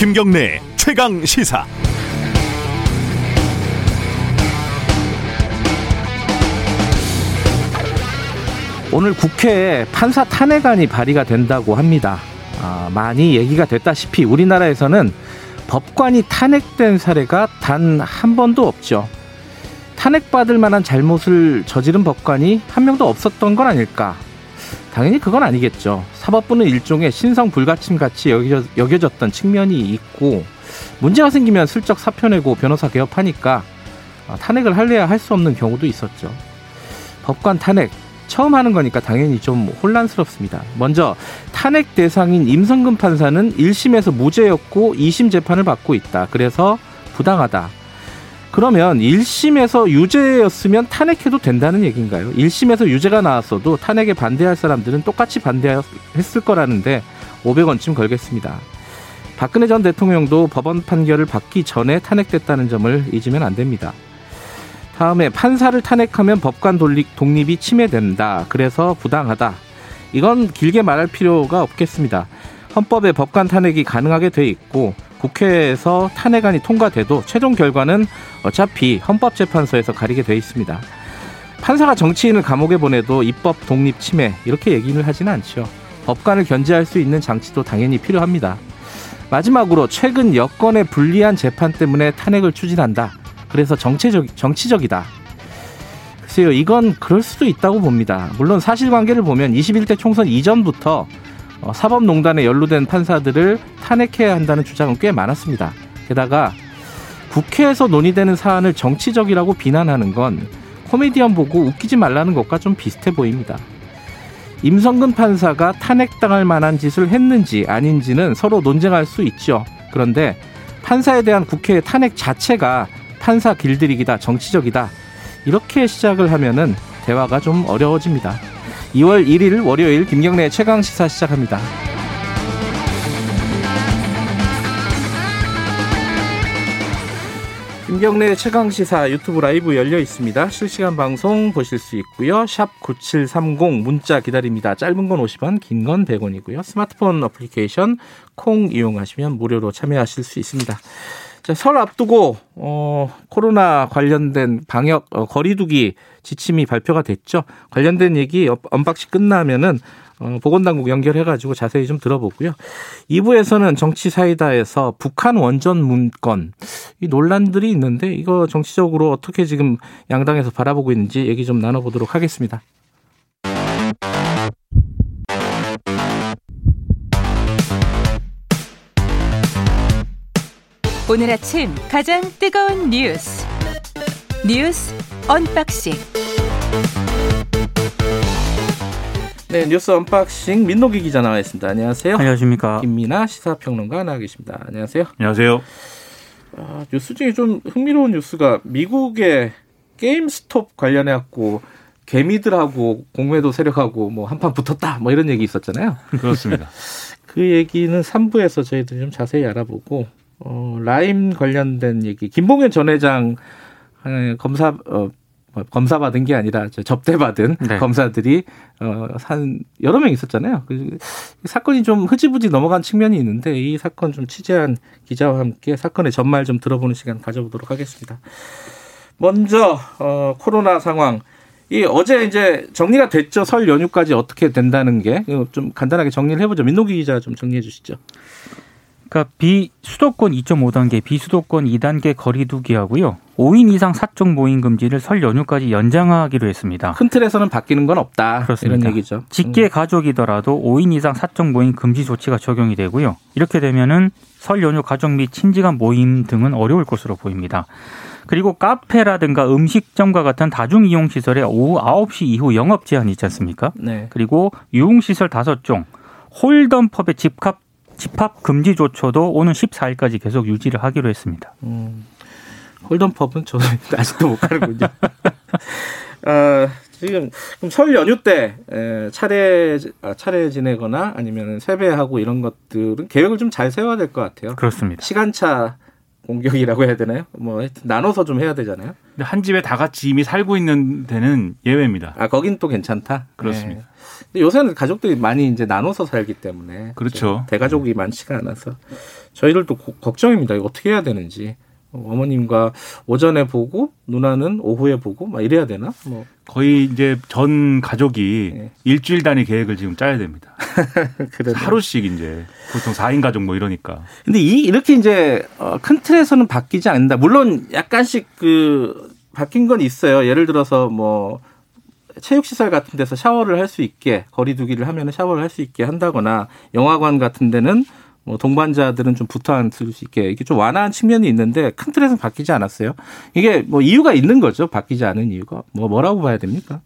김경래 최강 시사. 오늘 국회에 판사 탄핵안이 발의가 된다고 합니다. 아, 많이 얘기가 됐다시피 우리나라에서는 법관이 탄핵된 사례가 단 한 번도 없죠. 탄핵받을 만한 잘못을 저지른 법관이 한 명도 없었던 건 아닐까? 당연히 그건 아니겠죠. 사법부는 일종의 신성 불가침 같이 여겨, 여겨졌 던 측면이 있고 문제가 생기면 슬쩍 사표 내고 변호사 개업하니까 아, 탄핵을 할래야 할 수 없는 경우도 있었죠. 법관 탄핵 처음 하는 거니까 당연히 좀 혼란스럽습니다. 먼저 탄핵 대상인 임성근 판사는 1심에서 무죄였고 2심 재판을 받고 있다. 그래서 부당하다. 그러면 1심에서 유죄였으면 탄핵해도 된다는 얘기인가요? 1심에서 유죄가 나왔어도 탄핵에 반대할 사람들은 똑같이 반대했을 거라는데 500원쯤 걸겠습니다. 박근혜 전 대통령도 법원 판결을 받기 전에 탄핵됐다는 점을 잊으면 안 됩니다. 다음에 판사를 탄핵하면 법관 독립이 침해된다. 그래서 부당하다. 이건 길게 말할 필요가 없겠습니다. 헌법에 법관 탄핵이 가능하게 돼 있고 국회에서 탄핵안이 통과돼도 최종 결과는 어차피 헌법재판소에서 가리게 돼 있습니다. 판사가 정치인을 감옥에 보내도 입법 독립 침해 이렇게 얘기를 하지는 않죠. 법관을 견제할 수 있는 장치도 당연히 필요합니다. 마지막으로 최근 여권의 불리한 재판 때문에 탄핵을 추진한다. 그래서 정치적, 정치적이다. 글쎄요, 이건 그럴 수도 있다고 봅니다. 물론 사실관계를 보면 21대 총선 이전부터 어, 사법농단에 연루된 판사들을 탄핵해야 한다는 주장은 꽤 많았습니다. 게다가 국회에서 논의되는 사안을 정치적이라고 비난하는 건 코미디언 보고 웃기지 말라는 것과 좀 비슷해 보입니다. 임성근 판사가 탄핵당할 만한 짓을 했는지 아닌지는 서로 논쟁할 수 있죠. 그런데 판사에 대한 국회의 탄핵 자체가 판사 길들이기다, 정치적이다. 이렇게 시작을 하면은 대화가 좀 어려워집니다. 2월 1일 월요일 김경래 최강 시사 시작합니다. 김경래 최강 시사 유튜브 라이브 열려 있습니다. 실시간 방송 보실 수 있고요. 샵 9730 문자 기다립니다. 짧은 건 50원, 긴 건 100원이고요. 스마트폰 어플리케이션 콩 이용하시면 무료로 참여하실 수 있습니다. 자, 설 앞두고 어, 코로나 관련된 방역 어, 거리두기 지침이 발표가 됐죠. 관련된 얘기 언박싱 끝나면은 어, 보건당국 연결해가지고 자세히 좀 들어보고요. 2부에서는 정치 사이다에서 북한 원전 문건 이 논란들이 있는데 이거 정치적으로 어떻게 지금 양당에서 바라보고 있는지 얘기 좀 나눠보도록 하겠습니다. 오늘 아침 가장 뜨거운 뉴스 뉴스 언박싱 네 뉴스 언박싱 민노기 기자 나와 있습니다. 안녕하세요. 안녕하십니까. 김민하 시사평론가 나와 계십니다. 안녕하세요. 안녕하세요. 아, 뉴스 중에 좀 흥미로운 뉴스가 미국의 게임 스톱 관련해 갖고 개미들하고 공매도 세력하고 뭐 한판 붙었다 뭐 이런 얘기 있었잖아요. 그렇습니다. 그 얘기는 3부에서 저희들이 좀 자세히 알아보고 어, 라임 관련된 얘기 김봉현 전 회장 검사 어, 뭐 검사 받은 게 아니라 접대 받은 네. 검사들이 어한 여러 명 있었잖아요. 그 사건이 좀 흐지부지 넘어간 측면이 있는데 이 사건 좀 취재한 기자와 함께 사건의 전말 좀 들어보는 시간 가져보도록 하겠습니다. 먼저 어 코로나 상황 이 어제 이제 정리가 됐죠. 설 연휴까지 어떻게 된다는 게 좀 간단하게 정리를 해보죠. 민노기 기자 좀 정리해 주시죠. 그러니까 비수도권 2.5단계, 비수도권 2단계 거리두기 하고요. 5인 이상 사적 모임 금지를 설 연휴까지 연장하기로 했습니다. 큰 틀에서는 바뀌는 건 없다. 그렇습니다. 이런 얘기죠. 직계 음. 가족이더라도 5인 이상 사적 모임 금지 조치가 적용이 되고요. 이렇게 되면은 설 연휴 가족 및 친지간 모임 등은 어려울 것으로 보입니다. 그리고 카페라든가 음식점과 같은 다중 이용 시설에 오후 9시 이후 영업 제한이 있지 않습니까? 네. 그리고 유흥 시설 5종, 홀덤 펍의 집합 집합 금지 조처도 오는 14일까지 계속 유지를 하기로 했습니다. 음, 홀덤펍은 저는 아직도 못 가는군요. 어, 지금 설 연휴 때 차례 아, 차례 지내거나 아니면 세배하고 이런 것들은 계획을 좀 잘 세워야 될 것 같아요. 그렇습니다. 시간차 공격이라고 해야 되나요? 뭐 하여튼 나눠서 좀 해야 되잖아요. 근데 한 집에 다 같이 이미 살고 있는 데는 예외입니다. 아 거긴 또 괜찮다. 그렇습니다. 네. 근데 요새는 가족들이 많이 이제 나눠서 살기 때문에 그렇죠. 대가족이 많지가 않아서 저희들도 고- 걱정입니다. 이거 어떻게 해야 되는지. 어머님과 오전에 보고 누나는 오후에 보고 막 이래야 되나? 뭐 거의 이제 전 가족이 네. 일주일 단위 계획을 지금 짜야 됩니다. 하루씩 이제 보통 4인 가족 뭐 이러니까. 근데 이 이렇게 이제 어, 큰 틀에서는 바뀌지 않는다. 물론 약간씩 그 바뀐 건 있어요. 예를 들어서 뭐 체육 시설 같은 데서 샤워를 할 수 있게 거리두기를 하면 샤워를 할 수 있게 한다거나 영화관 같은 데는 뭐 동반자들은 좀 붙어 앉을 수 있게 이게 좀 완화한 측면이 있는데 큰 틀에서는 바뀌지 않았어요. 이게 뭐 이유가 있는 거죠. 바뀌지 않은 이유가 뭐 뭐라고 봐야 됩니까?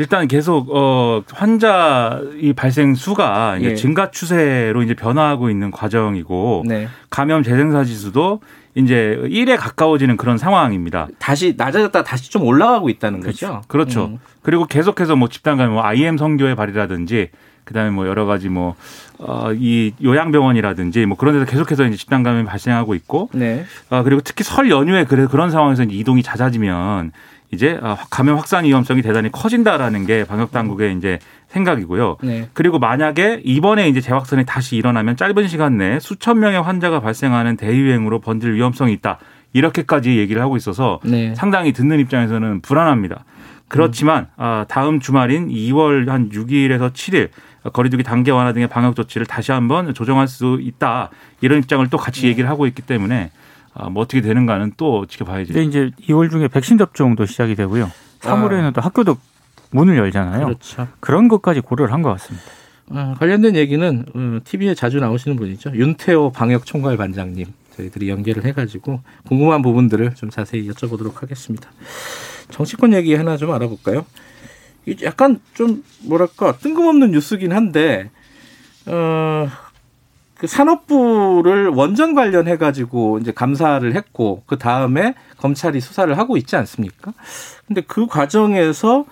일단 계속 어 환자 이 발생 수가 이제 예. 증가 추세로 이제 변화하고 있는 과정이고 네. 감염 재생사 지수도 이제 1에 가까워지는 그런 상황입니다. 다시 낮아졌다 다시 좀 올라가고 있다는 거죠. 그렇죠. 음. 그리고 계속해서 뭐 집단 감염, 뭐 IM 성교의 발이라든지 그다음에 뭐 여러 가지 뭐 어 이 요양병원이라든지 뭐 그런 데서 계속해서 이제 집단 감염이 발생하고 있고 네. 아 그리고 특히 설 연휴에 그래 그런 상황에서 이제 이동이 잦아지면 이제 아, 감염 확산 위험성이 대단히 커진다라는 게 방역 당국의 이제 생각이고요. 네. 그리고 만약에 이번에 이제 재확산이 다시 일어나면 짧은 시간 내에 수천 명의 환자가 발생하는 대유행으로 번질 위험성이 있다. 이렇게까지 얘기를 하고 있어서 네. 상당히 듣는 입장에서는 불안합니다. 그렇지만 아, 다음 주말인 2월 한 6일에서 7일 거리두기 단계 완화 등의 방역 조치를 다시 한번 조정할 수 있다. 이런 입장을 또 같이 네. 얘기를 하고 있기 때문에 아, 뭐 어떻게 되는가는 또 지켜봐야지. 근데 이제 2월 중에 백신 접종도 시작이 되고요. 3월에는 또 학교도 문을 열잖아요. 그렇죠. 그런 것까지 고려를 한 것 같습니다. 어, 관련된 얘기는 어, TV에 자주 나오시는 분이죠. 윤태호 방역 총괄 반장님 저희들이 연결을 해가지고 궁금한 부분들을 좀 자세히 여쭤보도록 하겠습니다. 정치권 얘기 하나 좀 알아볼까요? 약간 좀 뭐랄까 뜬금없는 뉴스긴 한데 어, 그 산업부를 원전 관련해 가지고 이제 감사를 했고 그 다음에 검찰이 수사를 하고 있지 않습니까? 근데 그 과정에서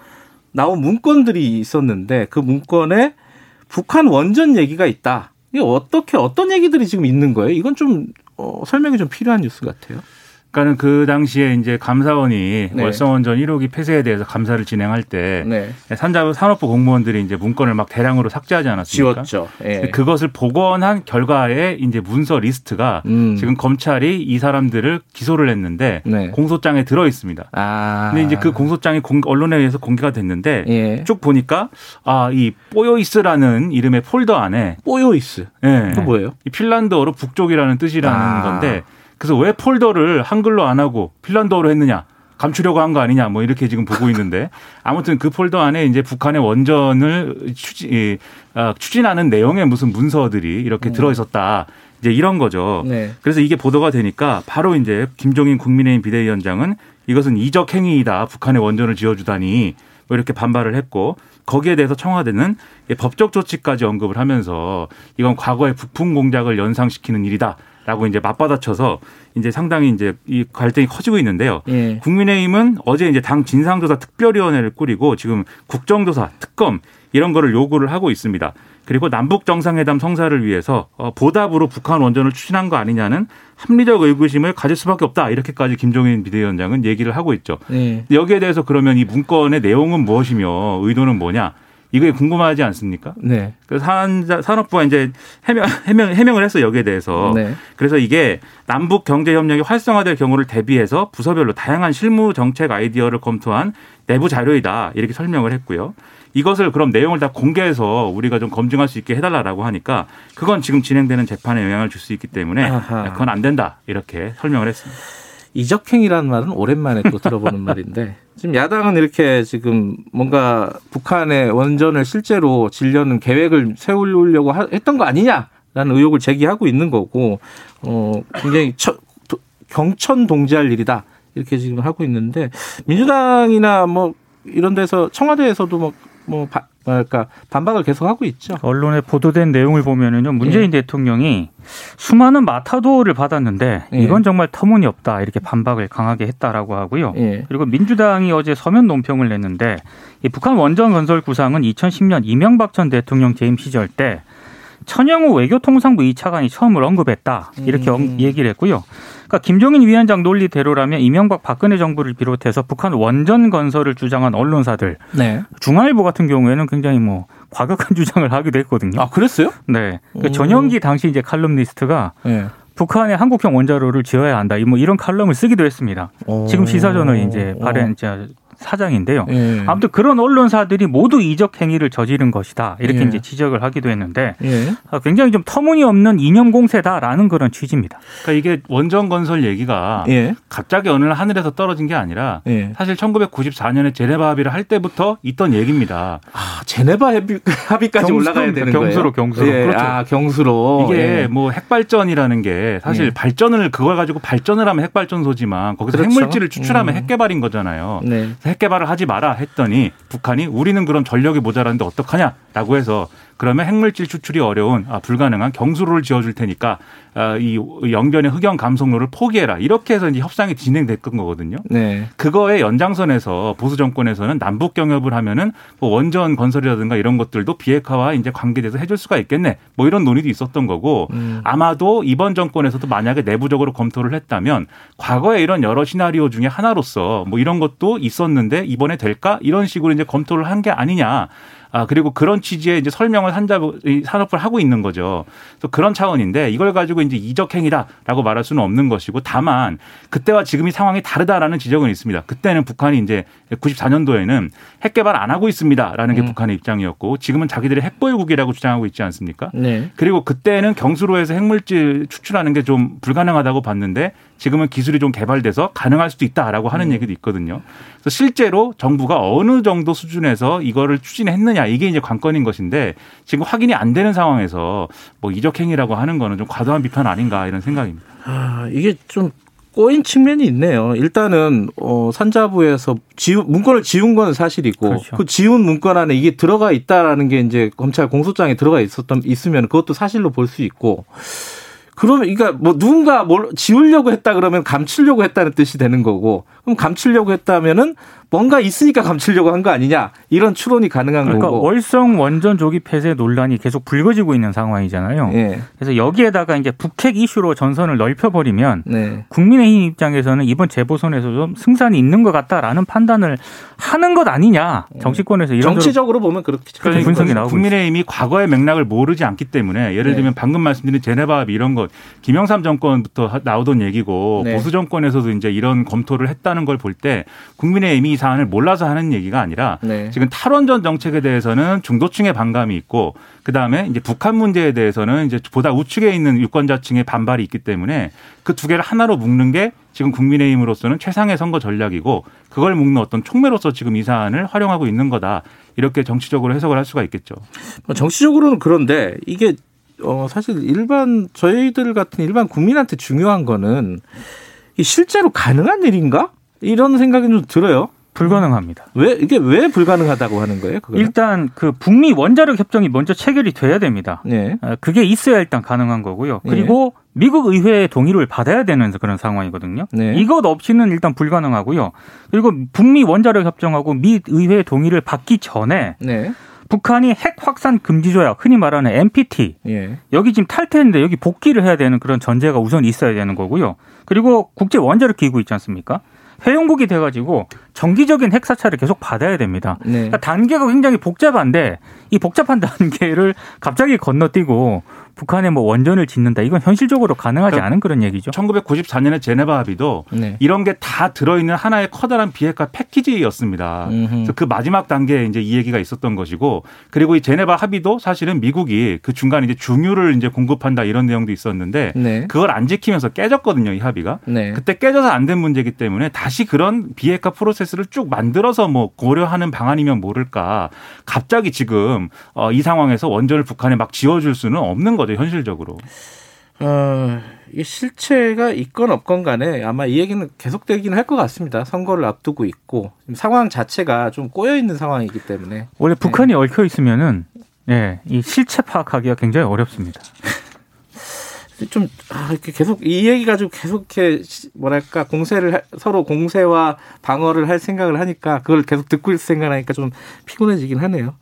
나온 문건들이 있었는데 그 문건에 북한 원전 얘기가 있다. 이게 어떻게 어떤 얘기들이 지금 있는 거예요? 이건 좀 어, 설명이 좀 필요한 뉴스 같아요. 그러니까는 그 당시에 이제 감사원이 네. 월성원전 1호기 폐쇄에 대해서 감사를 진행할 때 네. 산자 산업부 공무원들이 이제 문건을 막 대량으로 삭제하지 않았습니까? 지웠죠. 예. 그것을 복원한 결과의 이제 문서 리스트가 음. 지금 검찰이 이 사람들을 기소를 했는데 네. 공소장에 들어 있습니다. 아. 근데 이제 그 공소장이 공- 언론에 의해서 공개가 됐는데 예. 쭉 보니까 아 이 pohjois라는 이름의 폴더 안에 pohjois. 예. 그 뭐예요? 이 핀란드어로 북쪽이라는 뜻이라는 아. 건데 그래서 왜 폴더를 한글로 안 하고 핀란드어로 했느냐 감추려고 한 거 아니냐 뭐 이렇게 지금 보고 있는데 아무튼 그 폴더 안에 이제 북한의 원전을 추진, 이, 아, 추진하는 내용의 무슨 문서들이 이렇게 들어 있었다 이제 이런 거죠. 네. 그래서 이게 보도가 되니까 바로 이제 김종인 국민의힘 비대위원장은 이것은 이적 행위이다. 북한의 원전을 지어주다니 뭐 이렇게 반발을 했고 거기에 대해서 청와대는 법적 조치까지 언급을 하면서 이건 과거의 북풍 공작을 연상시키는 일이다. 라고 이제 맞받아쳐서 이제 상당히 이제 이 갈등이 커지고 있는데요. 예. 국민의힘은 어제 이제 당 진상조사 특별위원회를 꾸리고 지금 국정조사, 특검 이런 거를 요구를 하고 있습니다. 그리고 남북 정상회담 성사를 위해서 어, 보답으로 북한 원전을 추진한 거 아니냐는 합리적 의구심을 가질 수밖에 없다. 이렇게까지 김종인 비대위원장은 얘기를 하고 있죠. 예. 여기에 대해서 그러면 이 문건의 내용은 무엇이며 의도는 뭐냐? 이게 궁금하지 않습니까? 네. 그래서 산, 산업부가 이제 해명, 해명, 해명을 했어 여기에 대해서. 네. 그래서 이게 남북 경제 협력이 활성화될 경우를 대비해서 부서별로 다양한 실무 정책 아이디어를 검토한 내부 자료이다 이렇게 설명을 했고요. 이것을 그럼 내용을 다 공개해서 우리가 좀 검증할 수 있게 해달라라고 하니까 그건 지금 진행되는 재판에 영향을 줄 수 있기 때문에 아하. 그건 안 된다 이렇게 설명을 했습니다. 이적행이라는 말은 오랜만에 또 들어보는 말인데 지금 야당은 이렇게 지금 뭔가 북한의 원전을 실제로 질려는 계획을 세우려고 하- 했던 거 아니냐라는 의혹을 제기하고 있는 거고 어 굉장히 처, 도- 경천 동지할 일이다. 이렇게 지금 하고 있는데 민주당이나 뭐 이런 데서 청와대에서도 뭐, 뭐 바, 뭐랄까 반박을 계속 하고 있죠. 언론에 보도된 내용을 보면은요 문재인 대통령이 수많은 마타도를 받았는데 예. 이건 정말 터무니없다 이렇게 반박을 강하게 했다라고 하고요. 예. 그리고 민주당이 어제 서면 논평을 냈는데 이 북한 원전 건설 구상은 2010년 이명박 전 대통령 재임 시절 때 천영우 외교통상부 2차관이 처음으로 언급했다 이렇게 음. 얘기를 했고요. 그러니까 김종인 위원장 논리대로라면 이명박 박근혜 정부를 비롯해서 북한 원전 건설을 주장한 언론사들 네. 중앙일보 같은 경우에는 굉장히 뭐 과격한 주장을 하기도 했거든요. 아 그랬어요? 네. 그 오. 전영기 당시 이제 칼럼니스트가 네. 북한에 한국형 원자로를 지어야 한다. 뭐 이런 칼럼을 쓰기도 했습니다. 지금 시사저널 이제 오. 발행 이제 사장인데요. 예. 아무튼 그런 언론사들이 모두 이적 행위를 저지른 것이다. 이렇게 예. 이제 지적을 하기도 했는데 예. 아, 굉장히 좀 터무니없는 이념 공세다라는 그런 취지입니다. 그러니까 이게 원전 건설 얘기가 예. 갑자기 어느 날 하늘에서 떨어진 게 아니라 예. 사실 1994년에 제네바 합의를 할 때부터 있던 얘기입니다. 아, 제네바 합의, 합의까지 경수로, 올라가야 되는 경수로, 거예요. 경수로. 예. 그렇죠. 아, 경수로. 이게 예. 뭐 핵발전이라는 게 사실 예. 발전을 그걸 가지고 발전을 하면 핵발전소지만 거기서 그렇죠. 핵물질을 추출하면 음. 핵개발인 거잖아요. 네. 핵개발을 하지 마라 했더니 북한이 우리는 그럼 전력이 모자라는데 어떡하냐라고 해서 그러면 핵물질 추출이 어려운 아, 불가능한 경수로를 지어줄 테니까 아, 이 영변의 흑연 감속로를 포기해라 이렇게 해서 이제 협상이 진행됐던 거거든요. 네. 그거의 연장선에서 보수 정권에서는 남북 경협을 하면은 뭐 원전 건설이라든가 이런 것들도 비핵화와 이제 관계돼서 해줄 수가 있겠네. 뭐 이런 논의도 있었던 거고 음. 아마도 이번 정권에서도 만약에 내부적으로 검토를 했다면 과거에 이런 여러 시나리오 중에 하나로서 뭐 이런 것도 있었는데 이번에 될까 이런 식으로 이제 검토를 한 게 아니냐. 아, 그리고 그런 취지의 이제 설명을 산자, 이 산업을 하고 있는 거죠. 그래서 그런 차원인데 이걸 가지고 이제 이적 행위다라고 말할 수는 없는 것이고 다만 그때와 지금이 상황이 다르다라는 지적은 있습니다. 그때는 북한이 이제 94년도에는 핵 개발 안 하고 있습니다라는 게 음. 북한의 입장이었고 지금은 자기들이 핵보유국이라고 주장하고 있지 않습니까? 네. 그리고 그때는 경수로에서 핵물질 추출하는 게 좀 불가능하다고 봤는데 지금은 기술이 좀 개발돼서 가능할 수도 있다라고 하는 얘기도 있거든요. 그래서 실제로 정부가 어느 정도 수준에서 이거를 추진했느냐 이게 이제 관건인 것인데 지금 확인이 안 되는 상황에서 뭐 이적 행위라고 하는 거는 좀 과도한 비판 아닌가 이런 생각입니다. 아, 이게 좀 꼬인 측면이 있네요. 일단은 어, 산자부에서 지우, 문건을 지운 건 사실이고 그렇죠. 그 지운 문건 안에 이게 들어가 있다라는 게 이제 검찰 공소장에 들어가 있었던 있으면 그것도 사실로 볼 수 있고 그러면 그러니까 뭐 누군가 뭘 지우려고 했다 그러면 감추려고 했다는 뜻이 되는 거고 그럼 감추려고 했다면은 뭔가 있으니까 감추려고 한 거 아니냐 이런 추론이 가능한 그러니까 거고. 월성 원전 조기 폐쇄 논란이 계속 불거지고 있는 상황이잖아요. 예. 그래서 여기에다가 이제 북핵 이슈로 전선을 넓혀버리면 네. 국민의힘 입장에서는 이번 재보선에서 좀 승산이 있는 것 같다라는 판단을 하는 것 아니냐 정치권에서 이런 정치적으로 보면 그렇게 그렇죠. 분석이 나오고 국민의힘이 과거의 맥락을 모르지 않기 때문에 예를 네. 들면 방금 말씀드린 제네바 합의 이런 것 김영삼 정권부터 하- 나오던 얘기고 네. 보수 정권에서도 이제 이런 검토를 했다는 걸 볼 때 국민의힘이 이 사안을 몰라서 하는 얘기가 아니라 네. 지금 탈원전 정책에 대해서는 중도층의 반감이 있고 그 다음에 이제 북한 문제에 대해서는 이제 보다 우측에 있는 유권자층의 반발이 있기 때문에 그 두 개를 하나로 묶는 게 지금 국민의힘으로서는 최상의 선거 전략이고 그걸 묶는 어떤 촉매로서 지금 이 사안을 활용하고 있는 거다 이렇게 정치적으로 해석을 할 수가 있겠죠. 뭐 정치적으로는 그런데 이게 어 사실 일반 저희들 같은 일반 국민한테 중요한 거는 이 실제로 가능한 일인가 이런 생각이 좀 들어요. 불가능합니다. 왜 이게 왜 불가능하다고 하는 거예요? 그거 일단 그 북미 원자력 협정이 먼저 체결이 돼야 됩니다. 네. 어, 그게 있어야 일단 가능한 거고요. 그리고 미국 의회의 동의를 받아야 되는 그런 상황이거든요. 네. 이것 없이는 일단 불가능하고요. 그리고 북미 원자력 협정하고 미 의회의 동의를 받기 전에 네. 북한이 핵 확산 금지 조약, 흔히 말하는 NPT 예. 여기 지금 탈퇴인데 여기 복귀를 해야 되는 그런 전제가 우선 있어야 되는 거고요. 그리고 국제 원자력 기구 있지 않습니까? 회원국이 돼가지고 정기적인 핵 사찰을 계속 받아야 됩니다. 네. 그러니까 단계가 굉장히 복잡한데 이 복잡한 단계를 갑자기 건너뛰고 북한에 뭐 원전을 짓는다 이건 현실적으로 가능하지 그러니까 않은 그런 얘기죠. 1994년에 제네바 합의도 네. 이런 게 다 들어있는 하나의 커다란 비핵화 패키지였습니다. 음흠. 그래서 그 마지막 단계에 이제 이 얘기가 있었던 것이고 그리고 이 제네바 합의도 사실은 미국이 그 중간에 이제 중유를 이제 공급한다 이런 내용도 있었는데 네. 그걸 안 지키면서 깨졌거든요, 이 합의가. 네. 그때 깨져서 안 된 문제이기 때문에 다시 그런 비핵화 프로세스 를 쭉 만들어서 뭐 고려하는 방안이면 모를까. 갑자기 지금 어, 이 상황에서 원전을 북한에 막 지어줄 수는 없는 거죠, 현실적으로. 어, 이 실체가 있건 없건 간에 아마 이 얘기는 계속되기는 할 것 같습니다. 선거를 앞두고 있고 지금 상황 자체가 좀 꼬여 있는 상황이기 때문에 원래 북한이 얽혀 있으면은 예, 이 실체 파악하기가 굉장히 어렵습니다. 좀 아, 이렇게 계속 이 얘기 가지고 계속 이렇게 시- 뭐랄까 공세를 할- 서로 공세와 방어를 할 생각을 하니까 그걸 계속 듣고 있을 생각하니까 좀 피곤해지긴 하네요.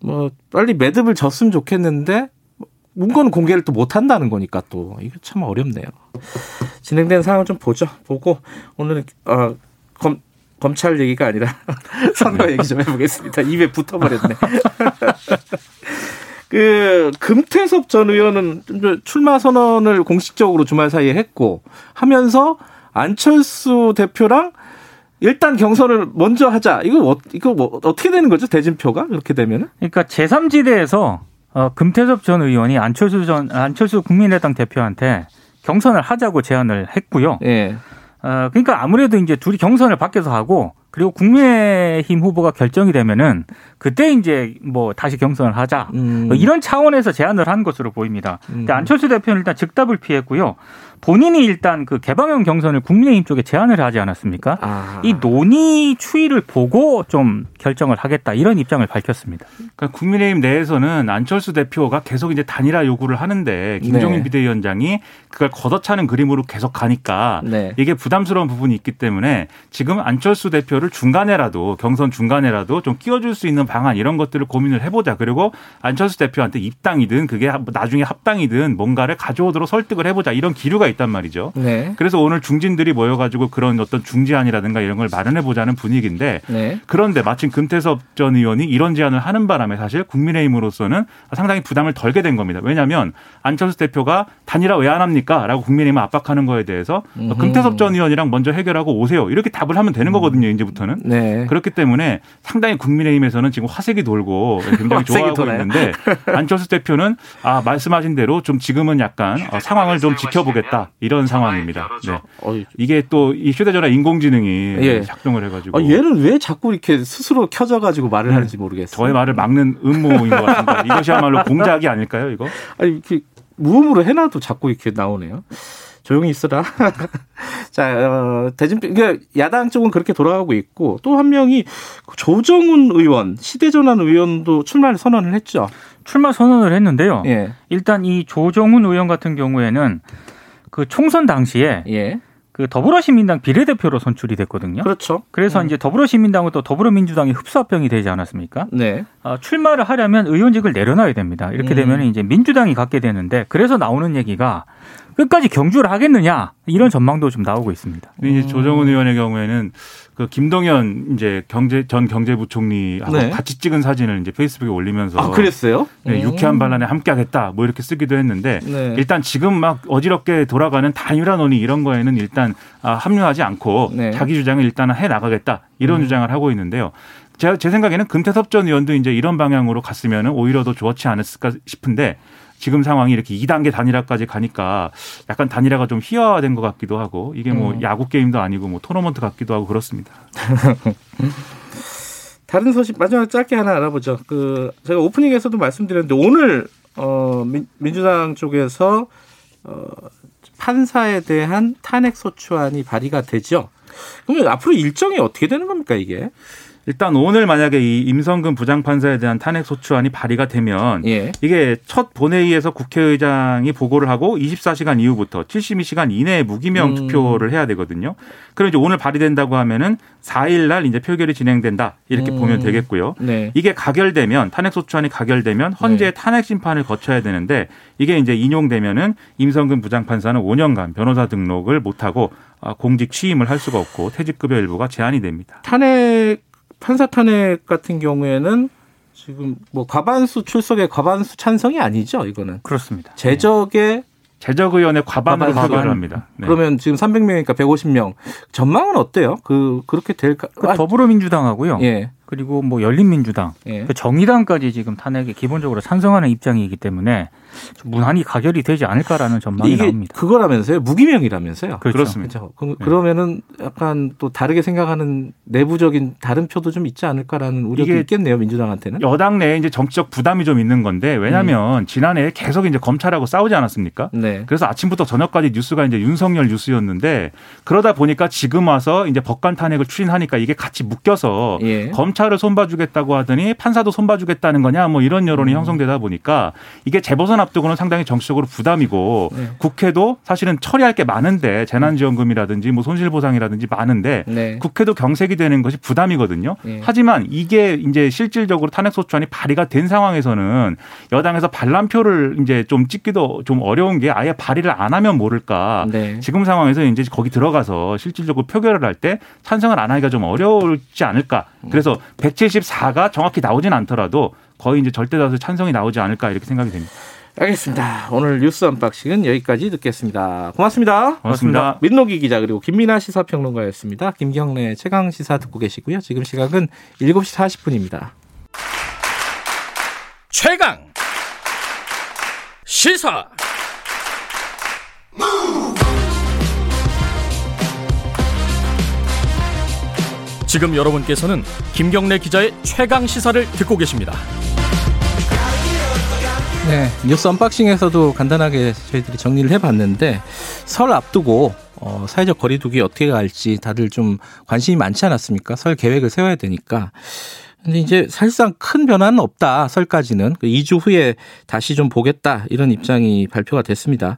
뭐 빨리 매듭을 졌으면 좋겠는데 문건 공개를 또 못 한다는 거니까 또 이게 참 어렵네요. 진행된 상황을 좀 보죠. 보고 오늘은 어, 검 검찰 얘기가 아니라 선거 얘기 좀 해보겠습니다. 입에 붙어버렸네. 그 금태섭 전 의원은 출마 선언을 공식적으로 주말 사이에 했고 하면서 안철수 대표랑 일단 경선을 먼저 하자. 이거 어, 이거 뭐 어떻게 되는 거죠? 대진표가 그렇게 되면은? 그러니까 제3지대에서 어, 금태섭 전 의원이 안철수 전 안철수 국민의당 대표한테 경선을 하자고 제안을 했고요. 예. 어, 그러니까 아무래도 이제 둘이 경선을 밖에서 하고 그리고 국민의힘 후보가 결정이 되면은 그때 이제 뭐 다시 경선을 하자 음. 뭐 이런 차원에서 제안을 한 것으로 보입니다. 음. 안철수 대표는 일단 즉답을 피했고요. 본인이 일단 그 개방형 경선을 국민의힘 쪽에 제안을 하지 않았습니까? 아. 이 논의 추이를 보고 좀 결정을 하겠다 이런 입장을 밝혔습니다. 그러니까 국민의힘 내에서는 안철수 대표가 계속 이제 단일화 요구를 하는데 김종인 네. 비대위원장이 그걸 걷어차는 그림으로 계속 가니까 네. 이게 부담스러운 부분이 있기 때문에 지금 안철수 대표를 중간에라도 경선 중간에라도 좀 끼워줄 수 있는 방안 이런 것들을 고민을 해보자. 그리고 안철수 대표한테 입당이든 그게 나중에 합당이든 뭔가를 가져오도록 설득을 해보자 이런 기류가 있단 말이죠. 네. 그래서 오늘 중진들이 모여가지고 그런 어떤 중지안이라든가 이런 걸 마련해 보자는 분위기인데 네. 그런데 마침 금태섭 전 의원이 이런 제안을 하는 바람에 사실 국민의힘으로서는 상당히 부담을 덜게 된 겁니다. 왜냐하면 안철수 대표가 단일화 왜 안 합니까? 라고 국민의힘을 압박하는 거에 대해서 음흠. 금태섭 전 의원이랑 먼저 해결하고 오세요. 이렇게 답을 하면 되는 거거든요. 이제부터는. 네. 그렇기 때문에 상당히 국민의힘에서는 지금 화색이 돌고 굉장히 좋아하고 돌아요? 있는데 안철수 대표는 아 말씀하신 대로 좀 지금은 약간 어, 상황을 좀 지켜보겠다. 이런 상황입니다. 네. 이게 또 이 휴대전화 인공지능이 예. 작동을 해가지고 아, 얘는 왜 자꾸 이렇게 스스로 켜져가지고 말을 네. 하는지 모르겠어요. 저의 말을 막는 음모인 것 같습니다. 이것이야말로 공작이 아닐까요, 이거? 아니 이렇게 무음으로 해놔도 자꾸 이렇게 나오네요. 조용히 있어라. 자, 어, 대진표, 그러니까 야당 쪽은 그렇게 돌아가고 있고 또 한 명이 조정훈 의원, 시대전환 의원도 출마를 선언을 했죠. 출마 선언을 했는데요. 예. 일단 이 조정훈 의원 같은 경우에는 그 총선 당시에 예. 그 더불어시민당 비례대표로 선출이 됐거든요. 그렇죠. 그래서 음. 이제 더불어시민당은 또 더불어민주당이 흡수합병이 되지 않았습니까? 네. 어, 출마를 하려면 의원직을 내려놔야 됩니다. 이렇게 음. 되면 이제 민주당이 갖게 되는데 그래서 나오는 얘기가 끝까지 경주를 하겠느냐 이런 전망도 좀 나오고 있습니다. 이제 조정훈 의원의 경우에는 그 김동연 이제 경제 전 경제부총리하고 네. 같이 찍은 사진을 이제 페이스북에 올리면서 아 그랬어요? 네, 유쾌한 반란에 함께하겠다 뭐 이렇게 쓰기도 했는데 네. 일단 지금 막 어지럽게 돌아가는 단일화 논의 이런 거에는 일단 아, 합류하지 않고 네. 자기 주장을 일단 해 나가겠다 이런 음. 주장을 하고 있는데요. 제, 제 생각에는 금태섭 전 의원도 이제 이런 방향으로 갔으면 오히려 더 좋지 않았을까 싶은데 지금 상황이 이렇게 2단계 단일화까지 가니까 약간 단일화가 좀 희화화된 것 같기도 하고 이게 뭐 음. 야구 게임도 아니고 뭐 토너먼트 같기도 하고 그렇습니다. 다른 소식 마지막 짧게 하나 알아보죠. 그 제가 오프닝에서도 말씀드렸는데 오늘 어 민, 민주당 쪽에서 어 판사에 대한 탄핵 소추안이 발의가 되죠. 그러면 앞으로 일정이 어떻게 되는 겁니까 이게? 일단 오늘 만약에 이 임성근 부장판사에 대한 탄핵 소추안이 발의가 되면 예. 이게 첫 본회의에서 국회의장이 보고를 하고 24시간 이후부터 72시간 이내에 무기명 음. 투표를 해야 되거든요. 그럼 이제 오늘 발의된다고 하면은 4일 날 이제 표결이 진행된다. 이렇게 음. 보면 되겠고요. 네. 이게 가결되면 탄핵 소추안이 가결되면 헌재 네. 탄핵 심판을 거쳐야 되는데 이게 이제 인용되면은 임성근 부장판사는 5년간 변호사 등록을 못 하고 아, 공직 취임을 할 수가 없고 퇴직급여 일부가 제한이 됩니다. 탄핵 판사 탄핵 같은 경우에는 지금 뭐 과반수 출석의 과반수 찬성이 아니죠, 이거는. 그렇습니다. 제적의 제적 의원의 과반으로 과반. 표결을 합니다. 네. 그러면 지금 300명이니까 150명. 전망은 어때요? 그 그렇게 될까? 그 더불어민주당하고요. 예. 그리고 뭐 열린민주당, 예. 그 정의당까지 지금 탄핵에 기본적으로 찬성하는 입장이기 때문에 무난히 가결이 되지 않을까라는 전망이 나옵니다. 그거라면서요? 무기명이라면서요? 그렇죠. 그렇습니다 그렇죠. 그, 러 면은 약간 또 다르게 생각하는 내부적인 다른 표도 좀 있지 않을까라는 우려도 있겠네요, 민주당한테는. 여당 내에 이제 정치적 부담이 좀 있는 건데 왜냐하면 음. 지난해 계속 이제 검찰하고 싸우지 않았습니까? 네. 그래서 아침부터 저녁까지 뉴스가 이제 윤석열 뉴스였는데 그러다 보니까 지금 와서 이제 법관 탄핵을 추진하니까 이게 같이 묶여서 예. 검찰 검찰을 손봐주겠다고 하더니 판사도 손봐주겠다는 거냐 뭐 이런 여론이 음. 형성되다 보니까 이게 재보선 앞두고는 상당히 정치적으로 부담이고 네. 국회도 사실은 처리할 게 많은데 재난지원금이라든지 뭐 손실보상이라든지 많은데 네. 국회도 경색이 되는 것이 부담이거든요. 네. 하지만 이게 이제 실질적으로 탄핵소추안이 발의가 된 상황에서는 여당에서 반란표를 이제 좀 찍기도 좀 어려운 게 아예 발의를 안 하면 모를까. 네. 지금 상황에서 이제 거기 들어가서 실질적으로 표결을 할 때 찬성을 안 하기가 좀 어려울지 않을까. 그래서 174가 정확히 나오진 않더라도 거의 이제 절대다수 찬성이 나오지 않을까 이렇게 생각이 됩니다. 알겠습니다. 오늘 뉴스 언박싱은 여기까지 듣겠습니다. 고맙습니다. 고맙습니다. 민노기 기자 그리고 김민아 시사평론가였습니다. 김경래 최강 시사 듣고 계시고요. 지금 시각은 7시 40분입니다. 최강 시사 지금 여러분께서는 김경래 기자의 최강 시사를 듣고 계십니다. 네, 뉴스 언박싱에서도 간단하게 저희들이 정리를 해봤는데 설 앞두고 어, 사회적 거리두기 어떻게 갈지 다들 좀 관심이 많지 않았습니까? 설 계획을 세워야 되니까. 근데 이제 사실상 큰 변화는 없다. 설까지는 2주 후에 다시 좀 보겠다 이런 입장이 발표가 됐습니다.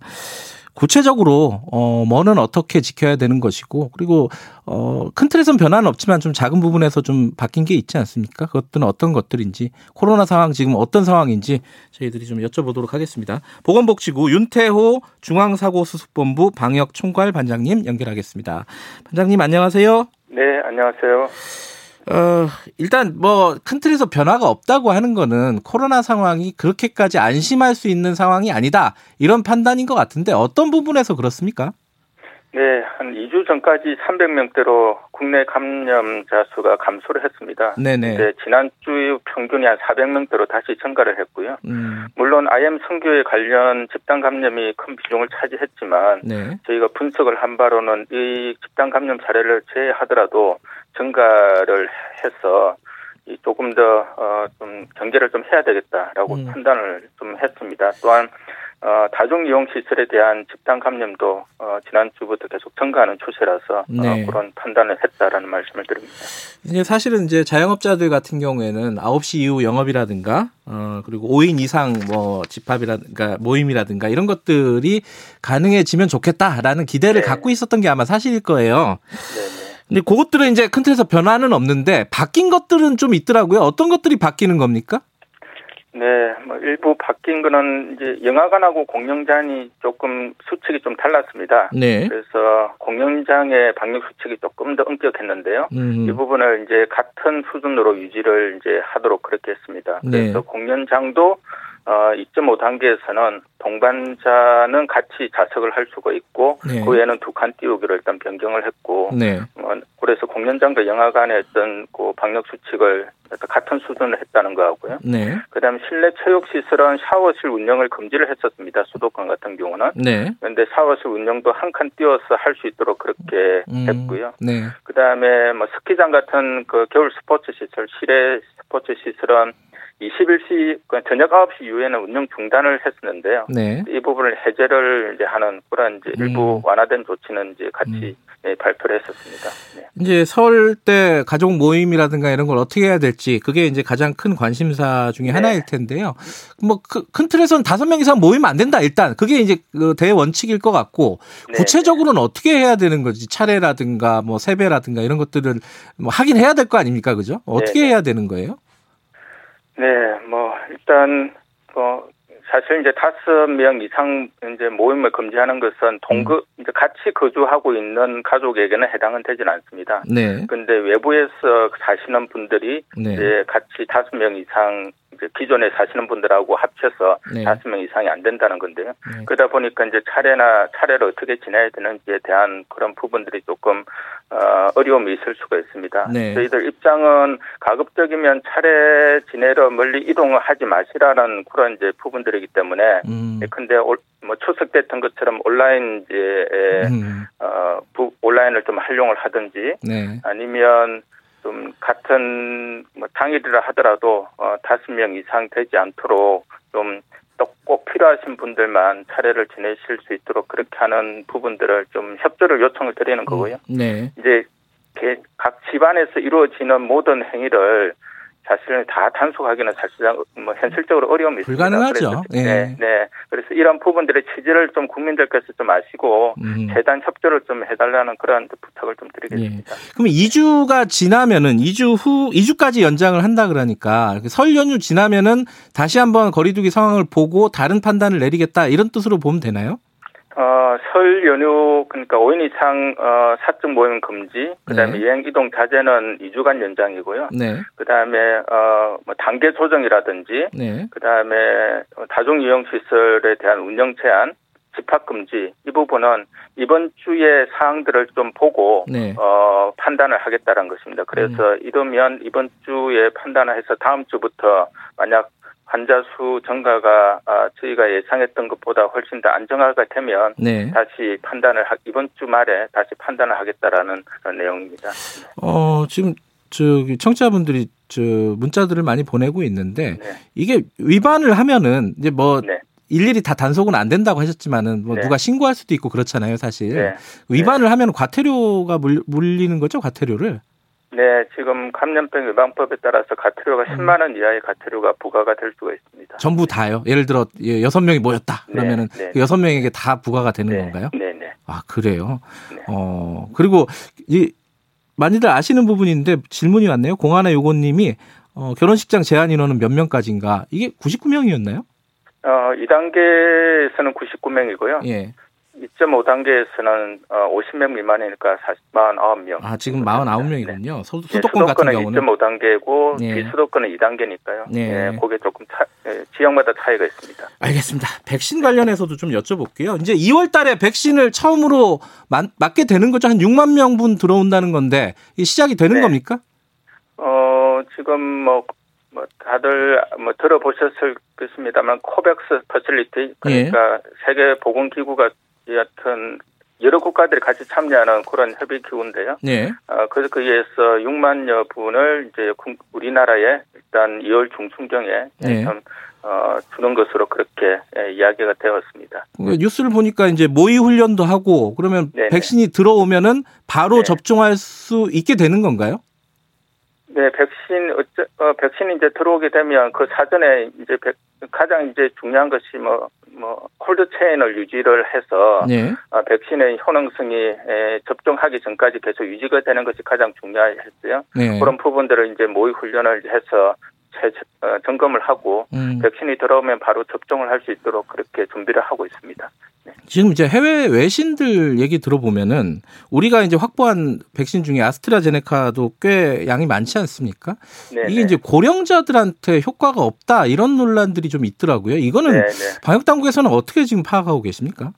구체적으로 어 뭐는 어떻게 지켜야 되는 것이고 그리고 어큰 틀에선 변화는 없지만 좀 작은 부분에서 좀 바뀐 게 있지 않습니까? 그것들은 어떤 것들인지 코로나 상황 지금 어떤 상황인지 저희들이 좀 여쭤보도록 하겠습니다. 보건복지부 윤태호 중앙사고수습본부 방역총괄 반장님 연결하겠습니다. 반장님 안녕하세요. 네, 안녕하세요. 어, 일단 뭐 큰 틀에서 변화가 없다고 하는 거는 코로나 상황이 그렇게까지 안심할 수 있는 상황이 아니다. 이런 판단인 것 같은데 어떤 부분에서 그렇습니까? 네, 한 2주 전까지 300명대로 국내 감염자 수가 감소를 했습니다. 네네. 이제 지난주 평균이 한 400명대로 다시 증가를 했고요. 음, 물론 IM 선교에 관련 집단 감염이 큰 비중을 차지했지만 네. 저희가 분석을 한 바로는 이 집단 감염 사례를 제외하더라도 증가를 해서 이 조금 더좀 경계를 좀 해야 되겠다라고 음. 판단을 좀 했습니다. 또한 어, 다중 이용 시설에 대한 집단 감염도 어, 지난 주부터 계속 증가하는 추세라서 네. 어, 그런 판단을 했다라는 말씀을 드립니다. 이제 사실은 이제 자영업자들 같은 경우에는 9시 이후 영업이라든가 어 그리고 5인 이상 뭐 집합이라든가 모임이라든가 이런 것들이 가능해지면 좋겠다라는 기대를 네. 갖고 있었던 게 아마 사실일 거예요. 네네. 근데 그것들은 이제 큰 틀에서 변화는 없는데 바뀐 것들은 좀 있더라고요. 어떤 것들이 바뀌는 겁니까? 네, 뭐 일부 바뀐 거는 이제 영화관하고 공연장이 조금 수칙이 좀 달랐습니다. 네. 그래서 공연장의 방역 수칙이 조금 더 엄격했는데요. 음. 이 부분을 이제 같은 수준으로 유지를 이제 하도록 그렇게 했습니다. 네. 그래서 공연장도 어 2.5 단계에서는 동반자는 같이 자석을 할 수가 있고 네. 그 외에는 두 칸 띄우기로 일단 변경을 했고 네. 어, 그래서 공연장과 영화관의 어떤 그 방역 수칙을 같은 수준을 했다는 거하고요. 네. 그다음에 실내 체육 시설은 샤워실 운영을 금지를 했었습니다. 수도권 같은 경우는. 네. 그런데 샤워실 운영도 한 칸 띄워서 할 수 있도록 그렇게 음. 했고요. 네. 그다음에 뭐 스키장 같은 그 겨울 스포츠 시설, 실내 스포츠 시설은 21시 그 저녁 9시 이후에는 운영 중단을 했었는데요. 네. 이 부분을 해제를 이제 하는 그런 이제 일부 음. 완화된 조치는 이제 같이 예, 발표를 했었습니다. 네. 이제 설때 가족 모임이라든가 이런 걸 어떻게 해야 될지 그게 이제 가장 큰 관심사 중에 네. 하나일 텐데요. 뭐큰 틀에서는 다섯 명 이상 모이면 안 된다. 일단 그게 이제 그 대원칙일 것 같고 네. 구체적으로는 어떻게 해야 되는 거지? 차례라든가 뭐 세배라든가 이런 것들을 뭐 하긴 해야 될 거 아닙니까, 그죠? 어떻게 네. 해야 되는 거예요? 네, 뭐 일단 뭐 사실 이제 다섯 명 이상 이제 모임을 금지하는 것은 동거 이제 같이 거주하고 있는 가족에게는 해당은 되지는 않습니다. 네, 근데 외부에서 사시는 분들이 네, 이제 같이 다섯 명 이상 이제 기존에 사시는 분들하고 합쳐서 네. 다섯 명 이상이 안 된다는 건데요. 네. 그러다 보니까 이제 차례나 차례를 어떻게 지내야 되는지에 대한 그런 부분들이 조금 어, 어려움이 있을 수가 있습니다. 네. 저희들 입장은 가급적이면 차례 지내러 멀리 이동을 하지 마시라는 그런 이제 부분들이기 때문에 음, 근데 올- 뭐 추석 때던 것처럼 온라인 이제 음, 어, 부- 온라인을 좀 활용을 하든지 네, 아니면 좀 같은 뭐 당일이라 하더라도 어, 다섯 명 이상 되지 않도록 좀 꼭 필요하신 분들만 차례를 지내실 수 있도록 그렇게 하는 부분들을 좀 협조를 요청을 드리는 거고요. 네, 이제 개- 각 집안에서 이루어지는 모든 행위를 사실은 다 단속하기는 사실상 뭐 현실적으로 어려움이 있습니다. 불가능하죠. 예. 네, 네. 그래서 이런 부분들의 취지를 좀 국민들께서 좀 아시고 음. 재단 협조를 좀 해달라는 그런 부탁을 좀 예. 드리겠습니다. 그럼 2주가 지나면은 2주 후 2주까지 연장을 한다 그러니까 설 연휴 지나면은 다시 한번 거리두기 상황을 보고 다른 판단을 내리겠다 이런 뜻으로 보면 되나요? 어, 설 연휴 그러니까 5인 이상 어, 사적 모임 금지, 그다음에 네. 여행 이동 자제는 2주간 연장이고요. 네. 그다음에 어, 뭐 단계 조정이라든지 네. 그다음에 어, 다중 이용 시설에 대한 운영 제한, 집합 금지 이 부분은 이번 주의 사항들을 좀 보고 네. 어, 판단을 하겠다는 것입니다. 그래서 이러면 이번 주에 판단을 해서 다음 주부터 만약 환자 수 증가가 아, 저희가 예상했던 것보다 훨씬 더 안정화가 되면 네. 다시 판단을 하, 이번 주 말에 다시 판단을 하겠다라는 그런 내용입니다. 어, 지금 저기 청취자분들이 저 문자들을 많이 보내고 있는데 네. 이게 위반을 하면은 이제 뭐 네. 일일이 다 단속은 안 된다고 하셨지만은 뭐 네. 누가 신고할 수도 있고 그렇잖아요, 사실. 네. 위반을 하면 과태료가 물, 물리는 거죠, 과태료를. 네, 지금 감염병 예방법에 따라서 가태료가 음. 10만 원 이하의 가태료가 부과가 될 수가 있습니다. 전부 다요. 예를 들어 예, 여섯 명이 모였다. 네, 그러면은 네. 그 여섯 명에게 다 부과가 되는 네, 건가요? 네, 네. 아 그래요. 네. 어 그리고 이 많이들 아시는 부분인데 질문이 왔네요. 공하나 요고님이 어, 결혼식장 제한 인원은 몇 명까지인가? 이게 99명이었나요? 어, 2단계에서는 99명이고요. 예. 2.5단계에서는 어, 50명 미만이니까 49명. 아 지금 49명이군요. 수, 예, 수도권 같은 수도권은 경우는 2.5단계고 네. 비수도권은 2단계니까요. 네. 예, 그게 조금 차, 예, 지역마다 차이가 있습니다. 알겠습니다. 백신 관련해서도 좀 여쭤볼게요. 이제 2월 달에 백신을 처음으로 맞, 맞게 되는 거죠. 한 6만 명분 들어온다는 건데 이 시작이 되는 네. 겁니까? 어, 지금 뭐, 뭐 다들 뭐 들어보셨을 것입니다만 COVAX Facility 그러니까 예. 세계 보건 기구가 여하튼 여러 국가들이 같이 참여하는 그런 협의 기구인데요. 네. 어, 그래서 거기에서 6만여 분을 이제 국- 우리나라에 일단 2월 중순경에 네. 좀, 어, 주는 것으로 그렇게 예, 이야기가 되었습니다. 그 뉴스를 보니까 이제 모의 훈련도 하고 그러면 네네. 백신이 들어오면은 바로 네. 접종할 수 있게 되는 건가요? 네, 백신 어쩌, 어, 백신이 이제 들어오게 되면 그 사전에 이제 백- 가장 이제 중요한 것이 뭐, 뭐, 콜드 체인을 유지를 해서 네. 어, 백신의 효능성이 에, 접종하기 전까지 계속 유지가 되는 것이 가장 중요했어요. 네. 그런 부분들을 이제 모의 훈련을 해서 점검을 하고 음. 백신이 들어오면 바로 접종을 할 수 있도록 그렇게 준비를 하고 있습니다. 지금 이제 해외 외신들 얘기 들어보면은 우리가 이제 확보한 백신 중에 아스트라제네카도 꽤 양이 많지 않습니까? 네, 이게 이제 고령자들한테 효과가 없다 이런 논란들이 좀 있더라고요. 이거는 네, 네. 방역 당국에서는 어떻게 지금 파악하고 계십니까?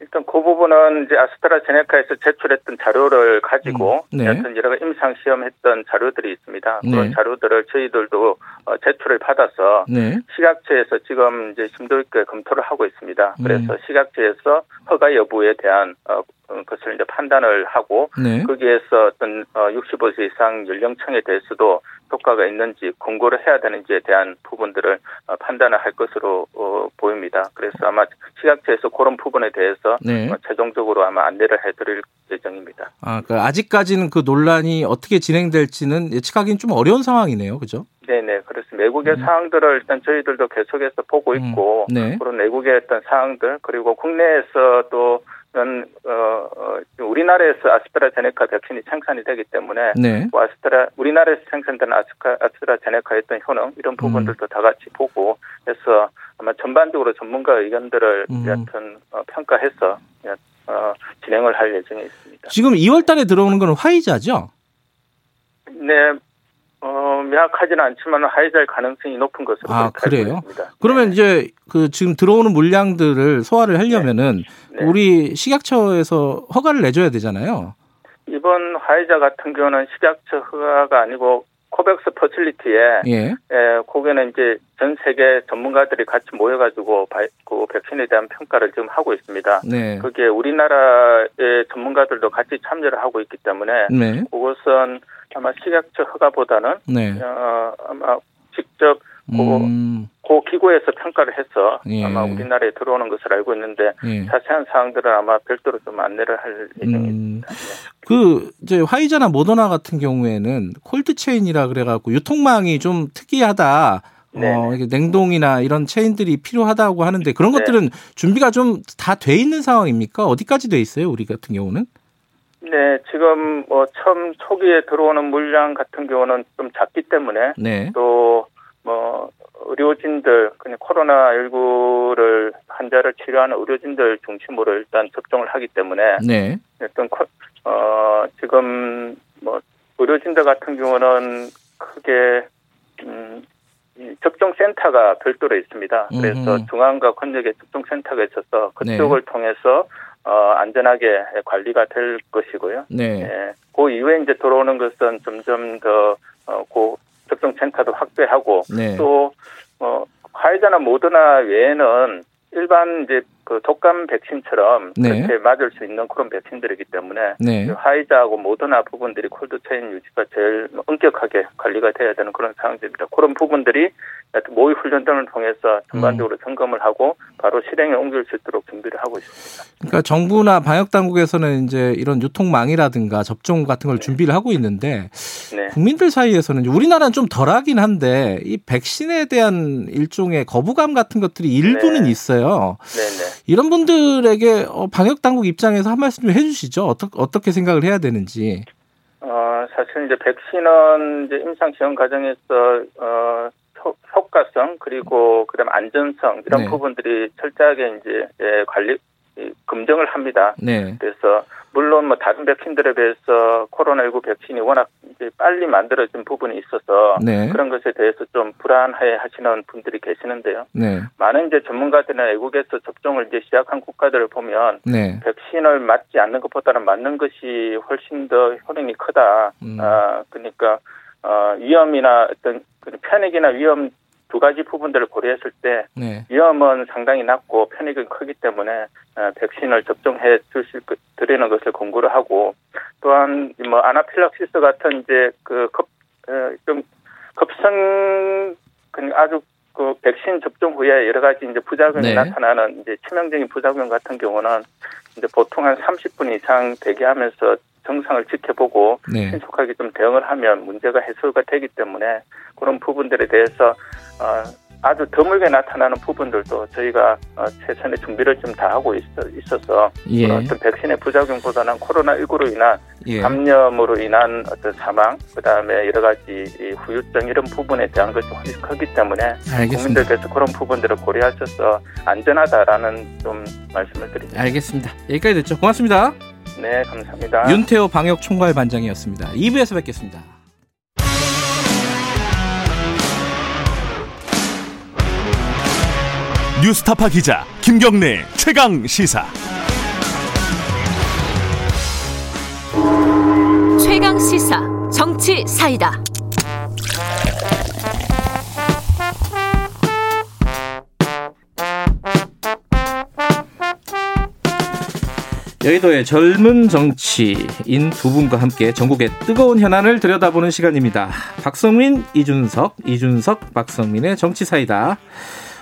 일단 그 부분은 이제 아스트라제네카에서 제출했던 자료를 가지고 음, 네. 여튼 여러 임상 시험했던 자료들이 있습니다. 네. 그런 자료들을 저희들도 어, 제출을 받아서 네. 시각처에서 지금 이제 심도 있게 검토를 하고 있습니다. 음. 그래서 시각처에서 허가 여부에 대한 어, 어, 것을 이제 판단을 하고 네. 거기에서 어떤 어, 65세 이상 연령층에 대해서도 효과가 있는지 권고를 해야 되는지에 대한 부분들을 어, 판단을 할 것으로 어, 보입니다. 그래서 아마 시각처에서 그런 부분에 대해서 네. 어, 최종적으로 아마 안내를 해드릴 예정입니다. 아, 그러니까 아직까지는 그 논란이 어떻게 진행될지는 예측하기는 좀 어려운 상황이네요. 그죠? 네네 그렇습니다. 외국의 사항들을 일단 저희들도 계속해서 보고 음, 있고 네. 그런 외국의 어떤 사항들 그리고 국내에서 또 는, 어, 어, 우리나라에서 아스트라제네카 백신이 생산이 되기 때문에 네. 뭐 아스트라 우리나라에서 생산되는 아스카, 아스트라제네카의 어떤 효능 이런 부분들도 다 같이 보고 해서 아마 전반적으로 전문가 의견들을 음. 여하튼 어, 평가해서 어, 진행을 할 예정에 있습니다. 지금 2월 달에 들어오는 거는 화이자죠? 네, 어, 명확하지는 않지만 화이자일 가능성이 높은 것으로 아, 그래요? 있습니다. 그러면 이제 그 지금 들어오는 물량들을 소화를 하려면은 네. 우리 식약처에서 허가를 내줘야 되잖아요. 이번 화이자 같은 경우는 식약처 허가가 아니고 COVAX Facility에 예. 예, 거기는 이제 전 세계 전문가들이 같이 모여가지고 바, 그 백신에 대한 평가를 지금 하고 있습니다. 네. 거기에 우리나라의 전문가들도 같이 참여를 하고 있기 때문에 네. 그것은 아마 식약처 허가보다는 네. 어, 아마 직접 그 음. 그 기구에서 평가를 해서 예. 아마 우리나라에 들어오는 것을 알고 있는데 예. 자세한 사항들은 아마 별도로 좀 안내를 할 음, 예정입니다. 그 이제 화이자나 모더나 같은 경우에는 콜드 체인이라 그래갖고 유통망이 좀 특이하다. 어, 네네. 이게 냉동이나 이런 체인들이 필요하다고 하는데 그런 네. 것들은 준비가 좀 다 돼 있는 상황입니까? 어디까지 돼 있어요? 우리 같은 경우는? 네, 지금 뭐 처음 초기에 들어오는 물량 같은 경우는 좀 작기 때문에 네. 또뭐 의료진들 그냥 코로나 19를 환자를 치료하는 의료진들 중심으로 일단 접종을 하기 때문에 네. 어떤 코- 어 지금 뭐 의료진들 같은 경우는 크게 음, 이 접종 센터가 별도로 있습니다. 그래서 음흠. 중앙과 권역에 접종 센터가 있어서 네. 그쪽을 통해서 어 안전하게 관리가 될 것이고요. 네. 예. 그 이후에 이제 들어오는 것은 점점 더, 어, 그 접종 센터도 확대하고 네. 또, 어, 화이자나 모더나 외에는 일반 이제 그 독감 백신처럼 네. 그렇게 맞을 수 있는 그런 백신들이기 때문에 네. 그 화이자하고 모더나 부분들이 콜드체인 유지가 제일 엄격하게 관리가 돼야 되는 그런 상황입니다. 그런 부분들이 모의 훈련 등을 통해서 전반적으로 음. 점검을 하고 바로 실행에 옮길 수 있도록 준비를 하고 있습니다. 그러니까 정부나 방역 당국에서는 이제 이런 유통망이라든가 접종 같은 걸 준비를 하고 있는데 네. 국민들 사이에서는 우리나라는 좀 덜하긴 한데 이 백신에 대한 일종의 거부감 같은 것들이 일부는 네. 있어요. 네네. 이런 분들에게 어, 방역 당국 입장에서 한 말씀 좀 해주시죠. 어떻게 어떻게 생각을 해야 되는지. 어, 사실 이제 백신은 이제 임상 시험 과정에서 어, 효- 효과성 그리고 그다음 안전성 이런 네. 부분들이 철저하게 이제 예, 관리 이, 검증을 합니다. 네. 그래서 물론 뭐 다른 백신들에 비해서 코로나19 백신이 워낙 이제 빨리 만들어진 부분이 있어서 네. 그런 것에 대해서 좀 불안해 하시는 분들이 계시는데요. 네. 많은 이제 전문가들이나 외국에서 접종을 이제 시작한 국가들을 보면 네. 백신을 맞지 않는 것보다는 맞는 것이 훨씬 더 효능이 크다. 음. 아, 그러니까 어, 위험이나 어떤 그 편익이나 위험 두 가지 부분들을 고려했을 때 네. 위험은 상당히 낮고 편익은 크기 때문에 어, 백신을 접종해 주실 것- 드리는 것을 권고를 하고 또한 뭐 아나필락시스 같은 이제 그급좀 급성 그 아주 그 백신 접종 후에 여러 가지 이제 부작용이 네. 나타나는 이제 치명적인 부작용 같은 경우는 이제 보통 한 30분 이상 대기하면서 증상을 지켜보고 네. 신속하게 좀 대응을 하면 문제가 해소가 되기 때문에 그런 부분들에 대해서 어, 아주 드물게 나타나는 부분들도 저희가 어, 최선의 준비를 좀 다 하고 있어, 있어서 예. 어, 어떤 백신의 부작용보다는 코로나 19로 인한 예. 감염으로 인한 어떤 사망, 그 다음에 여러 가지 이 후유증 이런 부분에 대한 것이 훨씬 크기 때문에 알겠습니다. 국민들께서 그런 부분들을 고려하셔서 안전하다라는 좀 말씀을 드립니다. 알겠습니다. 여기까지 됐죠. 고맙습니다. 네, 감사합니다. 윤태호 방역 총괄 반장이었습니다. 2부에서 뵙겠습니다. 뉴스타파 기자 김경래 최강 시사. 최강 시사 정치 사이다. 여의도의 젊은 정치인 두 분과 함께 전국의 뜨거운 현안을 들여다보는 시간입니다. 박성민, 이준석, 이준석, 박성민의 정치사이다.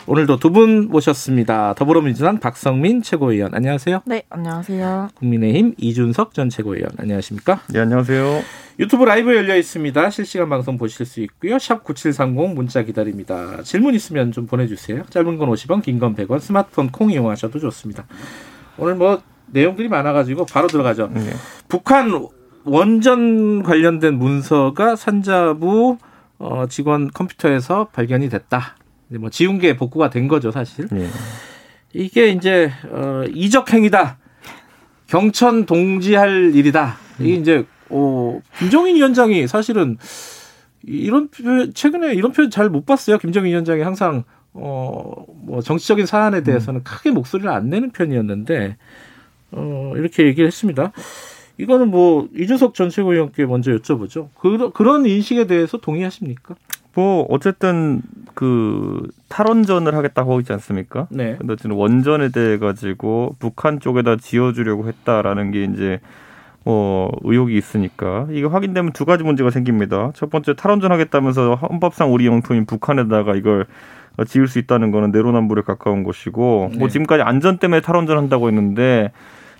오늘도 두 분 모셨습니다. 더불어민주당 박성민 최고위원 안녕하세요. 네, 안녕하세요. 국민의힘 이준석 전 최고위원 안녕하십니까? 네, 안녕하세요. 유튜브 라이브 열려 있습니다. 실시간 방송 보실 수 있고요. 샵 9730 문자 기다립니다. 질문 있으면 좀 보내 주세요. 짧은 건 50원, 긴 건 100원, 스마트폰 콩 이용하셔도 좋습니다. 오늘 뭐 내용들이 많아가지고 바로 들어가죠. 네. 북한 원전 관련된 문서가 산자부 어, 직원 컴퓨터에서 발견이 됐다. 이제 뭐 지운 게 복구가 된 거죠, 사실. 네. 이게 이제 어, 이적 행위다. 경천 동지할 일이다. 이게 이제 어, 김정인 위원장이 사실은 이런 표현, 최근에 이런 표현 잘 못 봤어요. 김정인 위원장이 항상 어, 뭐 정치적인 사안에 대해서는 크게 목소리를 안 내는 편이었는데 어, 이렇게 얘기를 했습니다. 이거는 뭐 이준석 전 최고위원께 먼저 여쭤보죠. 그, 그런 인식에 대해서 동의하십니까? 뭐 어쨌든 그 탈원전을 하겠다고 하고 있지 않습니까? 네. 근데 지금 원전에 대해 가지고 북한 쪽에다 지어주려고 했다라는 게 이제 어, 의혹이 있으니까 이게 확인되면 두 가지 문제가 생깁니다. 첫 번째 탈원전 하겠다면서 헌법상 우리 영토인 북한에다가 이걸 지을 수 있다는 거는 내로남불에 가까운 것이고 네. 뭐 지금까지 안전 때문에 탈원전 한다고 했는데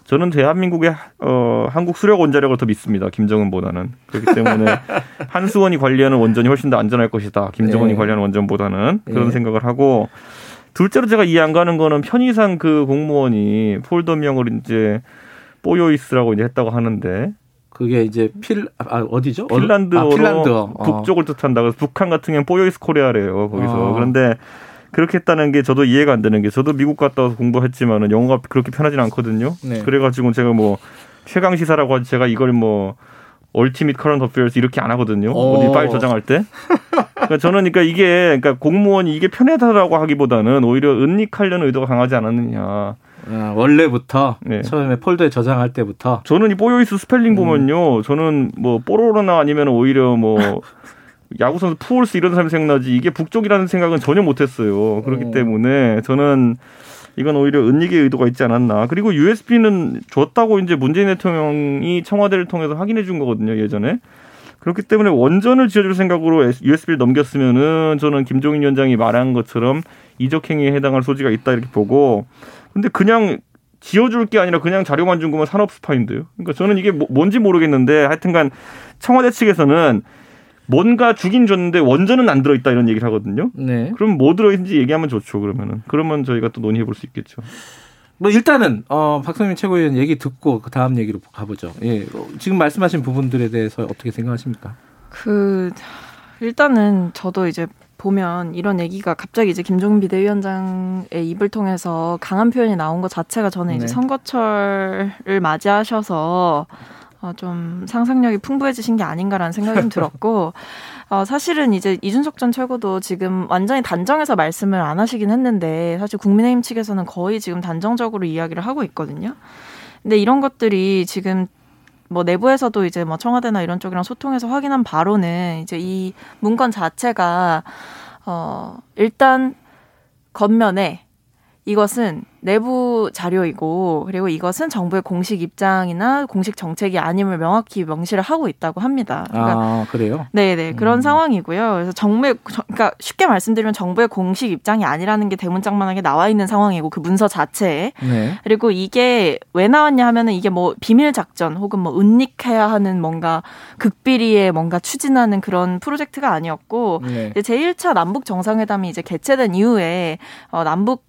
저는 대한민국의 어, 한국 수력 원자력을 더 믿습니다. 김정은보다는 그렇기 때문에 한수원이 관리하는 원전이 훨씬 더 안전할 것이다. 김정은이 네. 관리하는 원전보다는 그런 네. 생각을 하고 둘째로 제가 이해 안 가는 거는 편의상 그 공무원이 폴더명을 이제 뽀요이스라고 이제 했다고 하는데 그게 이제 필 아, 어디죠? 핀란드어로 아, 핀란드어. 어. 북쪽을 뜻한다. 그래서 북한 같은 경우 는 뽀요이스 코레아래요. 거기서 어. 그런데 그렇게 했다는 게 저도 이해가 안 되는 게 저도 미국 갔다 와서 공부했지만은 영어가 그렇게 편하진 않거든요. 네. 그래가지고 제가 뭐 최강 시사라고 하지 제가 이걸 뭐 ultimate current affairs 이렇게 안 하거든요. 어. 어디 파일 저장할 때. 그러니까 저는 그러니까 이게 그러니까 공무원이 이게 편하다라고 하기보다는 오히려 은닉하려는 의도가 강하지 않았느냐. 아, 원래부터 네. 처음에 폴더에 저장할 때부터 저는 이 pohjois 스펠링 음. 보면요. 저는 뭐 뽀로로나 아니면 오히려 뭐 야구 선수 푸홀스 이런 사람이 생각나지 이게 북쪽이라는 생각은 전혀 못했어요. 그렇기 어. 때문에 저는 이건 오히려 은닉의 의도가 있지 않았나. 그리고 USB는 줬다고 이제 문재인 대통령이 청와대를 통해서 확인해 준 거거든요. 예전에. 그렇기 때문에 원전을 지어줄 생각으로 USB를 넘겼으면은 저는 김종인 위원장이 말한 것처럼 이적 행위에 해당할 소지가 있다 이렇게 보고 근데 그냥 지어줄 게 아니라 그냥 자료만 준 거면 산업 스파인데요. 그러니까 저는 이게 뭐- 뭔지 모르겠는데 하여튼간 청와대 측에서는 뭔가 주긴 줬는데 원전은 안 들어있다 이런 얘기를 하거든요. 네. 그럼 뭐 들어있는지 얘기하면 좋죠. 그러면은 그러면 저희가 또 논의해 볼 수 있겠죠. 뭐 일단은 어 박성민 최고위원 얘기 듣고 그 다음 얘기로 가보죠. 예. 어, 지금 말씀하신 부분들에 대해서 어떻게 생각하십니까? 그 일단은 저도 이제 보면 이런 얘기가 갑자기 이제 김종인 비대위원장의 입을 통해서 강한 표현이 나온 것 자체가 저는 이제 네. 선거철을 맞이하셔서 어, 좀 상상력이 풍부해지신 게 아닌가라는 생각이 좀 들었고 어, 사실은 이제 이준석 전 최고도 지금 완전히 단정해서 말씀을 안 하시긴 했는데 사실 국민의힘 측에서는 거의 지금 단정적으로 이야기를 하고 있거든요. 근데 이런 것들이 지금 뭐 내부에서도 이제 뭐 청와대나 이런 쪽이랑 소통해서 확인한 바로는 이제 이 문건 자체가 어 일단 겉면에 이것은 내부 자료이고 그리고 이것은 정부의 공식 입장이나 공식 정책이 아님을 명확히 명시를 하고 있다고 합니다. 그러니까 아 그래요? 네네 그런 음. 상황이고요. 그래서 정부의 저- 그러니까 쉽게 말씀드리면 정부의 공식 입장이 아니라는 게 대문짝만하게 나와 있는 상황이고 그 문서 자체에 네. 그리고 이게 왜 나왔냐 하면은 이게 뭐 비밀 작전 혹은 뭐 은닉해야 하는 뭔가 극비리에 뭔가 추진하는 그런 프로젝트가 아니었고 네. 이제 제1차 남북 정상회담이 이제 개최된 이후에 어 남북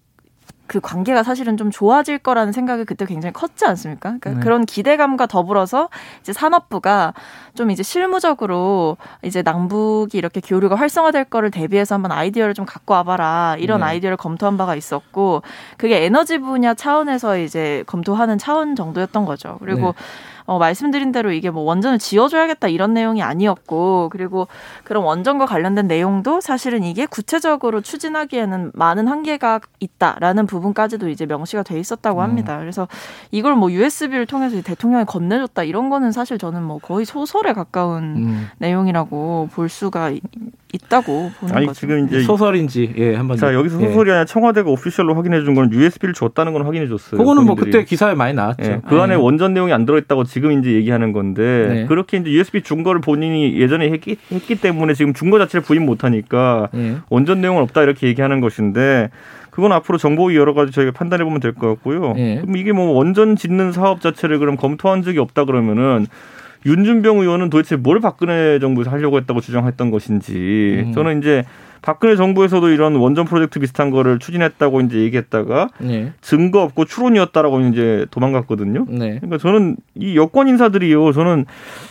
그 관계가 사실은 좀 좋아질 거라는 생각이 그때 굉장히 컸지 않습니까? 그러니까 네. 그런 기대감과 더불어서 이제 산업부가 좀 이제 실무적으로 이제 남북이 이렇게 교류가 활성화될 거를 대비해서 한번 아이디어를 좀 갖고 와봐라 이런 네. 아이디어를 검토한 바가 있었고 그게 에너지 분야 차원에서 이제 검토하는 차원 정도였던 거죠. 그리고 네. 어, 말씀드린 대로 이게 뭐 원전을 지어줘야겠다 이런 내용이 아니었고 그리고 그런 원전과 관련된 내용도 사실은 이게 구체적으로 추진하기에는 많은 한계가 있다라는 부분까지도 이제 명시가 돼 있었다고 합니다. 그래서 이걸 뭐 USB를 통해서 대통령이 건네줬다 이런 거는 사실 저는 뭐 거의 소설에 가까운 음. 내용이라고 볼 수가 있, 있다고 보는 아니 거죠. 지금 이제 소설인지 예 한번 자 여기서 예. 소설이 아니라 청와대가 오피셜로 확인해 준 건 USB를 줬다는 건 확인해 줬어요. 그거는 뭐 본인들이. 그때 기사에 많이 나왔죠. 예, 그 안에 예. 원전 내용이 안 들어있다고 지금 이제 얘기하는 건데 네. 그렇게 이제 USB 준 거를 본인이 예전에 했기, 했기 때문에 지금 준거 자체를 부인 못하니까 예. 원전 내용은 없다 이렇게 얘기하는 것인데 그건 앞으로 정보위 여러 가지 저희가 판단해 보면 될 것 같고요. 예. 그럼 이게 뭐 원전 짓는 사업 자체를 그럼 검토한 적이 없다 그러면은 윤준병 의원은 도대체 뭘 박근혜 정부에서 하려고 했다고 주장했던 것인지 음. 저는 이제 박근혜 정부에서도 이런 원전 프로젝트 비슷한 거를 추진했다고 이제 얘기했다가 예. 증거 없고 추론이었다라고 이제 도망갔거든요. 네. 그러니까 저는 이 여권 인사들이요. 저는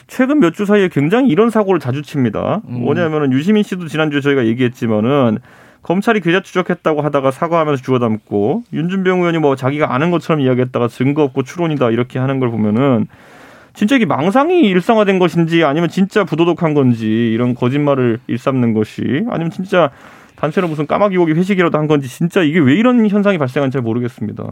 최근 몇 주 사이에 굉장히 이런 사고를 자주 칩니다. 음. 뭐냐면은 유시민 씨도 지난주에 저희가 얘기했지만은 검찰이 계좌 추적했다고 하다가 사과하면서 주워 담고 윤준병 의원이 뭐 자기가 아는 것처럼 이야기했다가 증거 없고 추론이다 이렇게 하는 걸 보면은 진짜 이게 망상이 일상화된 것인지 아니면 진짜 부도덕한 건지 이런 거짓말을 일삼는 것이 아니면 진짜 단체로 무슨 까마귀 오기 회식이라도 한 건지 진짜 이게 왜 이런 현상이 발생한지 잘 모르겠습니다.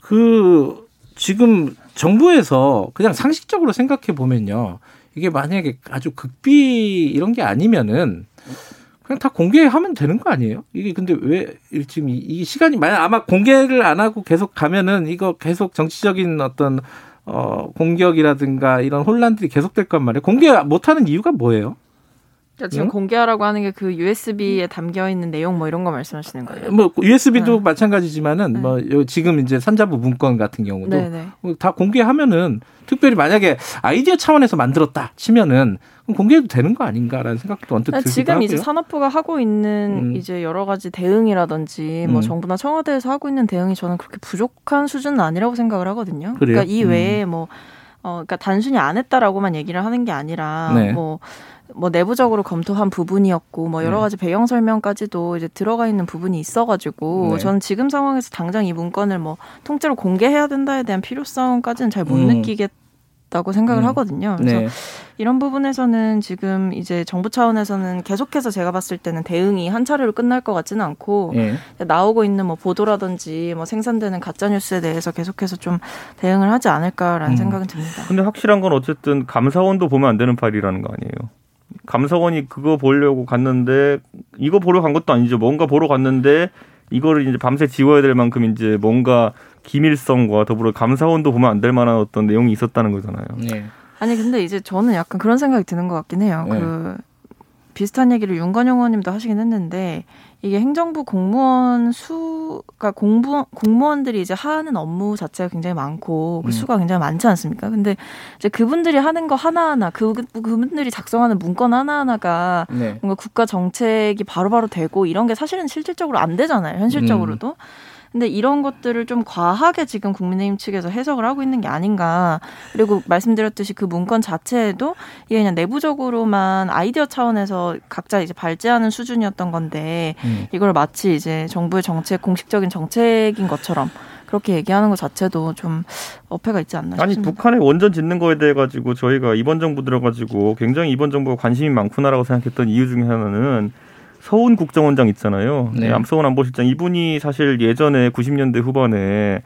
그 지금 정부에서 그냥 상식적으로 생각해 보면요. 이게 만약에 아주 극비 이런 게 아니면은 그냥 다 공개하면 되는 거 아니에요? 이게 근데 왜 지금 이- 이 시간이 만약 아마 공개를 안 하고 계속 가면은 이거 계속 정치적인 어떤 어, 공격이라든가 이런 혼란들이 계속될 건 말이에요. 공개 못하는 이유가 뭐예요? 그러니까 지금 응? 공개하라고 하는 게 그 USB에 담겨 있는 내용 뭐 이런 거 말씀하시는 거예요? 뭐 USB도 네. 마찬가지지만은 네. 뭐 요- 지금 이제 선자부 문건 같은 경우도 네네. 뭐다 공개하면은 특별히 만약에 아이디어 차원에서 만들었다 치면은 공개해도 되는 거 아닌가라는 생각도 언뜻 들기도 지금 하고요. 이제 산업부가 하고 있는 음. 이제 여러 가지 대응이라든지 뭐 음. 정부나 청와대에서 하고 있는 대응이 저는 그렇게 부족한 수준은 아니라고 생각을 하거든요. 그래요? 러니까이 음. 외에 뭐 어, 그러니까 단순히 안 했다라고만 얘기를 하는 게 아니라 네. 뭐. 뭐 내부적으로 검토한 부분이었고 뭐 여러 네. 가지 배경 설명까지도 이제 들어가 있는 부분이 있어가지고 네. 저는 지금 상황에서 당장 이 문건을 뭐 통째로 공개해야 된다에 대한 필요성까지는 잘못 음. 느끼겠 다고 생각을 음. 하거든요. 그래서 네. 이런 부분에서는 지금 이제 정부 차원에서는 계속해서 제가 봤을 때는 대응이 한 차례로 끝날 것 같지는 않고 예. 나오고 있는 뭐 보도라든지 뭐 생산되는 가짜 뉴스에 대해서 계속해서 좀 대응을 하지 않을까라는 음. 생각은 듭니다. 근데 확실한 건 어쨌든 감사원도 보면 안 되는 파일이라는 거 아니에요. 감사원이 그거 보려고 갔는데 이거 보러 간 것도 아니죠. 뭔가 보러 갔는데 이거를 이제 밤새 지워야 될 만큼 이제 뭔가 기밀성과 더불어 감사원도 보면 안 될 만한 어떤 내용이 있었다는 거잖아요. 예. 아니 근데 이제 저는 약간 그런 생각이 드는 것 같긴 해요. 네. 그 비슷한 얘기를 윤건영 의원님도 하시긴 했는데 이게 행정부 공무원 수가 공부 공무원들이 이제 하는 업무 자체가 굉장히 많고 그 음. 수가 굉장히 많지 않습니까? 근데 이제 그분들이 하는 거 하나하나 그 그분들이 작성하는 문건 하나하나가 네. 뭔가 국가 정책이 바로바로 되고 이런 게 사실은 실질적으로 안 되잖아요. 현실적으로도. 근데 이런 것들을 좀 과하게 지금 국민의힘 측에서 해석을 하고 있는 게 아닌가. 그리고 말씀드렸듯이 그 문건 자체에도 이게 그냥 내부적으로만 아이디어 차원에서 각자 이제 발제하는 수준이었던 건데 음. 이걸 마치 이제 정부의 정책, 공식적인 정책인 것처럼 그렇게 얘기하는 것 자체도 좀 어폐가 있지 않나 아니 싶습니다. 북한에 원전 짓는 거에 대해 가지고 저희가 이번 정부 들어가지고 굉장히 이번 정부가 관심이 많구나라고 생각했던 이유 중에 하나는 서훈 국정원장 있잖아요. 네. 암서훈 안보실장 이분이 사실 예전에 90년대 후반에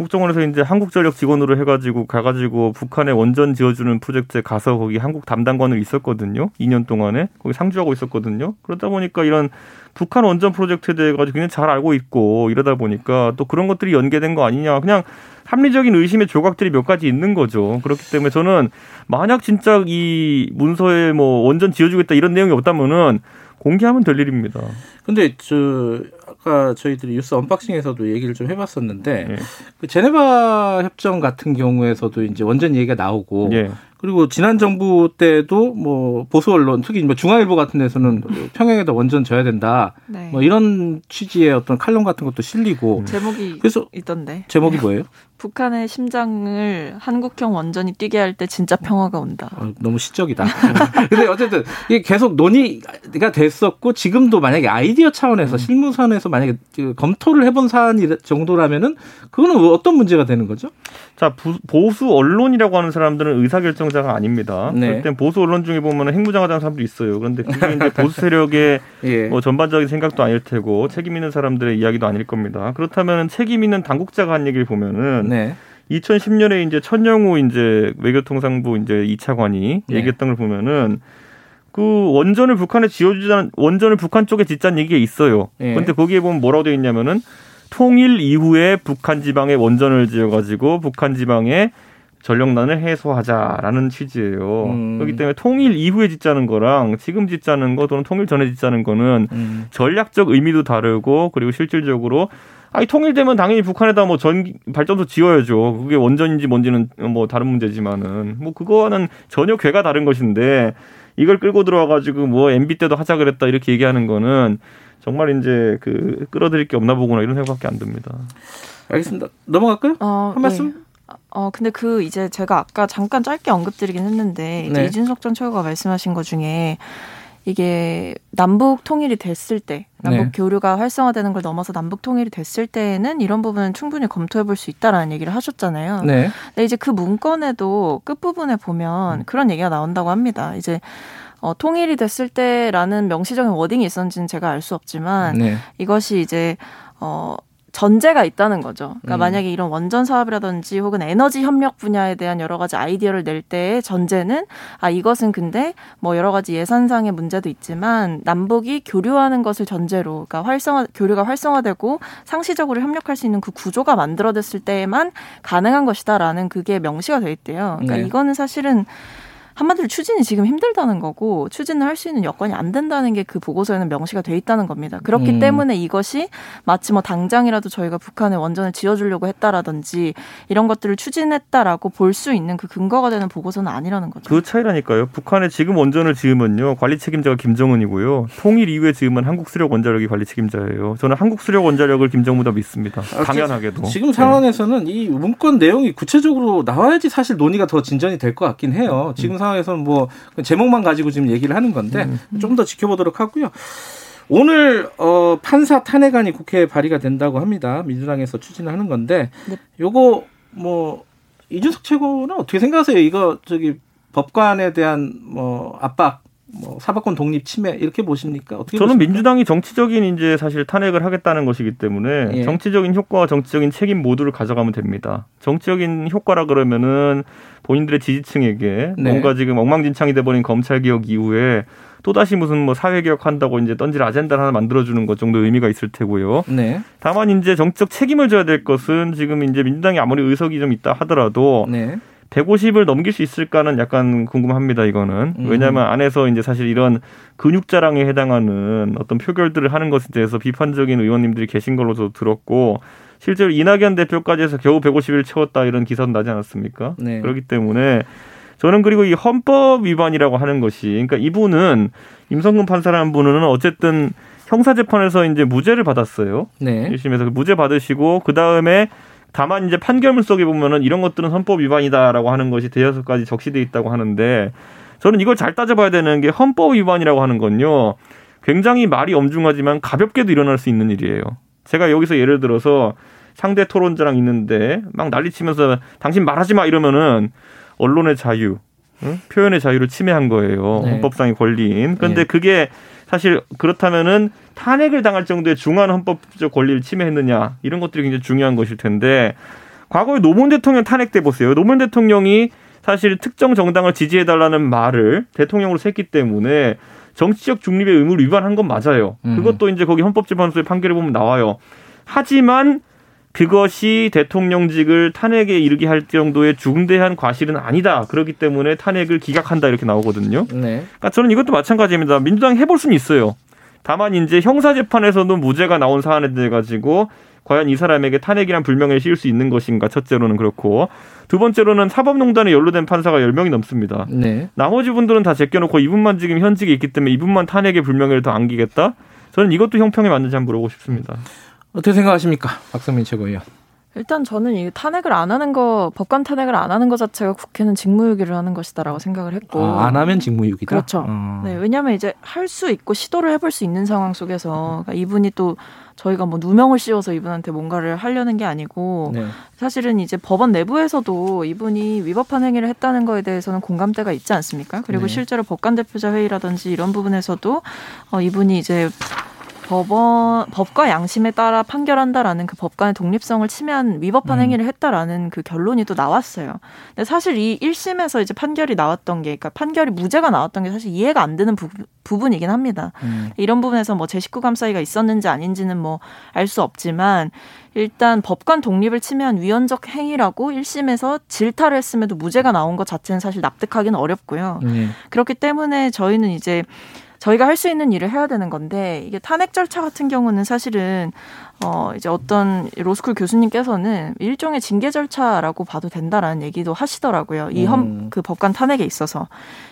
국정원에서 이제 한국전력 직원으로 해가지고 가가지고 북한에 원전 지어주는 프로젝트에 가서 거기 한국 담당관으로 있었거든요. 2년 동안에 거기 상주하고 있었거든요. 그러다 보니까 이런 북한 원전 프로젝트에 대해 가지고 굉장히 잘 알고 있고 이러다 보니까 또 그런 것들이 연계된 거 아니냐. 그냥 합리적인 의심의 조각들이 몇 가지 있는 거죠. 그렇기 때문에 저는 만약 진짜 이 문서에 뭐 원전 지어주겠다 이런 내용이 없다면은 공개하면 될 일입니다. 근데 저 아까 저희들이 뉴스 언박싱에서도 얘기를 좀 해봤었는데 예. 그 제네바 협정 같은 경우에서도 이제 원전 얘기가 나오고 예. 그리고 지난 정부 때도 뭐 보수 언론 특히 뭐 중앙일보 같은 데서는 평양에다 원전 져야 된다 네. 뭐 이런 취지의 어떤 칼럼 같은 것도 실리고 제목이 그래서 있던데. 제목이 뭐예요? 북한의 심장을 한국형 원전이 뛰게 할 때 진짜 평화가 온다. 어, 너무 시적이다. 근데 어쨌든 이게 계속 논의가 됐었고 지금도 만약에 아이디어 차원에서 실무선에서 만약에 그 검토를 해본 사안이 정도라면은 그거는 어떤 문제가 되는 거죠? 자 부- 보수 언론이라고 하는 사람들은 의사결정자가 아닙니다. 네. 그럴 땐 보수 언론 중에 보면 핵무장하자는 사람도 있어요. 그런데 그게 이제 보수 세력의 예. 뭐 전반적인 생각도 아닐 테고 책임 있는 사람들의 이야기도 아닐 겁니다. 그렇다면 책임 있는 당국자가 한 얘기를 보면은 네. 2010년에 이제 천영우 이제 외교통상부 이제 2차관이 네. 얘기했던 걸 보면은 그 원전을 북한에 지어주자는 원전을 북한 쪽에 짓자는 얘기가 있어요. 예. 근데 거기에 보면 뭐라고 되어 있냐면은 통일 이후에 북한 지방에 원전을 지어가지고 북한 지방에 전력난을 해소하자라는 취지예요. 음. 그렇기 때문에 통일 이후에 짓자는 거랑 지금 짓자는 거 또는 통일 전에 짓자는 거는 음. 전략적 의미도 다르고 그리고 실질적으로 아니 통일되면 당연히 북한에다 뭐 전 발전소 지어야죠. 그게 원전인지 뭔지는 뭐 다른 문제지만은 뭐 그거와는 전혀 괴가 다른 것인데 이걸 끌고 들어와 가지고 뭐 MB 때도 하자 그랬다 이렇게 얘기하는 거는 정말 이제 그 끌어들일 게 없나 보구나 이런 생각밖에 안 듭니다. 알겠습니다. 넘어갈까요? 어, 한 말씀? 어, 근데 그 이제 제가 아까 잠깐 짧게 언급드리긴 했는데 이제 네. 이준석 전 최고가 말씀하신 것 중에 이게 남북 통일이 됐을 때 남북 네. 교류가 활성화되는 걸 넘어서 남북 통일이 됐을 때에는 이런 부분은 충분히 검토해 볼 수 있다라는 얘기를 하셨잖아요. 네. 근데 이제 그 문건에도 끝부분에 음. 보면 그런 얘기가 나온다고 합니다. 이제 어, 통일이 됐을 때라는 명시적인 워딩이 있었는지는 제가 알 수 없지만 네. 이것이 이제 어 전제가 있다는 거죠. 그러니까 음. 만약에 이런 원전 사업이라든지 혹은 에너지 협력 분야에 대한 여러 가지 아이디어를 낼 때의 전제는 아 이것은 근데 뭐 여러 가지 예산상의 문제도 있지만 남북이 교류하는 것을 전제로 그러니까 활성화 교류가 활성화되고 상시적으로 협력할 수 있는 그 구조가 만들어졌을 때에만 가능한 것이다라는 그게 명시가 돼 있대요. 그러니까 네. 이거는 사실은 한마디로 추진이 지금 힘들다는 거고 추진을 할 수 있는 여건이 안 된다는 게 그 보고서에는 명시가 돼 있다는 겁니다. 그렇기 음. 때문에 이것이 마치 뭐 당장이라도 저희가 북한에 원전을 지어주려고 했다라든지 이런 것들을 추진했다라고 볼 수 있는 그 근거가 되는 보고서는 아니라는 거죠. 그 차이라니까요. 북한에 지금 원전을 지으면요. 관리 책임자가 김정은이고요. 통일 이후에 지으면 한국 수력 원자력이 관리 책임자예요. 저는 한국 수력 원자력을 김정은보다 믿습니다. 아, 당연하게도. 지금 네. 상황에서는 이 문건 내용이 구체적으로 나와야지 사실 논의가 더 진전이 될 것 같긴 해요. 지금 상 황에서는 뭐 제목만 가지고 지금 얘기를 하는 건데 좀더 지켜보도록 하고요. 오늘 어, 판사 탄핵안이 국회에 발의가 된다고 합니다. 민주당에서 추진을 하는 건데 네. 요거 뭐 이준석 최고는 어떻게 생각하세요? 이거 저기 법관에 대한 뭐 압박, 뭐 사법권 독립 침해 이렇게 보십니까? 어떻게 저는 보십니까? 민주당이 정치적인 이제 사실 탄핵을 하겠다는 것이기 때문에 예. 정치적인 효과와 정치적인 책임 모두를 가져가면 됩니다. 정치적인 효과라 그러면은 본인들의 지지층에게 네. 뭔가 지금 엉망진창이 돼버린 검찰 개혁 이후에 또 다시 무슨 뭐 사회 개혁 한다고 이제 던질 아젠다를 하나 만들어 주는 것 정도 의미가 있을 테고요. 네. 다만 이제 정치적 책임을 져야 될 것은 지금 이제 민주당이 아무리 의석이 좀 있다 하더라도 네. 150을 넘길 수 있을까는 약간 궁금합니다. 이거는 음. 왜냐하면 안에서 이제 사실 이런 근육 자랑에 해당하는 어떤 표결들을 하는 것에 대해서 비판적인 의원님들이 계신 걸로 저 들었고 실제로 이낙연 대표까지 해서 겨우 150일 채웠다 이런 기사도 나지 않았습니까? 네. 그렇기 때문에 저는 그리고 이 헌법 위반이라고 하는 것이 그러니까 이분은 임성근 판사라는 분은 어쨌든 형사 재판에서 이제 무죄를 받았어요. 네. 1심에서 무죄 받으시고 그 다음에 다만 이제 판결문 속에 보면은 이런 것들은 헌법 위반이다라고 하는 것이 대여섯 가지 적시돼 있다고 하는데 저는 이걸 잘 따져봐야 되는 게 헌법 위반이라고 하는 건요 굉장히 말이 엄중하지만 가볍게도 일어날 수 있는 일이에요. 제가 여기서 예를 들어서 상대 토론자랑 있는데 막 난리치면서 당신 말하지 마 이러면은 언론의 자유, 응? 표현의 자유를 침해한 거예요. 네. 헌법상의 권리인. 그런데 네. 그게 사실 그렇다면은 탄핵을 당할 정도의 중한 헌법적 권리를 침해했느냐 이런 것들이 굉장히 중요한 것일 텐데 과거에 노무현 대통령 탄핵 때 보세요. 노무현 대통령이 사실 특정 정당을 지지해 달라는 말을 대통령으로 했기 때문에 정치적 중립의 의무를 위반한 건 맞아요. 음. 그것도 이제 거기 헌법재판소의 판결에 보면 나와요. 하지만 그것이 대통령직을 탄핵에 이르게 할 정도의 중대한 과실은 아니다. 그렇기 때문에 탄핵을 기각한다 이렇게 나오거든요. 네. 그러니까 저는 이것도 마찬가지입니다. 민주당 해볼 수는 있어요. 다만 이제 형사 재판에서도 무죄가 나온 사안에 대해 가지고 과연 이 사람에게 탄핵이란 불명예를 씌울 수 있는 것인가 첫째로는 그렇고 두 번째로는 사법농단에 연루된 판사가 10명이 넘습니다. 네. 나머지 분들은 다 제껴놓고 이분만 지금 현직에 있기 때문에 이분만 탄핵의 불명예를 더 안기겠다? 저는 이것도 형평에 맞는지 한번 물어보고 싶습니다. 어떻게 생각하십니까? 박성민 최고위원. 일단 저는 이 탄핵을 안 하는 거 법관 탄핵을 안 하는 것 자체가 국회는 직무유기를 하는 것이다라고 생각을 했고 아, 안 하면 직무유기다. 그렇죠. 어. 네, 왜냐하면 이제 할 수 있고 시도를 해볼 수 있는 상황 속에서 그러니까 이분이 또 저희가 뭐 누명을 씌워서 이분한테 뭔가를 하려는 게 아니고 네. 사실은 이제 법원 내부에서도 이분이 위법한 행위를 했다는 거에 대해서는 공감대가 있지 않습니까? 그리고 네. 실제로 법관 대표자 회의라든지 이런 부분에서도 어, 이분이 이제 법원 법과 양심에 따라 판결한다라는 그 법관의 독립성을 침해한 위법한 음. 행위를 했다라는 그 결론이 또 나왔어요. 근데 사실 이 1심에서 이제 판결이 나왔던 게 그러니까 판결이 무죄가 나왔던 게 사실 이해가 안 되는 부, 부분이긴 합니다. 음. 이런 부분에서 뭐 제19감 사이가 있었는지 아닌지는 뭐 알 수 없지만 일단 법관 독립을 침해한 위헌적 행위라고 1심에서 질타를 했음에도 무죄가 나온 것 자체는 사실 납득하기는 어렵고요. 네. 그렇기 때문에 저희는 이제 저희가 할 수 있는 일을 해야 되는 건데 이게 탄핵 절차 같은 경우는 사실은 어 이제 어떤 로스쿨 교수님께서는 일종의 징계 절차라고 봐도 된다라는 얘기도 하시더라고요. 이헌 음. 그 법관 탄핵에 있어서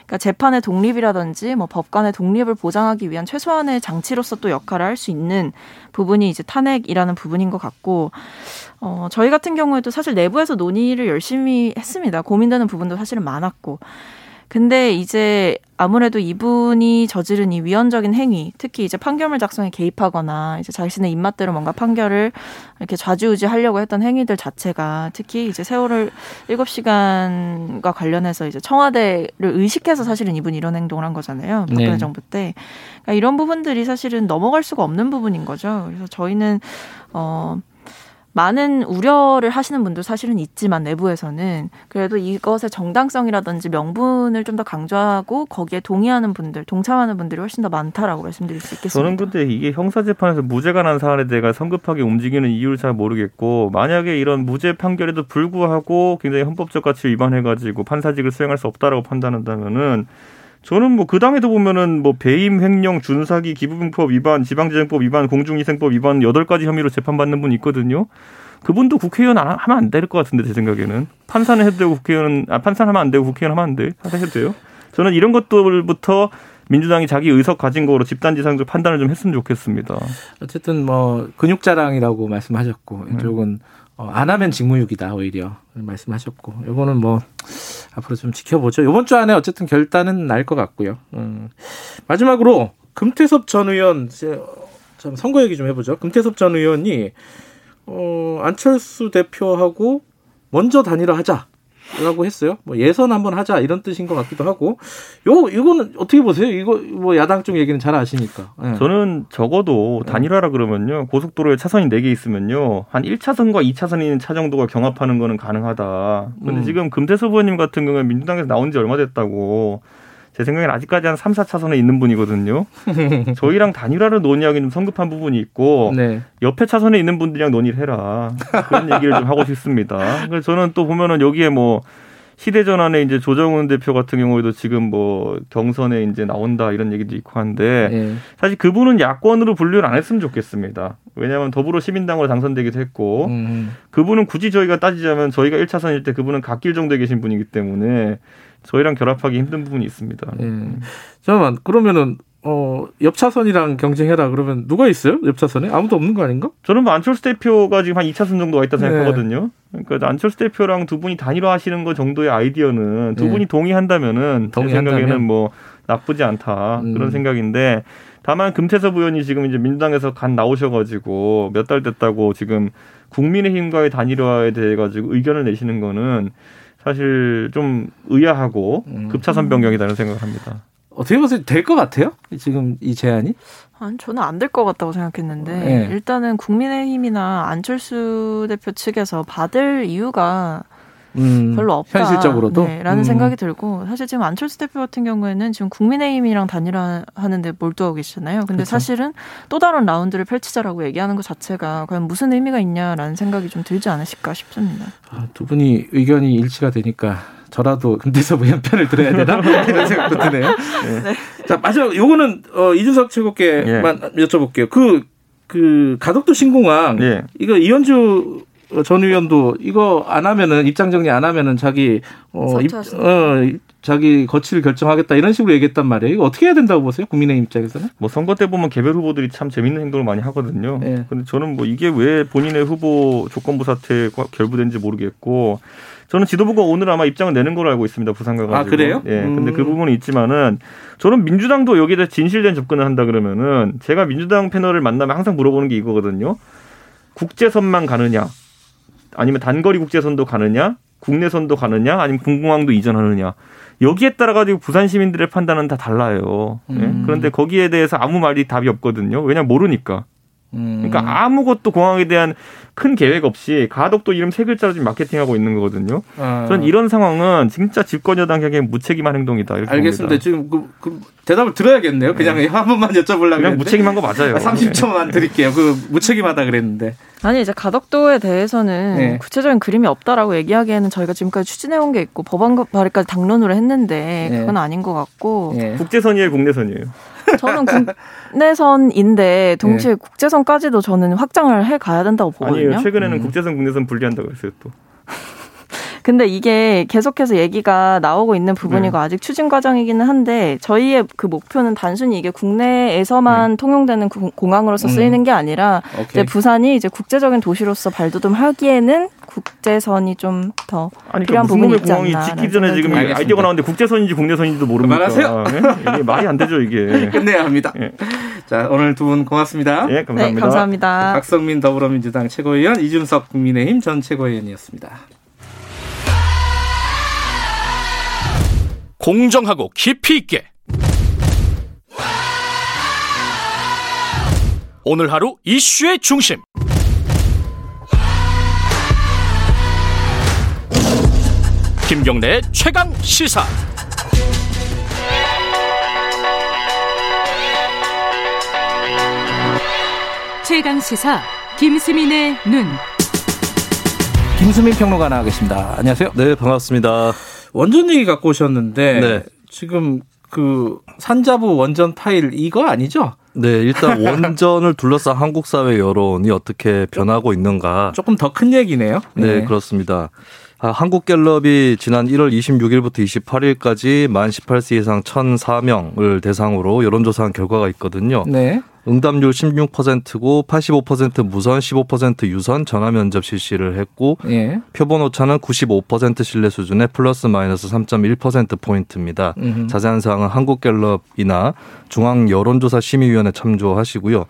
그러니까 재판의 독립이라든지 뭐 법관의 독립을 보장하기 위한 최소한의 장치로서 또 역할을 할 수 있는 부분이 이제 탄핵이라는 부분인 것 같고 어 저희 같은 경우에도 사실 내부에서 논의를 열심히 했습니다. 고민되는 부분도 사실은 많았고 근데 이제 아무래도 이분이 저지른 이 위헌적인 행위, 특히 이제 판결문 작성에 개입하거나 이제 자신의 입맛대로 뭔가 판결을 이렇게 좌지우지 하려고 했던 행위들 자체가 특히 이제 세월을 일곱 시간과 관련해서 이제 청와대를 의식해서 사실은 이분이 이런 행동을 한 거잖아요. 박근혜 네. 정부 때. 그러니까 이런 부분들이 사실은 넘어갈 수가 없는 부분인 거죠. 그래서 저희는 어 많은 우려를 하시는 분도 사실은 있지만 내부에서는 그래도 이것의 정당성이라든지 명분을 좀 더 강조하고 거기에 동의하는 분들, 동참하는 분들이 훨씬 더 많다라고 말씀드릴 수 있겠습니다. 저는 근데 이게 형사 재판에서 무죄가 난 사안에 대해 성급하게 움직이는 이유를 잘 모르겠고 만약에 이런 무죄 판결에도 불구하고 굉장히 헌법적 가치를 위반해 가지고 판사직을 수행할 수 없다라고 판단한다면은 저는 뭐 그 당에도 보면은 뭐 배임 횡령 준사기 기부금법 위반 지방재정법 위반 공중위생법 위반 여덟 가지 혐의로 재판받는 분 있거든요. 그분도 국회의원 안 하면 안 될 것 같은데 제 생각에는 판사는 해도 되고 국회의원은 아 판사는 하면 안 되고 국회의원 하면 안 돼. 판사 해도 돼요. 저는 이런 것들부터 민주당이 자기 의석 가진 거로 집단지상적 판단을 좀 했으면 좋겠습니다. 어쨌든 뭐 근육 자랑이라고 말씀하셨고 이쪽은 어, 안 하면 직무유기다 오히려 말씀하셨고 이거는 뭐 앞으로 좀 지켜보죠. 이번 주 안에 어쨌든 결단은 날 것 같고요. 음. 마지막으로 금태섭 전 의원 좀 선거 얘기 좀 해보죠. 금태섭 전 의원이 어, 안철수 대표하고 먼저 단일화 하자. 라고 했어요. 뭐 예선 한번 하자 이런 뜻인 것 같기도 하고. 요 이거는 어떻게 보세요? 이거 뭐 야당 쪽 얘기는 잘 아시니까. 네. 저는 적어도 단일화라 그러면요. 고속도로에 차선이 4개 있으면요. 한 1차선과 2차선이 있는 차 정도가 경합하는 거는 가능하다. 근데 음. 지금 금태섭 의원님 같은 경우는 민주당에서 나온 지 얼마 됐다고 제 생각엔 아직까지 한 3, 4차선에 있는 분이거든요. 저희랑 단일화를 논의하기는 좀 성급한 부분이 있고 네. 옆에 차선에 있는 분들이랑 논의를 해라. 그런 얘기를 좀 하고 싶습니다. 그래서 저는 또 보면은 여기에 뭐 시대전환에 이제 조정훈 대표 같은 경우에도 지금 뭐 경선에 이제 나온다 이런 얘기도 있고 한데 네. 사실 그분은 야권으로 분류를 안 했으면 좋겠습니다. 왜냐하면 더불어 시민당으로 당선되기도 했고 음. 그분은 굳이 저희가 따지자면 저희가 1차선일 때 그분은 갓길 정도에 계신 분이기 때문에 저희랑 결합하기 힘든 부분이 있습니다. 예. 잠깐만 그러면은 어 옆차선이랑 경쟁해라 그러면 누가 있어요? 옆차선에 아무도 없는 거 아닌가? 저는 뭐 안철수 대표가 지금 한 2차선 정도 와 있다 네. 생각하거든요. 그러니까 안철수 대표랑 두 분이 단일화 하시는 거 정도의 아이디어는 두 네. 분이 동의한다면은 제 동의한다면? 생각에는 뭐 나쁘지 않다 음. 그런 생각인데 다만 금태섭 의원이 지금 이제 민주당에서 간 나오셔가지고 몇 달 됐다고 지금 국민의힘과의 단일화에 대해 가지고 의견을 내시는 거는 사실 좀 의아하고 음. 급차선 변경이라는 생각을 합니다. 어떻게 보세요? 될것 같아요? 지금 이 제안이? 아니, 저는 안 될 것 같다고 생각했는데 네. 일단은 국민의힘이나 안철수 대표 측에서 받을 이유가 음, 별로 없다. 현실적으로도 네, 라는 음. 생각이 들고 사실 지금 안철수 대표 같은 경우에는 지금 국민의힘이랑 단일화하는데 몰두하고 계시잖아요. 근데 그렇죠. 사실은 또 다른 라운드를 펼치자라고 얘기하는 것 자체가 과연 무슨 의미가 있냐라는 생각이 좀 들지 않으실까 싶습니다. 아, 두 분이 의견이 일치가 되니까 저라도 금태섭 의원 편을 들어야 되나 이런 생각도 드네요. 자 마지막 요거는 어, 이준석 최고께만 여쭤볼게요. 그그 가덕도 신공항 예. 이거 이현주 전 의원도 이거 안 하면은 입장 정리 안 하면은 자기 어, 입. 어 자기 거취를 결정하겠다 이런 식으로 얘기했단 말이에요. 이거 어떻게 해야 된다고 보세요? 국민의힘 입장에서는? 뭐 선거 때 보면 개별 후보들이 참 재밌는 행동을 많이 하거든요. 예. 근데 저는 뭐 이게 왜 본인의 후보 조건부 사태가 결부된지 모르겠고 저는 지도부가 오늘 아마 입장을 내는 걸로 알고 있습니다. 부산 가가지고. 아, 그래요? 예. 근데 음. 그 부분이 있지만은 저는 민주당도 여기에 대해 진실된 접근을 한다 그러면은 제가 민주당 패널을 만나면 항상 물어보는 게 이거거든요. 국제선만 가느냐 아니면 단거리 국제선도 가느냐 국내선도 가느냐 아니면 군공항도 이전하느냐 여기에 따라 가지고 부산 시민들의 판단은 다 달라요. 예? 음. 그런데 거기에 대해서 아무 말이 답이 없거든요. 왜냐 면 모르니까. 음. 그러니까 아무것도 공항에 대한 큰 계획 없이 가덕도 이름 세 글자로 지금 마케팅하고 있는 거거든요. 아. 전 이런 상황은 진짜 집권 여당에게 무책임한 행동이다. 이렇게 알겠습니다. 봅니다. 지금 그, 그 대답을 들어야겠네요. 그냥 한 번만 여쭤보려고 그냥. 무책임한 거 맞아요. 아, 30초만 드릴게요. 그 무책임하다 그랬는데. 아니 이제 가덕도에 대해서는 네. 구체적인 그림이 없다라고 얘기하기에는 저희가 지금까지 추진해온 게 있고 법안 발의까지 당론으로 했는데 네. 그건 아닌 것 같고 예. 국제선이에요, 국내선이에요. 저는 국내선인데 동시에 국제선까지도 저는 확장을 해 가야 된다고 보거든요. 아니에요. 최근에는 음. 국제선, 국내선 분리한다고 했어요, 또. 근데 이게 계속해서 얘기가 나오고 있는 네. 부분이고 아직 추진 과정이기는 한데 저희의 그 목표는 단순히 이게 국내에서만 통용되는 구- 공항으로서 네. 음. 쓰이는 게 아니라 오케이. 이제 부산이 이제 국제적인 도시로서 발돋움하기에는 국제선이 좀더 아니, 필요한 그 부분이 있지 공항이 않나. 짓기 전에 지금 알겠습니다. 아이디어가 나왔는데 국제선인지 국내선인지도 모릅니까? 그만하세요. 예? 이게 말이 안 되죠, 이게. 끝내야 합니다. 예. 자, 오늘 두 분 고맙습니다. 예, 네, 감사합니다. 감사합니다. 박성민 더불어민주당 최고위원, 이준석 국민의힘 전 최고위원이었습니다. 공정하고 깊이 있게 오늘 하루 이슈의 중심 김경래 최강 시사. 최강 시사 김수민의 눈. 김수민 평론가 나와 계십니다. 안녕하세요. 네, 반갑습니다. 원전 얘기 갖고 오셨는데 네. 지금 그 산자부 원전 파일 이거 아니죠? 네, 일단 원전을 둘러싼 한국 사회 여론이 어떻게 변하고 있는가. 조금 더 큰 얘기네요. 네, 그렇습니다. 아, 한국갤럽이 지난 1월 26일부터 28일까지 만 18세 이상 1,004명을 대상으로 여론조사한 결과가 있거든요. 네. 응답률 16%고 85% 무선, 15% 유선 전화 면접 실시를 했고 예. 표본 오차는 95% 신뢰 수준의 플러스 마이너스 3.1% 포인트입니다. 자세한 사항은 한국갤럽이나 중앙 여론조사 심의위원회 참조하시고요.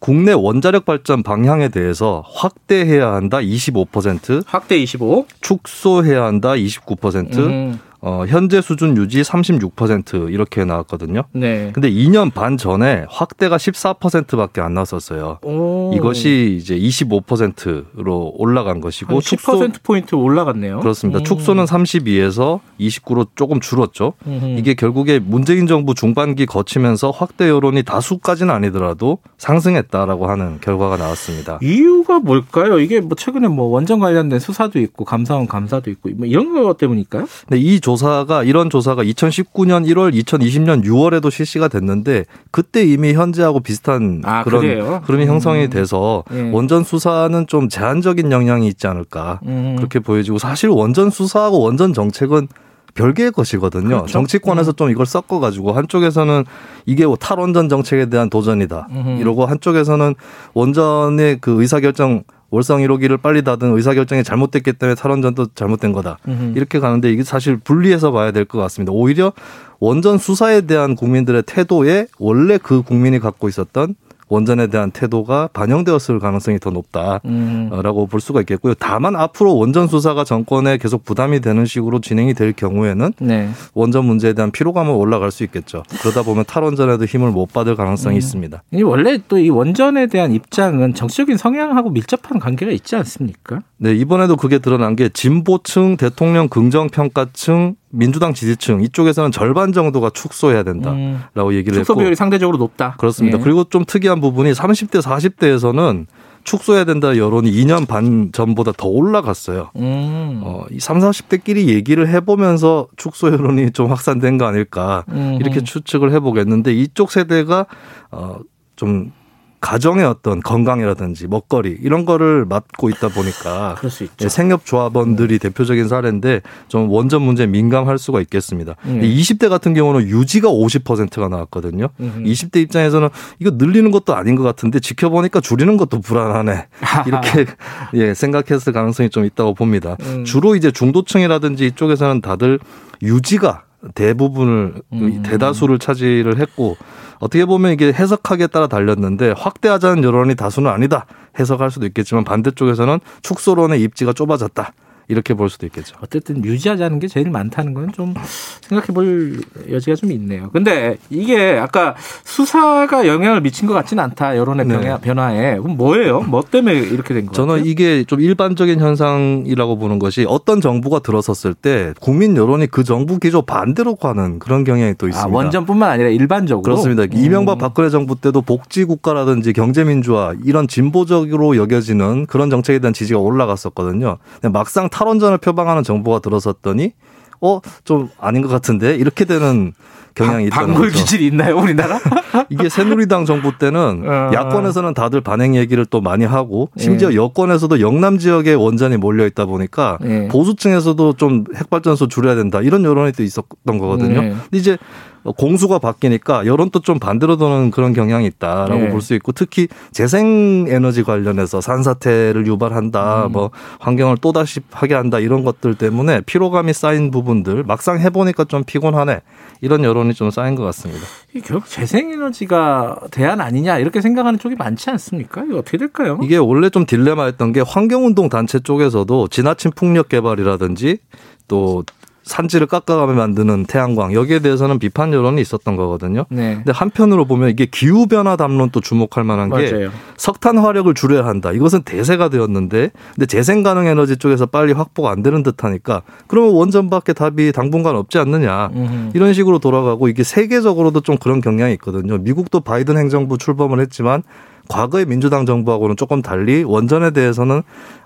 국내 원자력 발전 방향에 대해서 확대해야 한다 25%, 확대 25. 축소해야 한다 29%, 음. 어, 현재 수준 유지 36% 이렇게 나왔거든요. 네. 근데 2년 반 전에 확대가 14%밖에 안 나왔었어요. 오. 이것이 이제 25%로 올라간 것이고 한10% 포인트 올라갔네요. 그렇습니다. 음. 축소는 32에서 29로 조금 줄었죠. 음흠. 이게 결국에 문재인 정부 중반기 거치면서 확대 여론이 다수까지는 아니더라도 상승했다라고 하는 결과가 나왔습니다. 이유가 뭘까요? 이게 뭐 최근에 뭐 원전 관련된 수사도 있고 감사원 감사도 있고 뭐 이런 거 때문일까요? 근데 이 조사가 이런 조사가 2019년 1월, 2020년 6월에도 실시가 됐는데 그때 이미 현재하고 비슷한 아, 그런 그래요? 흐름이 형성이 음. 돼서 예. 원전 수사는 좀 제한적인 영향이 있지 않을까 음. 그렇게 보여지고 사실 원전 수사하고 원전 정책은 별개의 것이거든요. 그렇죠. 정치권에서 좀 이걸 섞어가지고 한쪽에서는 이게 뭐 탈원전 정책에 대한 도전이다. 이러고 한쪽에서는 원전의 그 의사결정 월성 1호기를 빨리 닫은 의사결정이 잘못됐기 때문에 탈원전도 잘못된 거다. 음흠. 이렇게 가는데 이게 사실 분리해서 봐야 될 것 같습니다. 오히려 원전 수사에 대한 국민들의 태도에 원래 그 국민이 갖고 있었던 원전에 대한 태도가 반영되었을 가능성이 더 높다라고 음. 볼 수가 있겠고요. 다만 앞으로 원전 수사가 정권에 계속 부담이 되는 식으로 진행이 될 경우에는 네. 원전 문제에 대한 피로감은 올라갈 수 있겠죠. 그러다 보면 탈원전에도 힘을 못 받을 가능성이 음. 있습니다. 이 원래 또 이 원전에 대한 입장은 정치적인 성향하고 밀접한 관계가 있지 않습니까? 네, 이번에도 그게 드러난 게 진보층, 대통령 긍정평가층, 민주당 지지층 이쪽에서는 절반 정도가 축소해야 된다라고 음. 얘기를 축소 했고 비율이 상대적으로 높다. 그렇습니다. 예. 그리고 좀 특이한 부분이 30대, 40대에서는 축소해야 된다 여론이 2년 반 전보다 더 올라갔어요. 음. 어, 이 3, 40대끼리 얘기를 해보면서 축소 여론이 좀 확산된 거 아닐까 음. 이렇게 추측을 해보겠는데 이쪽 세대가 어, 좀 가정의 어떤 건강이라든지 먹거리 이런 거를 맡고 있다 보니까 그럴 수 있죠. 예, 생협 조합원들이 대표적인 사례인데 좀 원전 문제에 민감할 수가 있겠습니다. 음. 20대 같은 경우는 유지가 50%가 나왔거든요. 음. 20대 입장에서는 이거 늘리는 것도 아닌 것 같은데 지켜보니까 줄이는 것도 불안하네. 이렇게 예, 생각했을 가능성이 좀 있다고 봅니다. 음. 주로 이제 중도층이라든지 이쪽에서는 다들 유지가 대부분을 음. 대다수를 차지를 했고 어떻게 보면 이게 해석하기에 따라 달렸는데 확대하자는 여론이 다수는 아니다 해석할 수도 있겠지만 반대쪽에서는 축소론의 입지가 좁아졌다 이렇게 볼 수도 있겠죠. 어쨌든 유지하자는 게 제일 많다는 건 좀 생각해 볼 여지가 좀 있네요. 근데 이게 아까 수사가 영향을 미친 것 같지는 않다. 여론의 네. 변화, 변화에. 그럼 뭐예요? 뭐 때문에 이렇게 된 거예요? 저는 이게 좀 일반적인 현상이라고 보는 것이 어떤 정부가 들어섰을 때 국민 여론이 그 정부 기조 반대로 가는 그런 경향이 또 있습니다. 아, 원전뿐만 아니라 일반적으로. 그렇습니다. 음. 이명박 박근혜 정부 때도 복지 국가라든지 경제 민주화 이런 진보적으로 여겨지는 그런 정책에 대한 지지가 올라갔었거든요. 근데 막상 탈원전을 표방하는 정부가 들어섰더니 어 좀 아닌 것 같은데 이렇게 되는 경향이 있다는 방불 거죠. 기질이 있나요, 우리나라? 이게 새누리당 정부 때는 어. 야권에서는 다들 반행 얘기를 또 많이 하고 심지어 예. 여권에서도 영남 지역에 원전이 몰려 있다 보니까 예. 보수층에서도 좀 핵발전소 줄여야 된다 이런 여론이 또 있었던 거거든요. 네. 근데 이제 공수가 바뀌니까 여론 도 좀 반대로 도는 그런 경향이 있다라고 네. 볼수 있고 특히 재생 에너지 관련해서 산사태를 유발한다, 음. 뭐 환경을 또 다시 하게 한다 이런 것들 때문에 피로감이 쌓인 부분들 막상 해보니까 좀 피곤하네 이런 여론이 좀 쌓인 것 같습니다. 결국 재생 에너지가 대안 아니냐 이렇게 생각하는 쪽이 많지 않습니까? 이거 어떻게 될까요? 이게 원래 좀 딜레마였던 게 환경운동 단체 쪽에서도 지나친 풍력 개발이라든지 또 산지를 깎아가며 만드는 태양광 여기에 대해서는 비판 여론이 있었던 거거든요. 네. 근데 한편으로 보면 이게 기후 변화 담론 또 주목할 만한 게 맞아요. 석탄 화력을 줄여야 한다. 이것은 대세가 되었는데 근데 재생 가능 에너지 쪽에서 빨리 확보가 안 되는 듯하니까 그러면 원전밖에 답이 당분간 없지 않느냐. 음흠. 이런 식으로 돌아가고 이게 세계적으로도 좀 그런 경향이 있거든요. 미국도 바이든 행정부 출범을 했지만 과거의 민주당 정부하고는 조금 달리 원전에 대해서는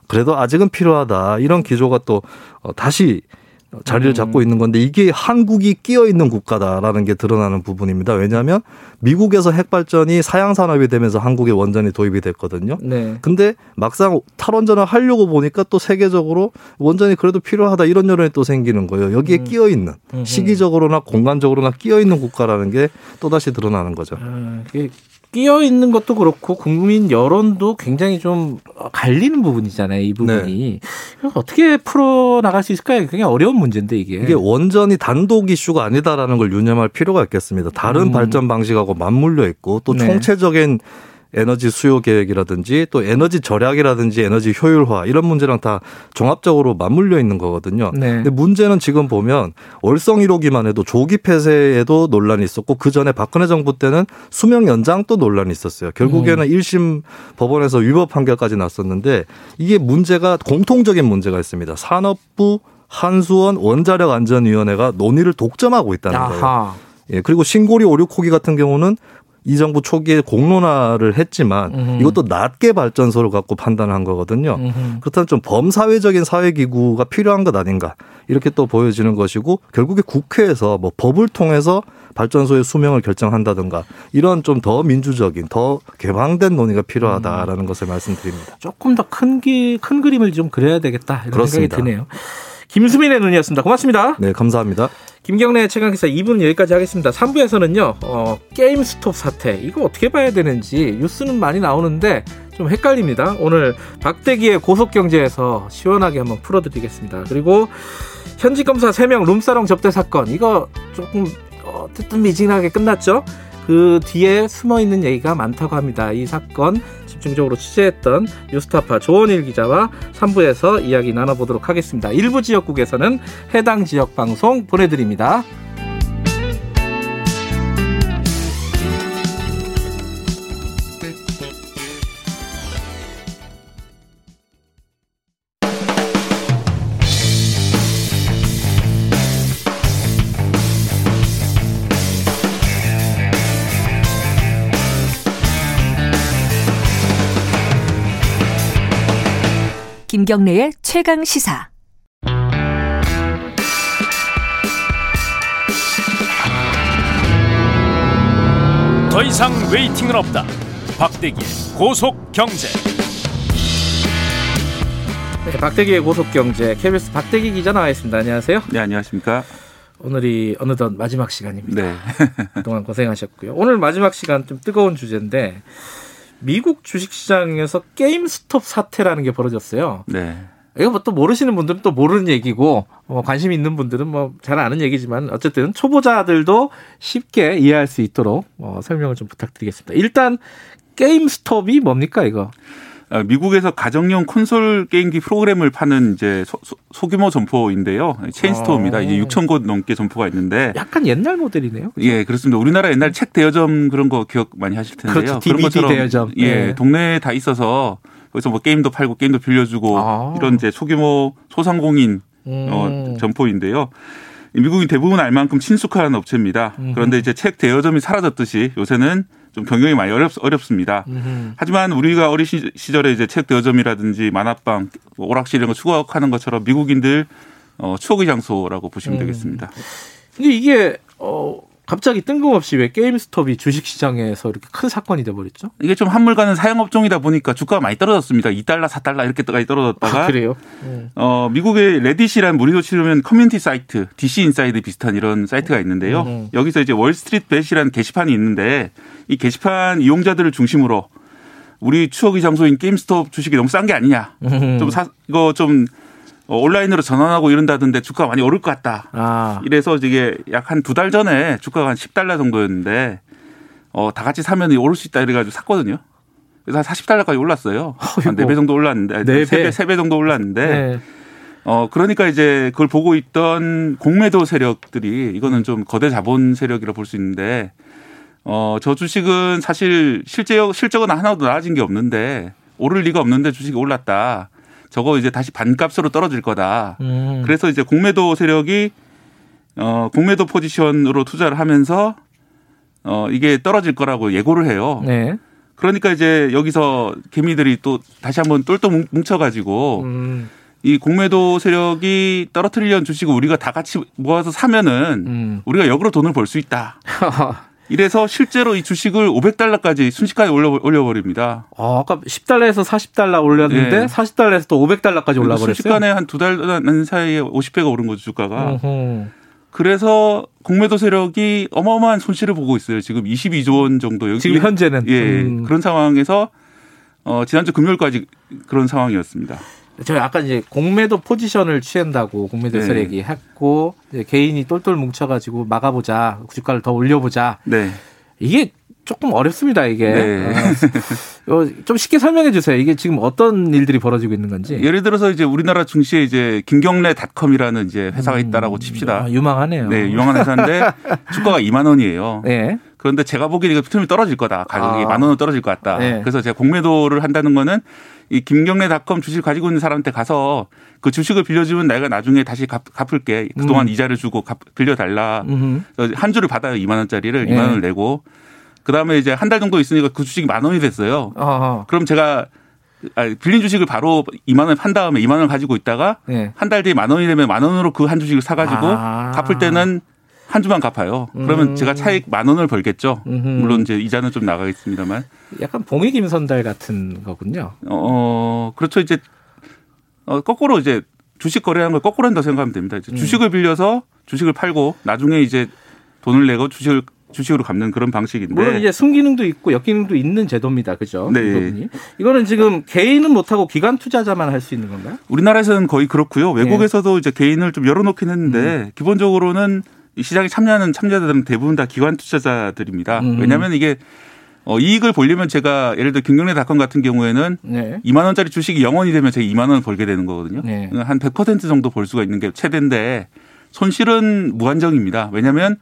그래도 아직은 필요하다. 이런 기조가 또 어, 다시 자리를 음. 잡고 있는 건데 이게 한국이 끼어 있는 국가다라는 게 드러나는 부분입니다. 왜냐하면 미국에서 핵발전이 사양 산업이 되면서 한국에 원전이 도입이 됐거든요. 네. 근데 막상 탈원전을 하려고 보니까 또 세계적으로 원전이 그래도 필요하다 이런 여론이 또 생기는 거예요. 여기에 음. 끼어 있는. 시기적으로나 공간적으로나 끼어 있는 국가라는 게 또 다시 드러나는 거죠. 아, 끼어 있는 것도 그렇고 국민 여론도 굉장히 좀 갈리는 부분이잖아요. 이 부분이 이거 어떻게 풀어 나갈 수 있을까요? 굉장히 어려운 문제인데 이게. 이게 원전이 단독 이슈가 아니다라는 걸 유념할 필요가 있겠습니다. 다른 음. 발전 방식하고 맞물려 있고 또 네. 총체적인 에너지 수요 계획이라든지 또 에너지 절약이라든지 에너지 효율화 이런 문제랑 다 종합적으로 맞물려 있는 거거든요. 네. 근데 문제는 지금 보면 월성 1호기만 해도 조기 폐쇄에도 논란이 있었고 그 전에 박근혜 정부 때는 수명 연장도 논란이 있었어요. 결국에는 음. 일 1심 법원에서 위법 판결까지 났었는데 이게 문제가 공통적인 문제가 있습니다. 산업부 한수원 원자력 안전위원회가 논의를 독점하고 있다는 거예요. 아하. 예, 그리고 신고리 56호기 같은 경우는 이 정부 초기에 공론화를 했지만 음흠. 이것도 낮게 발전소를 갖고 판단한 거거든요. 음흠. 그렇다면 좀 범사회적인 사회기구가 필요한 것 아닌가 이렇게 또 보여지는 것이고 결국에 국회에서 뭐 법을 통해서 발전소의 수명을 결정한다든가 이런 좀 더 민주적인 더 개방된 논의가 필요하다라는 것을 말씀드립니다. 조금 더큰큰 그림을 좀 그려야 되겠다 이런 그렇습니다. 생각이 드네요. 김수민의 눈이었습니다. 고맙습니다. 네, 감사합니다. 김경래 최강기사 2부는 여기까지 하겠습니다. 3부에서는요, 어, 게임 스톱 사태. 이거 어떻게 봐야 되는지 뉴스는 많이 나오는데 좀 헷갈립니다. 오늘 박대기의 고속경제에서 시원하게 한번 풀어드리겠습니다. 그리고 현직 검사 3명 룸사롱 접대 사건. 이거 조금 어, 뜨뜻미진하게 끝났죠? 그 뒤에 숨어 있는 얘기가 많다고 합니다. 이 사건 집중적으로 취재했던 뉴스타파 조원일 기자와 3부에서 이야기 나눠보도록 하겠습니다. 일부 지역국에서는 해당 지역 방송 보내드립니다. 김경래의 최강 시사. 더 이상 웨이팅은 없다. 박대기의 고속 경제. 네, 박대기의 고속 경제 KBS 박대기 기자 나와 있습니다. 안녕하세요. 네, 안녕하십니까. 오늘이 어느덧 마지막 시간입니다. 네. 그동안 고생하셨고요. 오늘 마지막 시간 좀 뜨거운 주제인데 미국 주식시장에서 GameStop 사태라는 게 벌어졌어요. 네. 이거 뭐 또 모르시는 분들은 또 모르는 얘기고 뭐 관심 있는 분들은 뭐 잘 아는 얘기지만 어쨌든 초보자들도 쉽게 이해할 수 있도록 어, 설명을 좀 부탁드리겠습니다. 일단 GameStop이 뭡니까 이거? 어, 미국에서 가정용 콘솔 게임기 프로그램을 파는 이제 소, 규모 점포인데요. 체인스토어입니다. 아. 이제 6천 곳 넘게 점포가 있는데. 약간 옛날 모델이네요. 예, 그렇습니다. 우리나라 옛날 책 대여점 그런 거 기억 많이 하실 텐데요. 그렇죠. DVD 것처럼 대여점. 예, 네. 동네에 다 있어서 거기서 뭐 게임도 팔고 게임도 빌려주고 아. 이런 이제 소규모 소상공인 음. 어, 점포인데요. 미국인 대부분 알 만큼 친숙한 업체입니다. 음흠. 그런데 이제 책 대여점이 사라졌듯이 요새는 좀 경영이 많이 어렵, 어렵습니다. 음흠. 하지만 우리가 어린 시- 시절에 이제 책 대여점이라든지 만화방, 뭐 오락실 이런 거 추억하는 것처럼 미국인들 어, 추억의 장소라고 보시면 음. 되겠습니다. 근데 이게 어 갑자기 뜬금없이 왜 GameStop이 주식 시장에서 이렇게 큰 사건이 돼 버렸죠? 이게 좀 한물 가는 사양업종이다 보니까 주가가 많이 떨어졌습니다. 2달러, 4달러 이렇게까지 떨어졌다가 아, 그래요? 음. 어, 미국의 Reddit이란 우리로 치르면 커뮤니티 사이트, DC 인사이드 비슷한 이런 사이트가 있는데요. 음. 여기서 이제 WallStreetBet이라는 게시판이 있는데 이 게시판 이용자들을 중심으로 우리 추억의 장소인 GameStop 주식이 너무 싼 게 아니냐. 음. 좀 사, 이거 좀 어, 온라인으로 전환하고 이런다던데 주가가 많이 오를 것 같다. 아. 이래서 이게 약 한 두 달 전에 주가가 한 10달러 정도였는데 어, 다 같이 사면 오를 수 있다 이래가지고 샀거든요. 그래서 한 40달러까지 올랐어요. 한 어이구. 4배 정도 올랐는데, 네 배? 3배, 3배 정도 올랐는데, 네. 어 그러니까 이제 그걸 보고 있던 공매도 세력들이 이거는 좀 거대 자본 세력이라 볼 수 있는데 어 저 주식은 사실 실제 실적은 하나도 나아진 게 없는데 오를 리가 없는데 주식이 올랐다. 저거 이제 다시 반값으로 떨어질 거다. 음. 그래서 이제 공매도 세력이 어 공매도 포지션으로 투자를 하면서 어 이게 떨어질 거라고 예고를 해요. 네. 그러니까 이제 여기서 개미들이 또 다시 한번 똘똘 뭉쳐가지고 음. 이 공매도 세력이 떨어뜨리려는 주식을 우리가 다 같이 모아서 사면은 음. 우리가 역으로 돈을 벌 수 있다. 이래서 실제로 이 주식을 500달러까지 순식간에 올려, 올려버립니다. 어, 아까 10달러에서 40달러 올렸는데 네. 40달러에서 또 500달러까지 올라버렸어요. 순식간에 한 두달 사이에 50배가 오른 거죠, 주가가. 어허. 그래서 공매도 세력이 어마어마한 손실을 보고 있어요. 지금 22조 원 정도. 여기 지금 현재는 예. 음. 그런 상황에서 어, 지난주 금요일까지 그런 상황이었습니다. 저 아까 이제 공매도 포지션을 취한다고 공매도 네. 세력이 했고 이제 개인이 똘똘 뭉쳐가지고 막아보자 주가를 더 올려보자 네. 이게 조금 어렵습니다 이게 네. 어, 어, 좀 쉽게 설명해 주세요 이게 지금 어떤 일들이 벌어지고 있는 건지 예를 들어서 이제 우리나라 증시에 이제 김경래 닷컴이라는 이제 회사가 있다라고 칩시다. 아, 유망하네요. 네, 유명한 회사인데 주가가 2만 원이에요. 네. 그런데 제가 보기엔 이거 틈이 떨어질 거다. 가격이 아. 만 원은 떨어질 것 같다. 네. 그래서 제가 공매도를 한다는 거는 이 김경래 닷컴 주식을 가지고 있는 사람한테 가서 그 주식을 빌려주면 내가 나중에 다시 갚, 갚을게. 그동안 음. 이자를 주고 갚, 빌려달라. 그래서 한 주를 받아요. 2만 원짜리를 네. 2만 원을 내고 그 다음에 이제 한 달 정도 있으니까 그 주식이 만 원이 됐어요. 어허. 그럼 제가 아, 빌린 주식을 바로 2만 원 판 다음에 2만 원을 가지고 있다가 네. 한달 뒤에 만 원이 되면 만 원으로 그 한 주식을 사가지고 아. 갚을 때는 한 주만 갚아요. 그러면 음. 제가 차익 만 원을 벌겠죠. 음흠. 물론 이제 이자는 좀 나가겠습니다만. 약간 봉익 임선달 같은 거군요. 어, 그렇죠. 이제 어, 거꾸로 이제 주식 거래하는 걸 거꾸로 한다고 생각하면 됩니다. 이제 음. 주식을 빌려서 주식을 팔고 나중에 이제 돈을 내고 주식을 주식으로 갚는 그런 방식인데. 물론 이제 순기능도 있고 역기능도 있는 제도입니다. 그죠? 네. 부분이. 이거는 지금 개인은 못하고 기관 투자자만 할 수 있는 건가요? 우리나라에서는 거의 그렇고요. 네. 외국에서도 이제 개인을 좀 열어놓긴 했는데 음. 기본적으로는 이 시장에 참여하는 참여자들은 대부분 다 기관 투자자들입니다. 음. 왜냐하면 이게 어, 이익을 보려면 제가 예를 들어 김경래닷컴 같은 경우에는 네. 2만 원짜리 주식이 0원이 되면 제가 2만 원을 벌게 되는 거거든요. 네. 한100% 정도 벌 수가 있는 게 최대인데 손실은 무한정입니다. 왜냐하면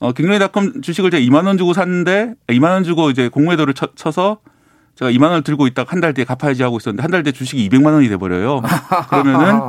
어, 김경래닷컴 주식을 제가 2만 원 주고 샀는데 2만 원 주고 이제 공매도를 쳐, 쳐서 제가 2만 원을 들고 있다가 한 달 뒤에 갚아야지 하고 있었는데 한 달 뒤에 주식이 200만 원이 돼 버려요. 그러면은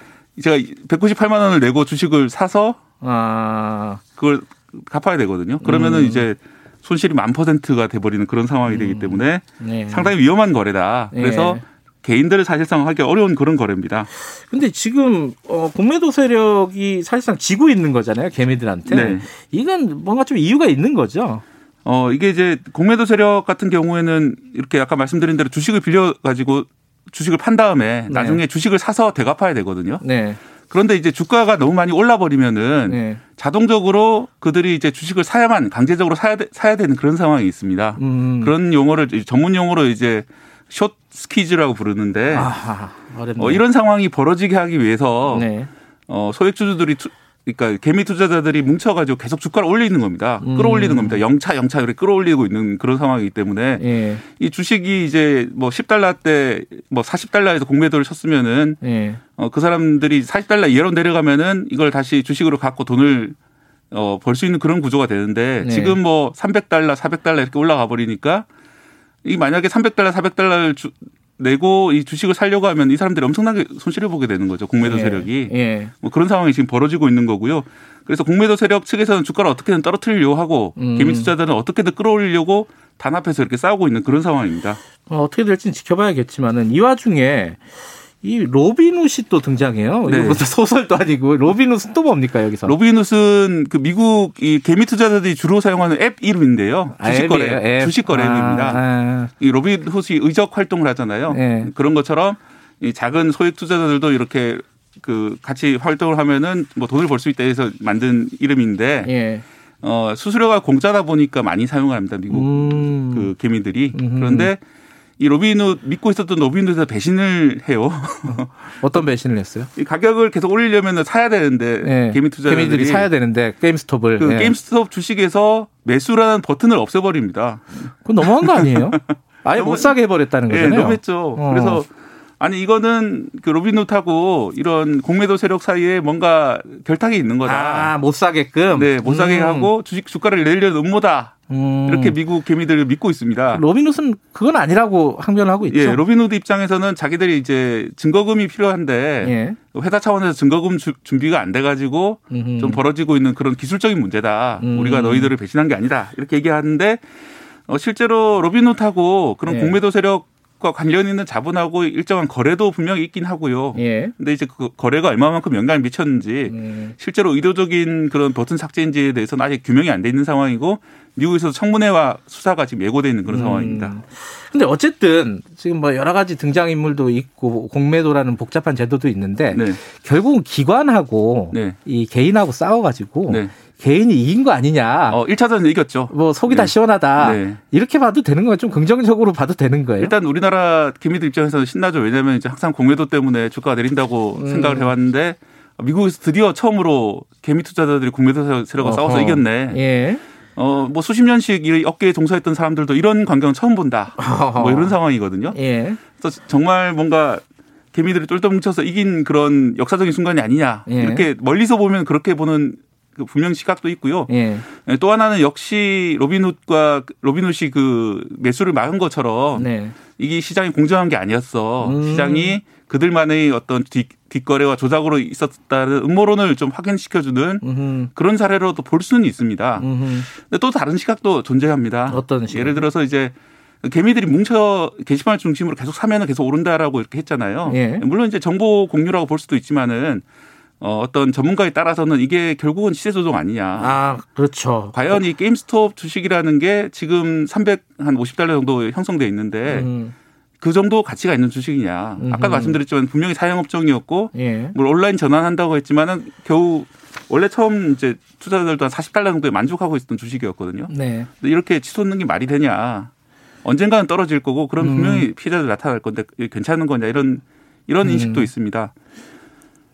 제가 198만 원을 내고 주식을 사서 아, 그걸 갚아야 되거든요. 그러면은 음. 이제 손실이 만 퍼센트가 돼버리는 그런 상황이 되기 때문에 네. 상당히 위험한 거래다. 그래서 네. 개인들을 사실상 하기 어려운 그런 거래입니다. 근데 지금 어, 공매도 세력이 사실상 지고 있는 거잖아요. 개미들한테. 네. 이건 뭔가 좀 이유가 있는 거죠. 어, 이게 이제 공매도 세력 같은 경우에는 이렇게 아까 말씀드린 대로 주식을 빌려 가지고 주식을 판 다음에 나중에 주식을 사서 되갚아야 되거든요. 네. 그런데 이제 주가가 너무 많이 올라 버리면은 네. 자동적으로 그들이 이제 주식을 사야만 강제적으로 사야, 되, 사야 되는 그런 상황이 있습니다. 음. 그런 용어를 전문 용어로 이제 short squeeze라고 부르는데 아하. 어, 이런 상황이 벌어지게 하기 위해서 네. 어, 소액주주들이 투, 그러니까 개미 투자자들이 뭉쳐가지고 계속 주가를 올리는 겁니다. 음. 끌어올리는 겁니다. 영차 영차 이렇게 끌어올리고 있는 그런 상황이기 때문에 예. 이 주식이 이제 뭐 10달러 때 뭐 40달러에서 공매도를 쳤으면은 예. 어, 그 사람들이 40달러 이하로 내려가면은 이걸 다시 주식으로 갖고 돈을 어, 벌 수 있는 그런 구조가 되는데 네. 지금 뭐 300달러, 400달러 이렇게 올라가 버리니까 이 만약에 300달러, 400달러를 주, 내고 이 주식을 살려고 하면 이 사람들이 엄청나게 손실을 보게 되는 거죠. 공매도 예. 세력이. 예. 뭐 그런 상황이 지금 벌어지고 있는 거고요. 그래서 공매도 세력 측에서는 주가를 어떻게든 떨어뜨리려고 하고 음. 개미 투자자들은 어떻게든 끌어올리려고 단합해서 이렇게 싸우고 있는 그런 상황입니다. 어, 어떻게 될지는 지켜봐야겠지만은 이 와중에 이 로빈훗이 또 등장해요. 네. 무슨 소설도 아니고 로빈훗은 또 뭡니까 여기서? 로빈훗은 그 미국 이 개미 투자자들이 주로 사용하는 앱 이름인데요. 아, 주식 거래, 앱이에요, 앱. 주식 거래 아, 앱입니다. 아. 이 로빈훗이 의적 활동을 하잖아요. 네. 그런 것처럼 이 작은 소액 투자자들도 이렇게 그 같이 활동을 하면은 뭐 돈을 벌 수 있다 해서 만든 이름인데 예. 어 수수료가 공짜다 보니까 많이 사용을 합니다. 미국 음. 그 개미들이. 그런데 이 로빈훗 믿고 있었던 로빈훗에서 배신을 해요. 어떤 배신을 했어요? 이 가격을 계속 올리려면 사야 되는데 예. 개미 투자자들이 개미들이 사야 되는데 게임스톱을 그 예. 게임스톱 주식에서 매수라는 버튼을 없애버립니다. 그건 너무한 거 아니에요? 아예 너무- 못 사게 해버렸다는 예, 거잖아요. 너무했죠. 어. 그래서 아니 이거는 그 로빈훗하고 이런 공매도 세력 사이에 뭔가 결탁이 있는 거다. 아, 못 사게끔. 네, 못 사게 음. 하고 주식 주가를 내려는 음모다. 음. 이렇게 미국 개미들을 믿고 있습니다. 로빈훗은 그건 아니라고 항변을 하고 있죠. 예, 로빈후드 입장에서는 자기들이 이제 증거금이 필요한데 예. 회사 차원에서 증거금 주- 준비가 안 돼가지고 음흠. 좀 벌어지고 있는 그런 기술적인 문제다. 음. 우리가 너희들을 배신한 게 아니다. 이렇게 얘기하는데 어, 실제로 Robinhood하고 그런 예. 공매도 세력 과 관련 있는 자본하고 일정한 거래도 분명히 있긴 하고요. 예. 근데 이제 그 거래가 얼마만큼 영향을 미쳤는지 음. 실제로 의도적인 그런 버튼 삭제인지에 대해서는 아직 규명이 안 돼 있는 상황이고 미국에서 청문회와 수사가 지금 예고돼 있는 그런 음. 상황입니다. 근데 어쨌든 지금 뭐 여러 가지 등장 인물도 있고 공매도라는 복잡한 제도도 있는데 네. 결국은 기관하고 네. 이 개인하고 싸워가지고 네. 개인이 이긴 거 아니냐. 어, 1차전 이겼죠. 뭐 속이 다 네. 시원하다. 네. 이렇게 봐도 되는 거예요. 좀 긍정적으로 봐도 되는 거예요. 일단 우리나라 개미들 입장에서는 신나죠. 왜냐하면 이제 항상 공매도 때문에 주가가 내린다고 음. 생각을 해왔는데 미국에서 드디어 처음으로 개미 투자자들이 공매도 세력과 싸워서 어허. 이겼네. 예. 어, 뭐 수십 년씩 이 업계에 종사했던 사람들도 이런 광경은 처음 본다. 뭐 이런 상황이거든요. 예. 그래서 정말 뭔가 개미들이 똘똘 뭉쳐서 이긴 그런 역사적인 순간이 아니냐. 예. 이렇게 멀리서 보면 그렇게 보는 그 분명 시각도 있고요. 예. 예, 또 하나는 역시 로빈훗과 로빈훗이 그 매수를 막은 것처럼 네. 이게 시장이 공정한 게 아니었어. 음. 시장이 그들만의 어떤 뒷, 뒷거래와 조작으로 있었다는 음모론을 좀 확인시켜주는 음흠. 그런 사례로도 볼 수는 있습니다. 음흠. 근데 또 다른 시각도 존재합니다. 어떤 시각? 예를 들어서 이제 개미들이 뭉쳐 게시판을 중심으로 계속 사면은 계속 오른다라고 이렇게 했잖아요. 예. 물론 이제 정보 공유라고 볼 수도 있지만은 어, 어떤 전문가에 따라서는 이게 결국은 시세 조정 아니냐. 아, 그렇죠. 과연 이 게임스톱 주식이라는 게 지금 350달러 정도 형성돼 있는데 음. 그 정도 가치가 있는 주식이냐. 아까. 말씀드렸지만 분명히 사양업종이었고 예. 물 온라인 전환한다고 했지만은 겨우 원래 처음 이제 투자자들도 한 40달러 정도에 만족하고 있었던 주식이었거든요. 네. 근데 이렇게 치솟는 게 말이 되냐. 언젠가는 떨어질 거고 그럼 음. 분명히 피해자들 나타날 건데 괜찮은 거냐 이런 이런 음. 인식도 있습니다.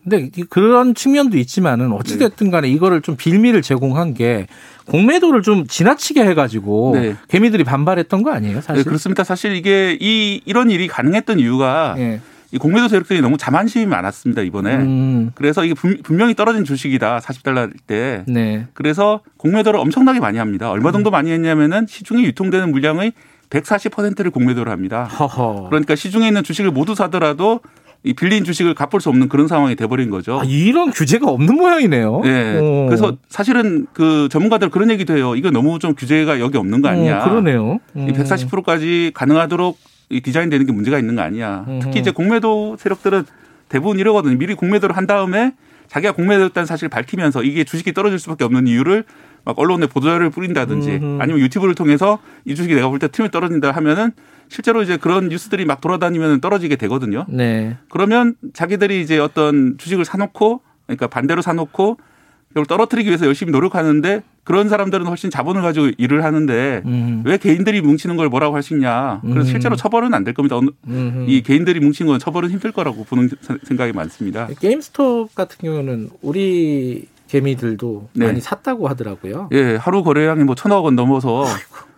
근데 이- 그런 측면도 있지만은 어찌됐든 간에 이거를 좀 빌미를 제공한 게 공매도를 좀 지나치게 해가지고 네. 개미들이 반발했던 거 아니에요, 사실? 네, 그렇습니다. 사실 이게 이 이런 일이 가능했던 이유가 예. 이 공매도 세력들이 너무 자만심이 많았습니다 이번에. 음, 그래서 이게 분- 분명히 떨어진 주식이다 40달러일 때. 네. 그래서 공매도를 엄청나게 많이 합니다. 얼마 정도 많이 했냐면은 시중에 유통되는 물량의 140%를 공매도를 합니다. 허허. 그러니까 시중에 있는 주식을 모두 사더라도 이 빌린 주식을 갚을 수 없는 그런 상황이 돼버린 거죠. 아, 이런 규제가 없는 모양이네요. 네. 어. 그래서 사실은 그 전문가들 그런 얘기도 해요. 이거 너무 좀 규제가 여기 없는 거 아니냐. 어, 그러네요. 음. 이 140%까지 가능하도록 이 디자인되는 게 문제가 있는 거 아니야. 음흠. 특히 이제 공매도 세력들은 대부분 이러거든요. 미리 공매도를 한 다음에 자기가 공매도했다는 사실을 밝히면서 이게 주식이 떨어질 수밖에 없는 이유를 막 언론에 보도자료를 뿌린다든지 음흠. 아니면 유튜브를 통해서 이 주식이 내가 볼때 틀면 떨어진다 하면은 실제로 이제 그런 뉴스들이 막 돌아다니면 떨어지게 되거든요. 네. 그러면 자기들이 이제 어떤 주식을 사놓고 그러니까 반대로 사놓고 이걸 떨어뜨리기 위해서 열심히 노력하는데 그런 사람들은 훨씬 자본을 가지고 일을 하는데 음. 왜 개인들이 뭉치는 걸 뭐라고 할 수 있냐. 그래서 음. 실제로 처벌은 안 될 겁니다. 음흠. 이 개인들이 뭉친 건 처벌은 힘들 거라고 보는 생각이 많습니다. GameStop 같은 경우는 우리 개미들도 네. 많이 샀다고 하더라고요. 예, 하루 거래량이 뭐 천억 원 넘어서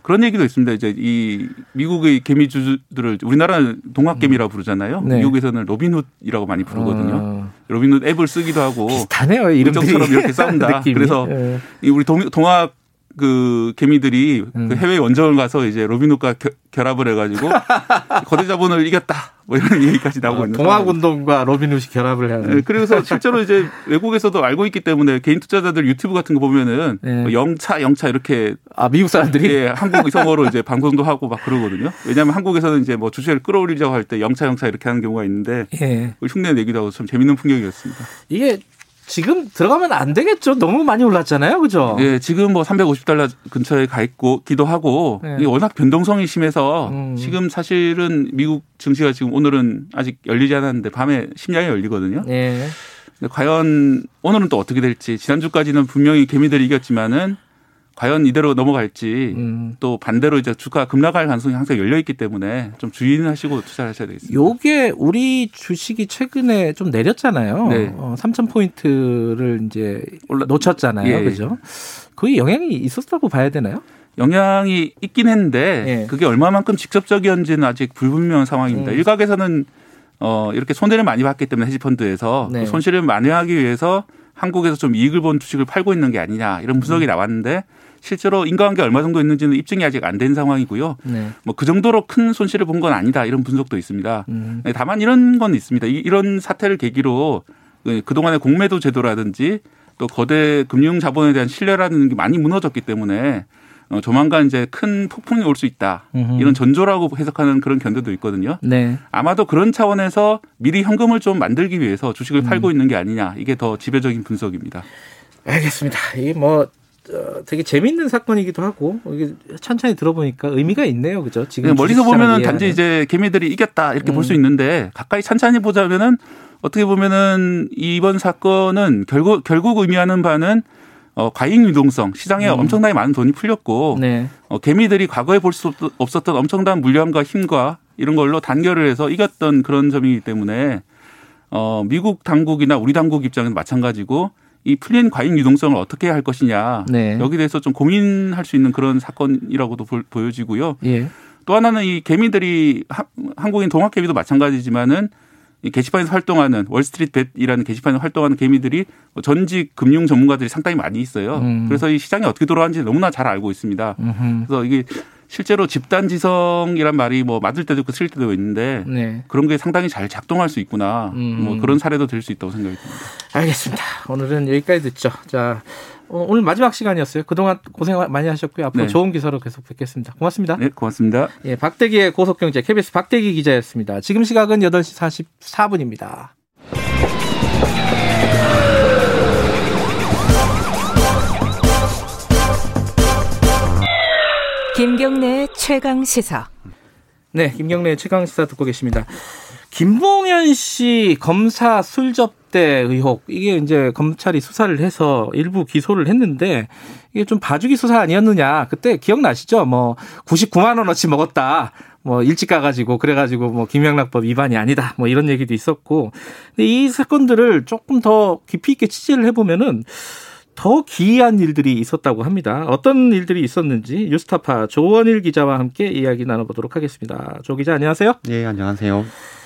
그런 얘기도 있습니다. 이제 이 미국의 개미주들을 우리나라는 동학개미라고 부르잖아요. 네. 미국에서는 Robinhood라고 많이 부르거든요. 어, 로빈훗 앱을 쓰기도 하고 비슷하네요, 이름들이. 물정처럼 이렇게 싸운다. 그래서 예. 이 우리 동, 동학 그 개미들이 음. 그 해외 원정을 가서 이제 Robinhood와 겨- 결합을 해가지고 거대 자본을 이겼다. 뭐 이런 얘기까지 나오고 있는 상황입니다. 동학운동과 로빈훗이 결합을 하는. 네, 그래서 실제로 이제 외국에서도 알고 있기 때문에 개인 투자자들 유튜브 같은 거 보면은 네. 뭐 영차 영차 이렇게 아 미국 사람들이 예, 한국 성어로 이제 방송도 하고 막 그러거든요. 왜냐하면 한국에서는 이제 뭐 주식을 끌어올리자고 할 때 영차 영차 이렇게 하는 경우가 있는데 예. 그걸 흉내 내기도 하고 참 재밌는 풍경이었습니다. 이게 지금 들어가면 안 되겠죠. 너무 많이 올랐잖아요, 그죠? 예, 지금 뭐 350달러 근처에 가 있고 기도 하고 네. 이게 워낙 변동성이 심해서 음. 지금 사실은 미국 증시가 지금 오늘은 아직 열리지 않았는데 밤에 심야에 열리거든요. 예. 과연 오늘은 또 어떻게 될지 지난주까지는 분명히 개미들이 이겼지만은 과연 이대로 넘어갈지 음. 또 반대로 이제 주가 급락할 가능성이 항상 열려 있기 때문에 좀 주의하시고 투자를 하셔야 되겠습니다. 요게 우리 주식이 최근에 좀 내렸잖아요. 네. 어, 3천 포인트를 이제 올라- 놓쳤잖아요. 예. 그죠? 그게 영향이 있었다고 봐야 되나요? 영향이 있긴 했는데 예. 그게 얼마만큼 직접적이었는지는 아직 불분명한 상황입니다. 음. 일각에서는 어 이렇게 손해를 많이 봤기 때문에 헤지펀드에서 네. 그 손실을 만회하기 위해서 한국에서 좀 이익을 본 주식을 팔고 있는 게 아니냐 이런 분석이 나왔는데 실제로 인과관계 얼마 정도 있는지는 입증이 아직 안 된 상황이고요. 네. 뭐그 정도로 큰 손실을 본 건 아니다 이런 분석도 있습니다. 음. 네, 다만 이런 건 있습니다. 이- 이런 사태를 계기로 그 그동안의 공매도 제도라든지 또 거대 금융 자본에 대한 신뢰라는 게 많이 무너졌기 때문에 어, 조만간 이제 큰 폭풍이 올 수 있다. 음흠. 이런 전조라고 해석하는 그런 견해도 있거든요. 네. 아마도 그런 차원에서 미리 현금을 좀 만들기 위해서 주식을 음. 팔고 있는 게 아니냐. 이게 더 지배적인 분석입니다. 알겠습니다. 이게 뭐 어, 되게 재밌는 사건이기도 하고 이게 천천히 들어보니까 의미가 있네요, 그죠? 지금 그냥 멀리서 보면은. 단지 이제 개미들이 이겼다 이렇게 볼수 음. 있는데 가까이 찬찬히 보자면은 어떻게 보면은 이번 사건은 결국 결국 의미하는 바는 어, 과잉 유동성 시장에 음. 엄청나게 많은 돈이 풀렸고 네. 어, 개미들이 과거에 볼 수 없었던 엄청난 물량과 힘과 이런 걸로 단결을 해서 이겼던 그런 점이기 때문에 어, 미국 당국이나 우리 당국 입장은 마찬가지고 이 풀린 과잉 유동성을 어떻게 할 것이냐 네. 여기 대해서 좀 고민할 수 있는 그런 사건이라고도 보- 보여지고요. 예. 또 하나는 이 개미들이 하- 한국인 동학 개미도 마찬가지지만은 이 게시판에서 활동하는 월스트리트 벳이라는 게시판에서 활동하는 개미들이 전직 금융 전문가들이 상당히 많이 있어요. 음. 그래서 이 시장이 어떻게 돌아가는지 너무나 잘 알고 있습니다. 음흠. 그래서 이게 실제로 집단 지성이란 말이 뭐 맞을 때도 있고 틀릴 때도 있는데 네. 그런 게 상당히 잘 작동할 수 있구나. 음. 뭐 그런 사례도 될 수 있다고 생각이 듭니다. 알겠습니다. 오늘은 여기까지 듣죠. 자, 어, 오늘 마지막 시간이었어요. 그동안 고생 많이 하셨고요. 앞으로 네. 좋은 기사로 계속 뵙겠습니다. 고맙습니다. 네, 고맙습니다. 예, 박대기의 고속경제 KBS 박대기 기자였습니다. 지금 시각은 8시 44분입니다. 김경래의 최강 시사. 네, 김경래 최강 시사 듣고 계십니다. 김봉현 씨 검사 술접 대 의혹 이게 이제 검찰이 수사를 해서 일부 기소를 했는데 이게 좀 봐주기 수사 아니었느냐 그때 기억나시죠? 뭐 99만 원어치 먹었다. 뭐 일찍 가가지고 그래가지고 뭐 김영락법 위반이 아니다. 뭐 이런 얘기도 있었고 근데 이 사건들을 조금 더 깊이 있게 취재를 해보면은 더 기이한 일들이 있었다고 합니다. 어떤 일들이 있었는지 뉴스타파 조원일 기자와 함께 이야기 나눠보도록 하겠습니다. 조 기자 안녕하세요. 예, 안녕하세요.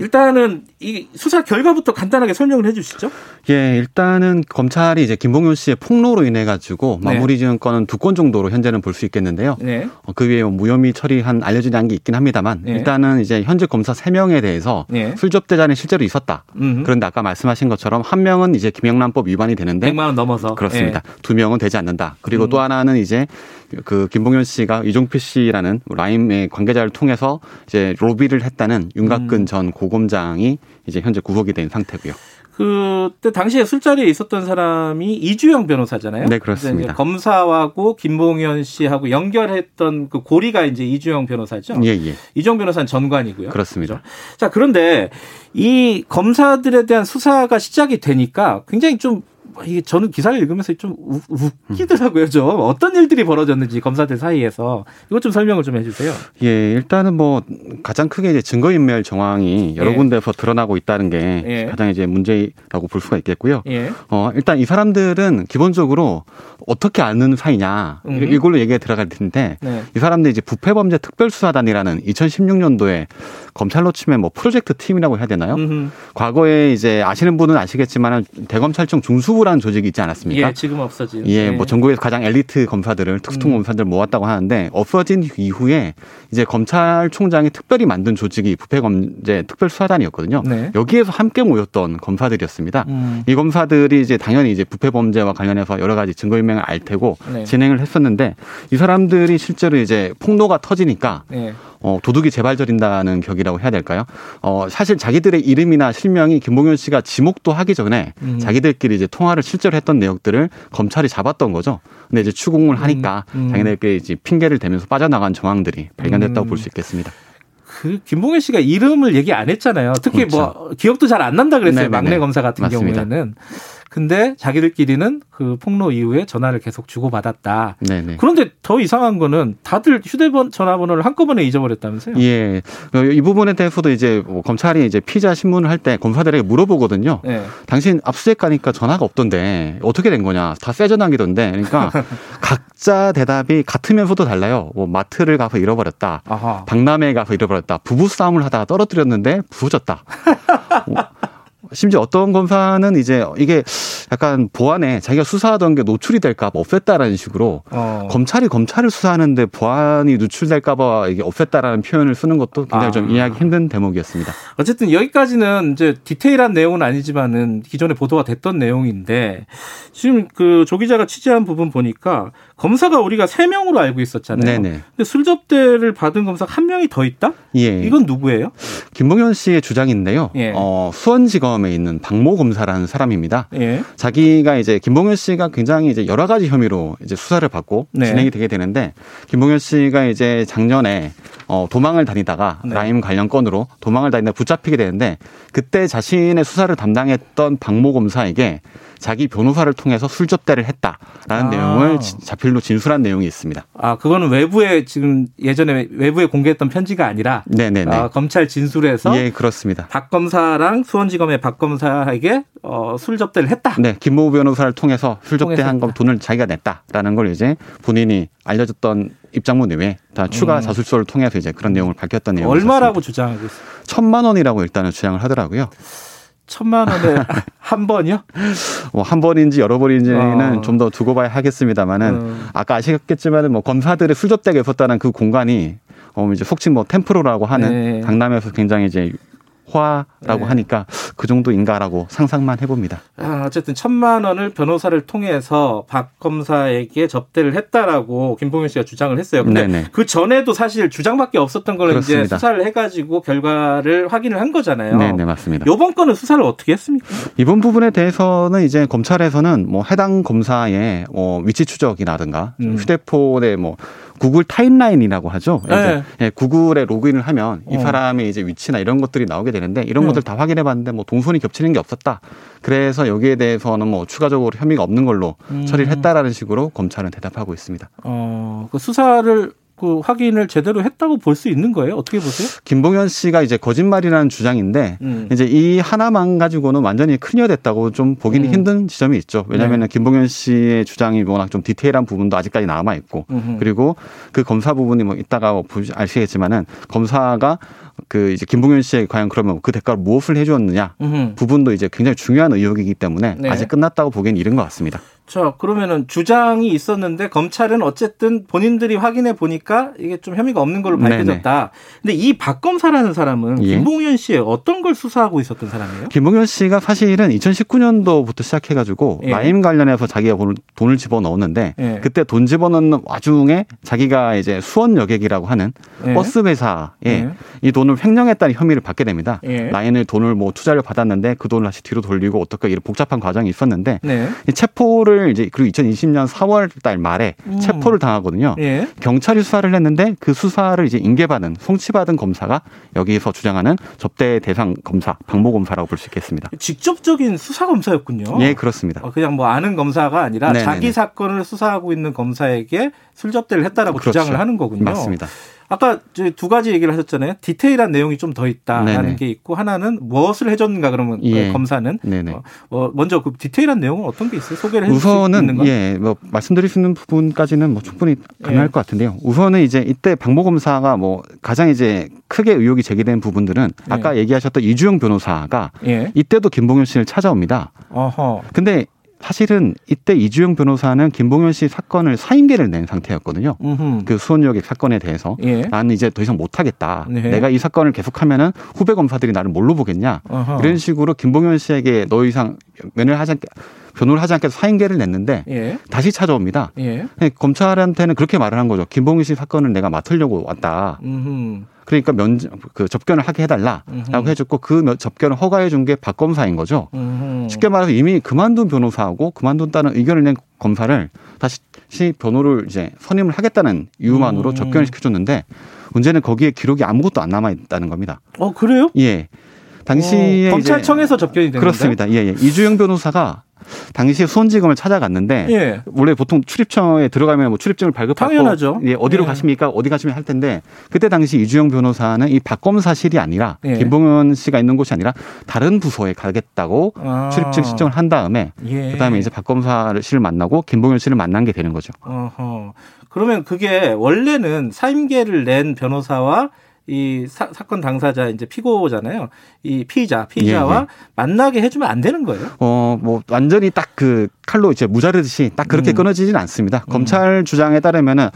일단은 이 수사 결과부터 간단하게 설명을 해 주시죠. 예, 일단은 검찰이 이제 김봉현 씨의 폭로로 인해 가지고 네. 마무리 지은 건은 두 건 정도로 현재는 볼 수 있겠는데요. 네. 어, 그 외에 뭐 무혐의 처리한 알려진 게 있긴 합니다만 네. 일단은 이제 현재 검사 세명에 대해서 네. 술접대자는 실제로 있었다. 음. 그런데 아까 말씀하신 것처럼 한 명은 이제 김영란법 위반이 되는데 100만 원 넘어서 그렇습니다. 두 명은 되지 않는다. 그리고 음. 또 하나는 이제 그 김봉현 씨가 이종필 씨라는 라임의 관계자를 통해서 이제 로비를 했다는 윤곽근 음. 전 고검장이 이제 현재 구속이 된 상태고요. 그때 당시에 술자리에 있었던 사람이 이주영 변호사잖아요. 네, 그렇습니다. 검사하고 김봉현 씨하고 연결했던 그 고리가 이제 이주영 변호사죠. 예, 예. 이주영 변호사는 전관이고요. 그렇습니다. 자, 그런데 이 검사들에 대한 수사가 시작이 되니까 굉장히 좀 이게 저는 기사를 읽으면서 좀 우- 웃기더라고요. 좀 어떤 일들이 벌어졌는지 검사들 사이에서 이것 좀 설명을 좀 해주세요. 예, 일단은 뭐 가장 크게 이제 증거인멸 정황이 여러 예. 군데서 드러나고 있다는 게 예. 가장 이제 문제라고 볼 수가 있겠고요. 예. 어, 일단 이 사람들은 기본적으로 어떻게 아는 사이냐 음. 이걸로 얘기가 들어갈 텐데 네. 이 사람들이 이제 부패범죄 특별수사단이라는 2016년도에 검찰로 치면 뭐 프로젝트 팀이라고 해야 되나요? 음흠. 과거에 이제 아시는 분은 아시겠지만 대검찰청 중수부 라는 조직이 있지 않았습니까? 예, 지금 없어진. 예, 네. 뭐 전국에서 가장 엘리트 검사들을 특수통 음. 검사들 모았다고 하는데 없어진 이후에 이제 검찰총장이 특별히 만든 조직이 부패검제 특별수사단이었거든요. 네. 여기에서 함께 모였던 검사들이었습니다. 음. 이 검사들이 이제 당연히 이제 부패범죄와 관련해서 여러 가지 증거인멸을 알 테고 네. 진행을 했었는데 이 사람들이 실제로 이제 폭로가 터지니까 네. 어, 도둑이 재발절인다는 격이라고 해야 될까요? 어, 사실 자기들의 이름이나 실명이 김봉현 씨가 지목도 하기 전에 음. 자기들끼리 이제 통화를 실제로 했던 내역들을 검찰이 잡았던 거죠. 근데 이제 추궁을 하니까 음. 자기들끼리 이제 핑계를 대면서 빠져나간 정황들이 발견됐다고 음. 볼수 있겠습니다. 그 김봉현 씨가 이름을 얘기 안 했잖아요. 특히 그렇죠. 뭐 기억도 잘 안 난다 그랬어요. 네네네. 막내 검사 같은 맞습니다. 경우에는. 근데 자기들끼리는 그 폭로 이후에 전화를 계속 주고받았다. 네네. 그런데 더 이상한 거는 다들 휴대폰 전화번호를 한꺼번에 잊어버렸다면서요? 예. 이 부분에 대해서도 이제 뭐 검찰이 이제 피자 신문을 할 때 검사들에게 물어보거든요. 네. 당신 압수수색 가니까 전화가 없던데 어떻게 된 거냐? 다 새 전화기던데. 그러니까 각자 대답이 같으면서도 달라요. 뭐 마트를 가서 잃어버렸다. 아하. 박람회에 가서 잃어버렸다. 부부 싸움을 하다가 떨어뜨렸는데 부서졌다. 뭐 심지어 어떤 검사는 이제 이게 약간 보안에 자기가 수사하던 게 노출이 될까 봐 없앴다라는 식으로 어. 검찰이 검찰을 수사하는데 보안이 노출될까 봐 이게 없앴다라는 표현을 쓰는 것도 굉장히 아. 좀 이해하기 힘든 대목이었습니다. 어쨌든 여기까지는 이제 디테일한 내용은 아니지만은 기존에 보도가 됐던 내용인데 지금 그 조 기자가 취재한 부분 보니까 검사가 우리가 세 명으로 알고 있었잖아요. 네네. 근데 술접대를 받은 검사가 한 명이 더 있다? 예. 이건 누구예요? 김봉현 씨의 주장인데요. 예. 어, 수원지검에 있는 박모 검사라는 사람입니다. 예. 자기가 이제 김봉현 씨가 굉장히 이제 여러 가지 혐의로 이제 수사를 받고 네. 진행이 되게 되는데 김봉현 씨가 이제 작년에 어, 도망을 다니다가 네. 라임 관련 건으로 도망을 다니다 붙잡히게 되는데 그때 자신의 수사를 담당했던 박모 검사에게 자기 변호사를 통해서 술접대를 했다라는 아. 내용을 지- 자필로 진술한 내용이 있습니다. 아, 그거는 외부에 지금 예전에 외부에 공개했던 편지가 아니라 네네네. 아, 검찰 진술에서 예, 그렇습니다. 박 검사랑 수원지검의 박 검사에게 어, 술 접대를 했다. 네, 김모 변호사를 통해서 술접대한 거 돈을 자기가 냈다라는 걸 이제 본인이 알려줬던 입장문 외에 다 추가 음. 자술서를 통해서 이제 그런 내용을 밝혔던 내용이 얼마라고 주장하고 있어요? 천만 원이라고 일단은 주장을 하더라고요. 천만 원에 한 번이요? 뭐 한 번인지 여러 번인지는 어. 좀더 두고 봐야 하겠습니다만은 음. 아까 아시겠지만은 뭐 검사들의 술접대가 있었다는 그 공간이 어 이제 속칭 뭐 템프로라고 하는 네. 강남에서 굉장히 이제 화라고 네. 하니까 그 정도인가라고 상상만 해봅니다. 아, 어쨌든 천만 원을 변호사를 통해서 박 검사에게 접대를 했다라고 김봉현 씨가 주장을 했어요. 근데 네네. 그 전에도 사실 주장밖에 없었던 걸 이제 그렇습니다. 수사를 해가지고 결과를 확인을 한 거잖아요. 네 네 맞습니다. 요번 건은 수사를 어떻게 했습니까? 이번 부분에 대해서는 이제 검찰에서는 뭐 해당 검사의 뭐 위치 추적이라든가 음. 휴대폰의 뭐 구글 타임라인이라고 하죠. 네. 이제 예, 구글에 로그인을 하면 이 어. 사람의 이제 위치나 이런 것들이 나오게 되는데 이런 네. 것들 다 확인해 봤는데 뭐 동선이 겹치는 게 없었다. 그래서 여기에 대해서는 뭐 추가적으로 혐의가 없는 걸로 음. 처리를 했다라는 식으로 검찰은 대답하고 있습니다. 어, 그 수사를 그 확인을 제대로 했다고 볼 수 있는 거예요? 어떻게 보세요? 김봉현 씨가 이제 거짓말이라는 주장인데 음. 이제 이 하나만 가지고는 완전히 클리어 됐다고 좀 보기는 음. 힘든 지점이 있죠. 왜냐하면 네. 김봉현 씨의 주장이 워낙 좀 디테일한 부분도 아직까지 남아 있고 음흠. 그리고 그 검사 부분이 뭐 이따가 뭐 보시- 아시겠지만은 검사가 그 이제 김봉현 씨에 과연 그러면 그 대가로 무엇을 해주었느냐 음흠. 부분도 이제 굉장히 중요한 의혹이기 때문에 네. 아직 끝났다고 보기엔 이른 것 같습니다. 자, 그러면은 주장이 있었는데 검찰은 어쨌든 본인들이 확인해 보니까 이게 좀 혐의가 없는 걸로 밝혀졌다. 근데 이 박 검사라는 사람은 예. 김봉현 씨의 어떤 걸 수사하고 있었던 사람이에요? 김봉현 씨가 사실은 2019년도부터 시작해 가지고 예. 라임 관련해서 자기가 돈을- 돈을 집어 넣었는데 예. 그때 돈 집어 넣는 와중에 자기가 이제 수원 여객이라고 하는 예. 버스 회사에 예. 이 돈을 횡령했다는 혐의를 받게 됩니다. 예. 라인을 돈을 뭐 투자를 받았는데 그 돈을 다시 뒤로 돌리고 어떻게 이런 복잡한 과정이 있었는데 네. 이 체포를 이제 그리고 2020년 4월 달 말에 음. 체포를 당하거든요. 예. 경찰이 수사를 했는데 그 수사를 이제 인계받은 송치받은 검사가 여기서 주장하는 접대 대상 검사 박모 검사라고 볼 수 있겠습니다. 직접적인 수사 검사였군요. 예, 그렇습니다. 어, 그냥 뭐 아는 검사가 아니라 네네네. 자기 사건을 수사하고 있는 검사에게 술접대를 했다라고 그렇죠. 주장을 하는 거군요. 맞습니다. 아까 저두 가지 얘기를 하셨잖아요. 디테일한 내용이 좀 더 있다라는 네네. 게 있고 하나는 무엇을 해줬는가 그러면 예. 그 검사는. 어, 어, 먼저 그 디테일한 내용은 어떤 게 있어요? 소개를 수 있는 우선은 건? 예, 뭐 말씀드릴 수 있는 부분까지는 뭐 충분히 가능할 예. 것 같은데요. 우선은 이제 이때 박모 검사가 뭐 가장 이제 크게 의혹이 제기된 부분들은 아까 얘기하셨던 이주영 변호사가 예. 이때도 김봉현 씨를 찾아옵니다. 어허. 근데 사실은 이때 이주영 변호사는 김봉현 씨 사건을 사임계를 낸 상태였거든요. 음흠. 그 수원여객 사건에 대해서 예. 나는 이제 더 이상 못하겠다. 네. 내가 이 사건을 계속하면 후배 검사들이 나를 뭘로 보겠냐. 어허. 이런 식으로 김봉현 씨에게 더 이상 면을 하지 않게 변호를 하지 않게 사임계를 냈는데 예. 다시 찾아옵니다. 예. 근데 검찰한테는 그렇게 말을 한 거죠. 김봉현 씨 사건을 내가 맡으려고 왔다. 음흠. 그러니까 면, 그 접견을 하게 해달라라고 음흠. 해줬고 그 면- 접견을 허가해 준 게 박 검사인 거죠. 음흠. 쉽게 말해서 이미 그만둔 변호사하고 그만둔다는 의견을 낸 검사를 다시 변호를 이제 선임을 하겠다는 이유만으로 음. 접견을 시켜줬는데 문제는 거기에 기록이 아무것도 안 남아 있다는 겁니다. 어 그래요? 예. 당시에 어, 검찰청에서 접견이 된 그렇습니다. 예, 예. 이주영 변호사가 당시에 수원지검을 찾아갔는데 예. 원래 보통 출입처에 들어가면 뭐 출입증을 발급받고 당연하죠. 예, 어디로 예. 가십니까? 어디 가시면 할 텐데 그때 당시 이주영 변호사는 이 박검 사실이 아니라 예. 김봉현 씨가 있는 곳이 아니라 다른 부서에 가겠다고 아. 출입증 신청을 한 다음에 예. 그다음에 이제 박검사 씨를 만나고 김봉현 씨를 만난 게 되는 거죠. 어허. 그러면 그게 원래는 사임계를 낸 변호사와 이 사, 건 당사자 이제 피고잖아요. 이 피의자, 피의자와 예, 예. 만나게 해주면 안 되는 거예요? 어, 뭐, 완전히 딱 그 칼로 이제 무자르듯이 딱 그렇게 음. 끊어지진 않습니다. 검찰 주장에 따르면은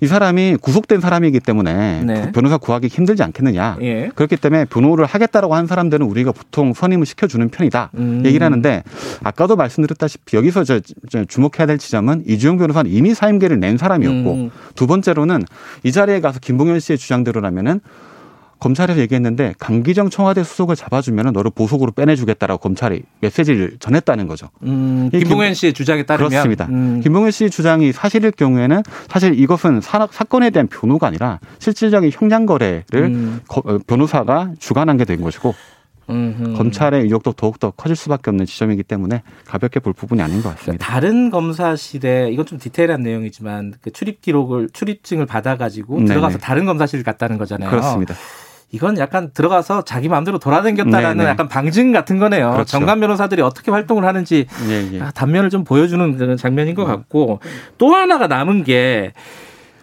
이 사람이 구속된 사람이기 때문에 네. 변호사 구하기 힘들지 않겠느냐. 예. 그렇기 때문에 변호를 하겠다라고 하는 사람들은 우리가 보통 선임을 시켜주는 편이다. 음. 얘기를 하는데 아까도 말씀드렸다시피 여기서 저, 저 주목해야 될 지점은 이주영 변호사는 이미 사임계를 낸 사람이었고 음. 두 번째로는 이 자리에 가서 김봉현 씨의 주장대로라면은 검찰에서 얘기했는데 강기정 청와대 수석을 잡아주면 너를 보석으로 빼내주겠다라고 검찰이 메시지를 전했다는 거죠. 음, 이 김봉현 김- 씨의 주장에 따르면 그렇습니다. 음. 김봉현 씨 주장이 사실일 경우에는 사실 이것은 사, 사건에 대한 변호가 아니라 실질적인 형량 거래를 음. 거- 어, 변호사가 주관한 게 된 것이고 음흠. 검찰의 의혹도 더욱더 커질 수밖에 없는 지점이기 때문에 가볍게 볼 부분이 아닌 것 같습니다. 다른 검사실에 이건 좀 디테일한 내용이지만 그 출입 기록을 출입증을 받아가지고 네네. 들어가서 다른 검사실 갔다는 거잖아요. 그렇습니다. 이건 약간 들어가서 자기 마음대로 돌아다녔다라는 네네. 약간 방증 같은 거네요. 그렇죠. 정관 변호사들이 어떻게 활동을 하는지 예, 예. 아, 단면을 좀 보여주는 장면인 음. 것 같고 또 하나가 남은 게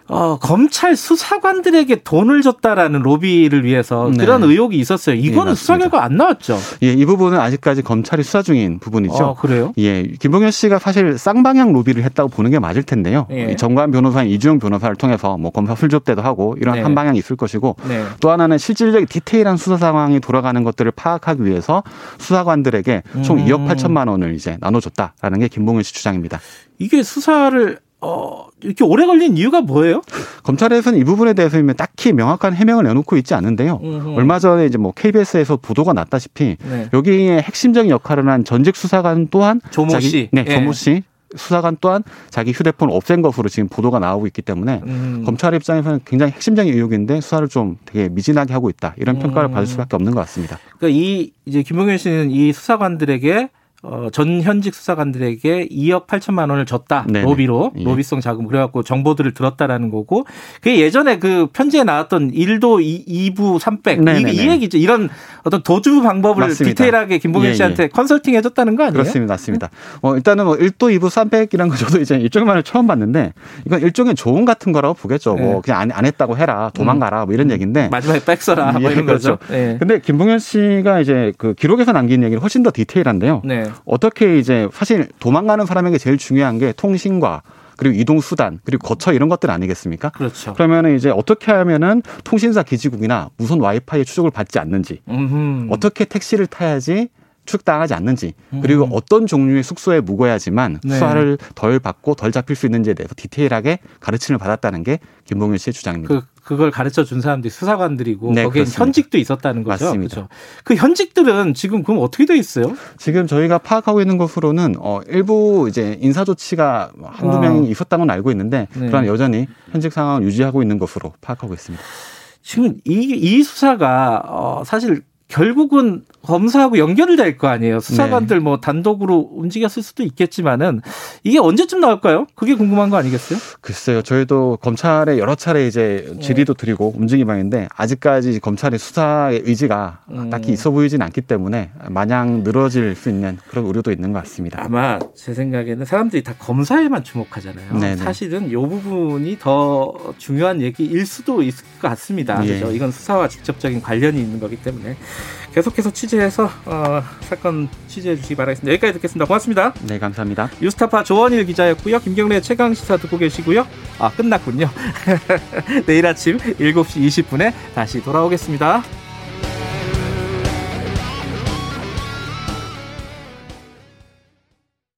어, 검찰 수사관들에게 돈을 줬다라는 로비를 위해서 네. 그런 의혹이 있었어요. 이거는 예, 수사. 결과 안 나왔죠. 예, 이 부분은 아직까지 검찰이 수사 중인 부분이죠. 어, 그래요? 예, 김봉현 씨가 사실 쌍방향 로비를 했다고 보는 게 맞을 텐데요. 예. 이 정관 변호사인 이주영 변호사를 통해서 뭐 검사 술접대도 하고 이런 네. 한 방향이 있을 것이고 네. 또 하나는 실질적인 디테일한 수사 상황이 돌아가는 것들을 파악하기 위해서 수사관들에게 총 음. 2억 8천만 원을 이제 나눠줬다라는 게 김봉현 씨 주장입니다. 이게 수사를 어, 이렇게 오래 걸린 이유가 뭐예요? 검찰에서는 이 부분에 대해서 딱히 명확한 해명을 내놓고 있지 않은데요. 음흠. 얼마 전에 이제 뭐 KBS에서 보도가 났다시피 네. 여기에 핵심적인 역할을 한 전직 수사관 또한 조모 자기- 씨. 네, 예. 조모 씨 수사관 또한 자기 휴대폰을 없앤 것으로 지금 보도가 나오고 있기 때문에 음. 검찰 입장에서는 굉장히 핵심적인 의혹인데 수사를 좀 되게 미진하게 하고 있다 이런 평가를 음. 받을 수밖에 없는 것 같습니다. 그러니까 이 이제 김봉현 씨는 이 수사관들에게 어, 전 현직 수사관들에게 2억 8천만 원을 줬다 네네. 로비로 예. 로비성 자금 그래갖고 정보들을 들었다라는 거고 그게 예전에 그 편지에 나왔던 1도 2, 부300 네네네. 이, 이 얘기죠 이런 어떤 도주 방법을 맞습니다. 디테일하게 김봉현 예, 예. 씨한테 컨설팅 해줬다는 거 아니에요? 그렇습니다. 맞습니다. 어, 일단은 뭐 1도 2부 300이라는 거 저도 이제 일종만을 처음 봤는데 이건 일종의 조언 같은 거라고 보겠죠. 뭐 네. 그냥 안, 안 했다고 해라 도망가라 뭐 이런 얘기인데 마지막에 백서라 뭐 예, 이런 거죠. 그렇죠. 예. 근데 김봉현 씨가 이제 그 기록에서 남긴 얘기는 훨씬 더 디테일한데요. 네. 어떻게 이제 사실 도망가는 사람에게 제일 중요한 게 통신과 그리고 이동 수단 그리고 거처 이런 것들 아니겠습니까? 그렇죠. 그러면은 이제 어떻게 하면은 통신사 기지국이나 무선 와이파이 추적을 받지 않는지 음흠. 어떻게 택시를 타야지 추적당하지 않는지 그리고 어떤 종류의 숙소에 묵어야지만 네. 수사를 덜 받고 덜 잡힐 수 있는지에 대해서 디테일하게 가르침을 받았다는 게 김봉현 씨의 주장입니다. 그 그걸 가르쳐 준 사람들이 수사관들이고 네, 거기에 그렇습니다. 현직도 있었다는 거죠. 맞습니다. 그렇죠. 그 현직들은 지금 그럼 어떻게 돼 있어요? 지금 저희가 파악하고 있는 것으로는 어 일부 이제 인사 조치가 한두 아. 명이 있었다는 건 알고 있는데 네. 그러나 여전히 현직 상황을 유지하고 있는 것으로 파악하고 있습니다. 지금 이, 이 수사가 어, 사실 결국은 검사하고 연결이 될거 아니에요. 수사관들 뭐 단독으로 움직였을 수도 있겠지만은 이게 언제쯤 나올까요? 그게 궁금한 거 아니겠어요? 글쎄요, 저희도 검찰에 여러 차례 이제 질의도 드리고 움직임 방인데 아직까지 검찰의 수사의 의지가 음. 딱히 있어 보이진 않기 때문에 마냥 늘어질 수 있는 그런 우려도 있는 것 같습니다. 아마 제 생각에는 사람들이 다 검사에만 주목하잖아요. 네네. 사실은 이 부분이 더 중요한 얘기일 수도 있을 것 같습니다. 예. 그죠? 이건 수사와 직접적인 관련이 있는 거기 때문에 계속해서 취재해서 어, 사건 취재해 주시기 바라겠습니다. 여기까지 듣겠습니다. 고맙습니다. 네, 감사합니다. 유스타파 조원일 기자였고요. 김경래 최강 시사 듣고 계시고요. 아 끝났군요. 내일 아침 7시 20분에 다시 돌아오겠습니다.